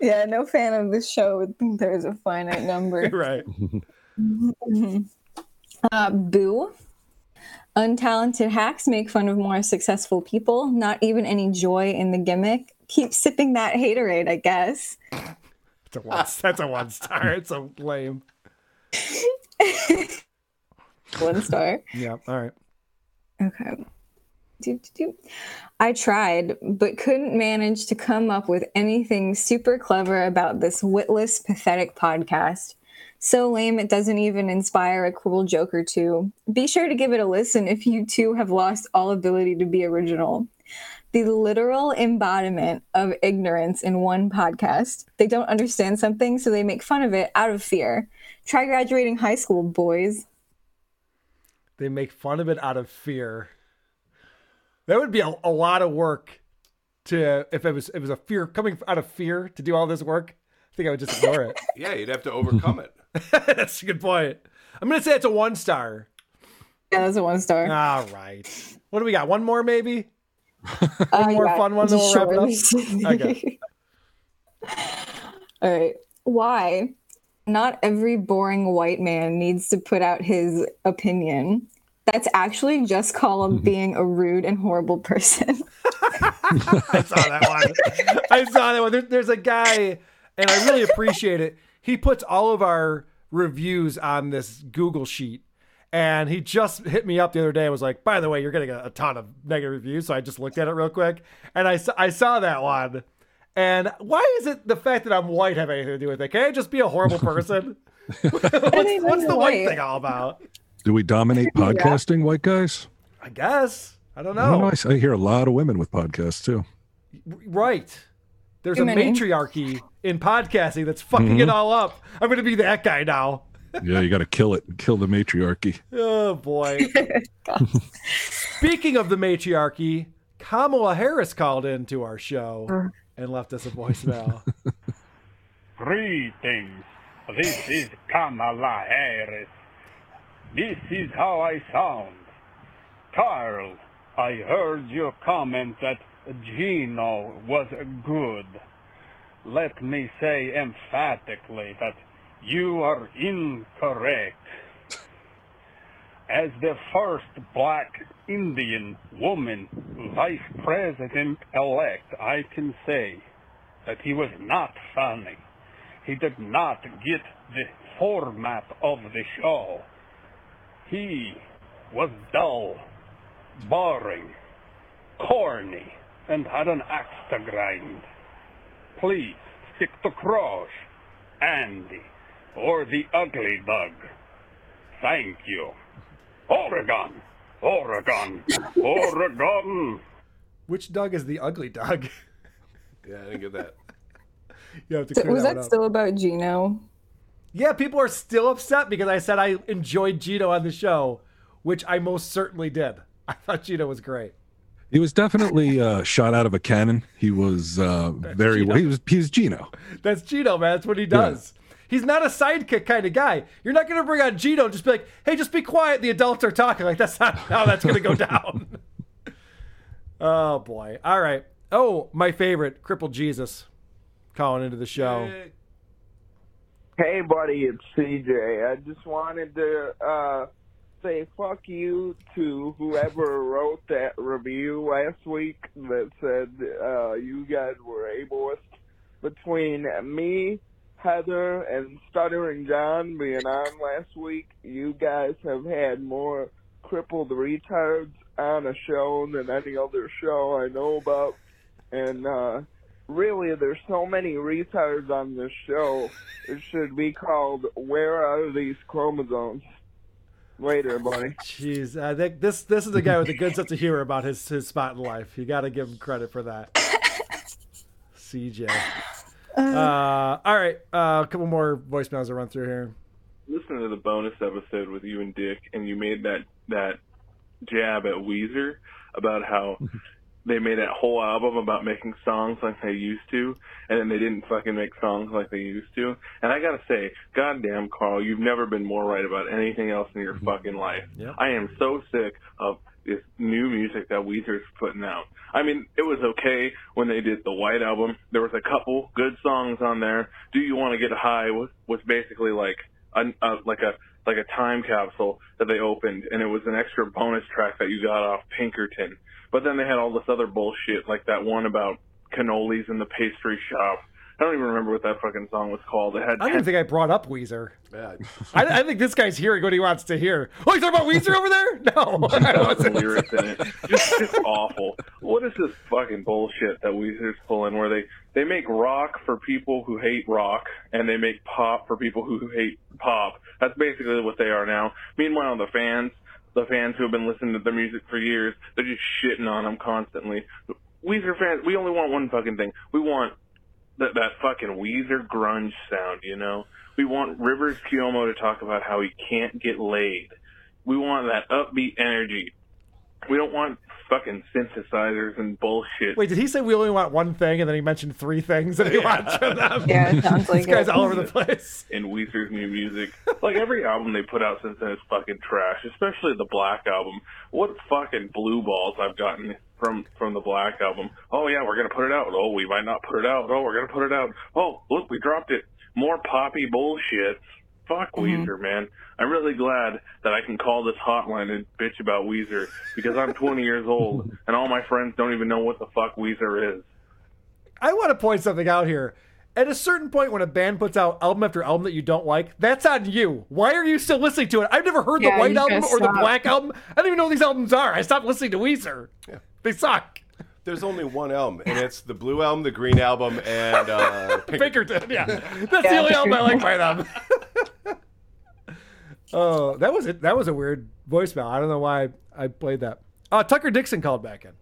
Yeah, no fan of this show would think there's a finite number.
right.
Uh, boo. Untalented hacks make fun of more successful people. Not even any joy in the gimmick. Keep sipping that haterade, I guess.
It's a one, that's a one star. It's so lame.
One star.
Yeah. All right.
Okay. Do, do, do. I tried, but couldn't manage to come up with anything super clever about this witless, pathetic podcast. So lame it doesn't even inspire a cruel joke or two. Be sure to give it a listen if you too have lost all ability to be original. The literal embodiment of ignorance in one podcast. They don't understand something, so they make fun of it out of fear. Try graduating high school, boys.
They make fun of it out of fear. That would be a, a lot of work to if it was if it was a fear coming out of fear to do all this work. I think I would just ignore it.
Yeah, you'd have to overcome it.
That's a good point. I'm gonna say it's a one star.
Yeah, that's a one star.
All right. What do we got? One more maybe?
Uh,
more
yeah,
fun one, then we'll
sure.
up. Okay.
All right. Why? Not every boring white man needs to put out his opinion. That's actually just called being a rude and horrible person.
I saw that one. I saw that one. There, there's a guy, and I really appreciate it. He puts all of our reviews on this Google sheet. And he just hit me up the other day and was like, by the way, you're getting a, a ton of negative reviews. So I just looked at it real quick. And I, saw- I saw that one. And why is it the fact that I'm white have anything to do with it? Can I just be a horrible person? what's, what's the white
white.
thing all about?
Do we dominate podcasting, white guys?
I guess. I don't
I don't know.
I,
I s- I hear a lot of women with podcasts too.
Right. There's
Too
a
many.
matriarchy in podcasting that's fucking
Mhm.
it all up. I'm going to be that guy now.
Yeah, you got to kill it, kill the matriarchy.
Oh boy. Speaking of the matriarchy, Kamala Harris called into our show uh. and left us a voicemail.
Greetings. This is Kamala Harris. This is how I sound. Carl, I heard your comment that Gino was good. Let me say emphatically that you are incorrect. As the first black Indian woman vice president elect, I can say that he was not funny. He did not get the format of the show. He was dull, boring, corny, and had an axe to grind. Please stick to Crush, Andy, or the Ugly Dog. Thank you. Oregon, Oregon, Oregon.
Which dog is the ugly dog?
Yeah, I didn't get that.
You have to
So was
that,
that
one up.
still about Gino?
Yeah, people are still upset because I said I enjoyed Gino on the show, which I most certainly did. I thought Gino was great.
He was definitely uh, shot out of a cannon. He was uh, very.
Gino.
He was. He was Gino.
That's Gino, man. That's what he does. He's not a sidekick kind of guy. You're not going to bring on Gino and just be like, hey, just be quiet. The adults are talking. Like, that's not how that's going to go down. oh, boy. All right. Oh, my favorite, Crippled Jesus, calling into the show.
Hey, buddy, it's CJ. I just wanted to uh, say fuck you to whoever wrote that review last week that said uh, you guys were ableist. Between me, Heather, and Stuttering John being on last week, you guys have had more crippled retards on a show than any other show I know about. And uh, really, there's so many retards on this show. It should be called "Where Are These Chromosomes?" Later, buddy.
Jeez, I think this this is a guy with a good sense of humor about his his spot in life. You got to give him credit for that. CJ. Uh, all right, uh, a couple more voicemails to run through here.
Listen to the bonus episode with you and Dick, and you made that that jab at Weezer about how they made that whole album about making songs like they used to, and then they didn't fucking make songs like they used to. And I gotta say, goddamn, Carl, you've never been more right about anything else in your fucking life.
Yep.
I am so sick of this new music that Weezer's putting out. I mean, it was okay when they did the White Album. There was a couple good songs on there. Do You Want to Get High was, was basically like a, a like a like a time capsule that they opened, and it was an extra bonus track that you got off Pinkerton. But then they had all this other bullshit, like that one about cannolis in the pastry shop. I don't even remember what that fucking song was called. It had
I don't even think I brought up Weezer.
Yeah.
I, I think this guy's hearing what he wants to hear. Oh, you talking about Weezer over there? No. I don't
fucking
know.
lyrics in it. Just, just awful. What is this fucking bullshit that Weezer's pulling where they, they make rock for people who hate rock and they make pop for people who hate pop? That's basically what they are now. Meanwhile, the fans, the fans who have been listening to their music for years, they're just shitting on them constantly. Weezer fans, we only want one fucking thing. We want that that fucking Weezer grunge sound. You know, we want Rivers Cuomo to talk about how he can't get laid. We want that upbeat energy. We don't want fucking synthesizers and bullshit.
Wait, did he say we only want one thing, and then he mentioned three things that he wants from them?
Yeah, it sounds like
this guy's all over the place.
in Weezer's new music. Like every album they put out since then is fucking trash, especially the Black album. What fucking blue balls I've gotten from from the Black album. Oh yeah, we're gonna put it out. Oh, we might not put it out. Oh, we're gonna put it out. Oh, look, we dropped it. More poppy bullshit. Fuck
Mm-hmm.
Weezer, man. I'm really glad that I can call this hotline and bitch about Weezer because I'm 20 years old and all my friends don't even know what the fuck Weezer is.
I want to point something out here. At a certain point, when a band puts out album after album that you don't like, that's on you. Why are you still listening to it? I've never heard
Yeah,
the White Album
gotta
or the. Black Album. I don't even know what these albums are. I stopped listening to Weezer. They suck.
There's only one album, and it's the Blue Album, the Green Album, and uh,
Pinkerton. Yeah, that's the only album I like by them. Oh, that was it. That was a weird voicemail. I don't know why I played that. Uh, Tucker Dixon called back in.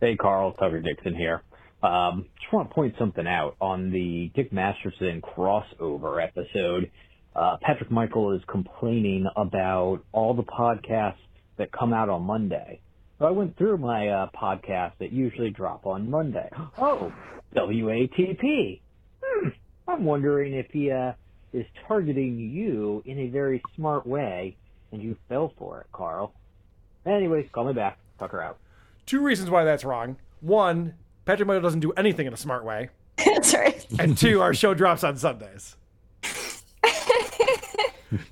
Hey, Carl, Tucker Dixon here. Um, just want to point something out on the Dick Masterson crossover episode. Uh, Patrick Michael is complaining about all the podcasts that come out on Monday. So I went through my uh, podcasts that usually drop on Monday. Oh, WATP. Hmm. I'm wondering if he uh, is targeting you in a very smart way, and you fell for it, Carl. Anyways, call me back. Tucker out.
Two reasons why that's wrong. One, Patrick Michael doesn't do anything in a smart way.
That's right.
And two, our show drops on Sundays.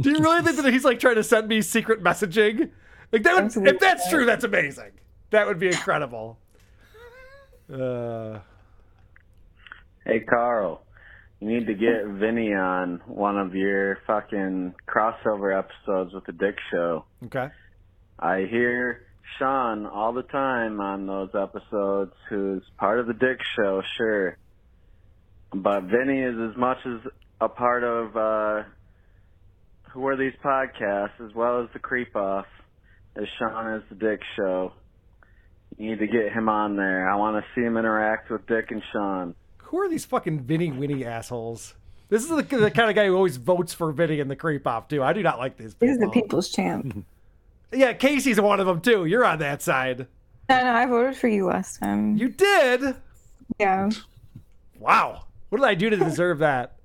do you really think that he's like trying to send me secret messaging? Like that would, if that's true, that's amazing. That would be incredible. Uh,
Hey Carl, you need to get Vinny on one of your fucking crossover episodes with the Dick Show.
okay.
I hear Sean all the time on those episodes, who's part of the Dick Show, sure, but Vinny is as much as a part of uh, who are these podcasts, as well as the Creep Off, as Sean is the Dick Show. You need to get him on there. I want to see him interact with Dick and Sean.
Who are these fucking Vinny Winnie assholes? This is the, the kind of guy who always votes for Vinny in the creep off too. I do not like these
This is the people's champ.
Yeah, Casey's one of them too. You're on that side.
No, no, I voted for you last time.
You did?
Yeah.
Wow. What did I do to deserve that?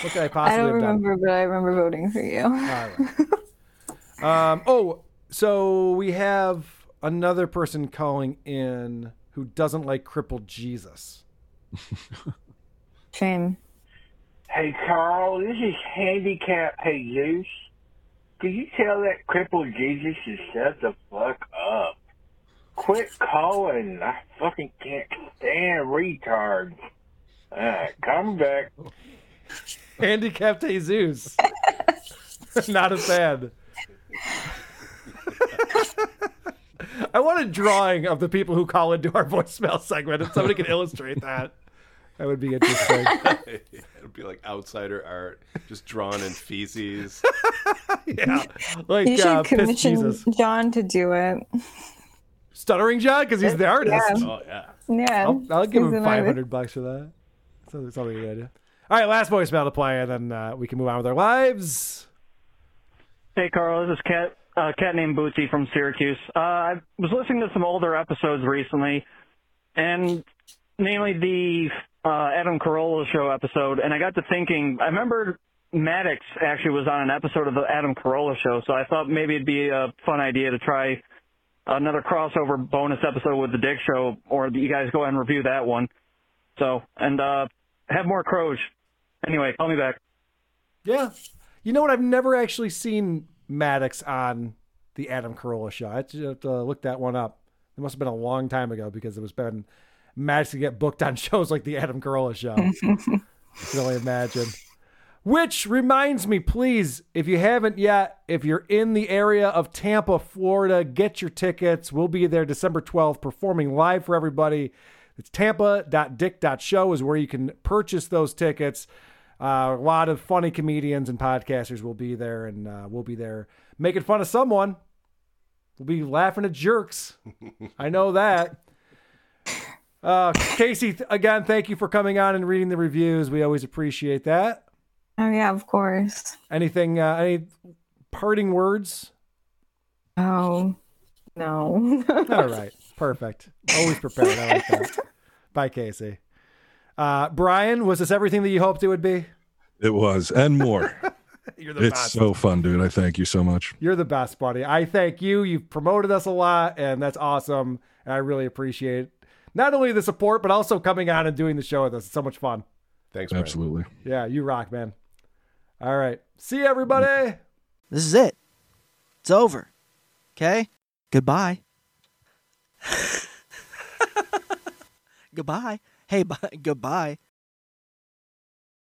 What could I possibly?
I don't
have done?
remember, but I remember voting for you.
Um, oh, so we have another person calling in who doesn't like crippled Jesus.
Shame.
Hey, Carl, this is Handicap Jesus. Could you tell that crippled Jesus to shut the fuck up? Quit calling. I fucking can't stand retards. Uh, come back.
Handicapped Jesus. Not a fan. I want a drawing of the people who call into our voicemail segment. If somebody can illustrate that, that would be interesting.
It'd be like outsider art, just drawn in feces.
yeah, like
you should
uh,
commission
Jesus.
John to do it.
Stuttering John because he's the artist.
Yeah.
Oh yeah.
Yeah.
I'll, I'll give him
an
five
artist.
hundred bucks for that. Sounds sounds like a good idea. All right, last voicemail to play, and then uh, we can move on with our lives.
Hey, Carl. This is Cat, uh, cat named Bootsy from Syracuse. Uh, I was listening to some older episodes recently, and namely the uh, Adam Carolla show episode, and I got to thinking. I remember Maddox actually was on an episode of the Adam Carolla show, so I thought maybe it'd be a fun idea to try another crossover bonus episode with the Dick Show, or you guys go ahead and review that one. So, and uh, have more Croge. Anyway, call me back.
Yeah. You know what? I've never actually seen Maddox on the Adam Carolla show. I have to have to look that one up. It must have been a long time ago because it was been Maddox to get booked on shows like the Adam Carolla show. I can only imagine. Which reminds me, please, if you haven't yet, if you're in the area of Tampa, Florida, get your tickets. We'll be there December 12th performing live for everybody. It's tampa.dick.show is where you can purchase those tickets. Uh, a lot of funny comedians and podcasters will be there, and uh, we'll be there making fun of someone. We'll be laughing at jerks. I know that. Uh, Casey, again, thank you for coming on and reading the reviews. We always appreciate that.
Oh yeah, of course.
Anything? Uh, any parting words?
Oh no.
All right, perfect. Always prepared. I like that. Bye, Casey. Uh, Bryan, was this everything that you hoped it would be?
It was, and more.
You're the
it's
best.
so fun, dude. I thank you so much.
You're the best, buddy. I thank you. You've promoted us a lot, and that's awesome. And I really appreciate not only the support, but also coming on and doing the show with us. It's so much fun.
Thanks,
Absolutely.
Yeah, you rock, man. All right. See you, everybody.
This is it. It's over. Okay? Goodbye. goodbye. Hey, bye. goodbye.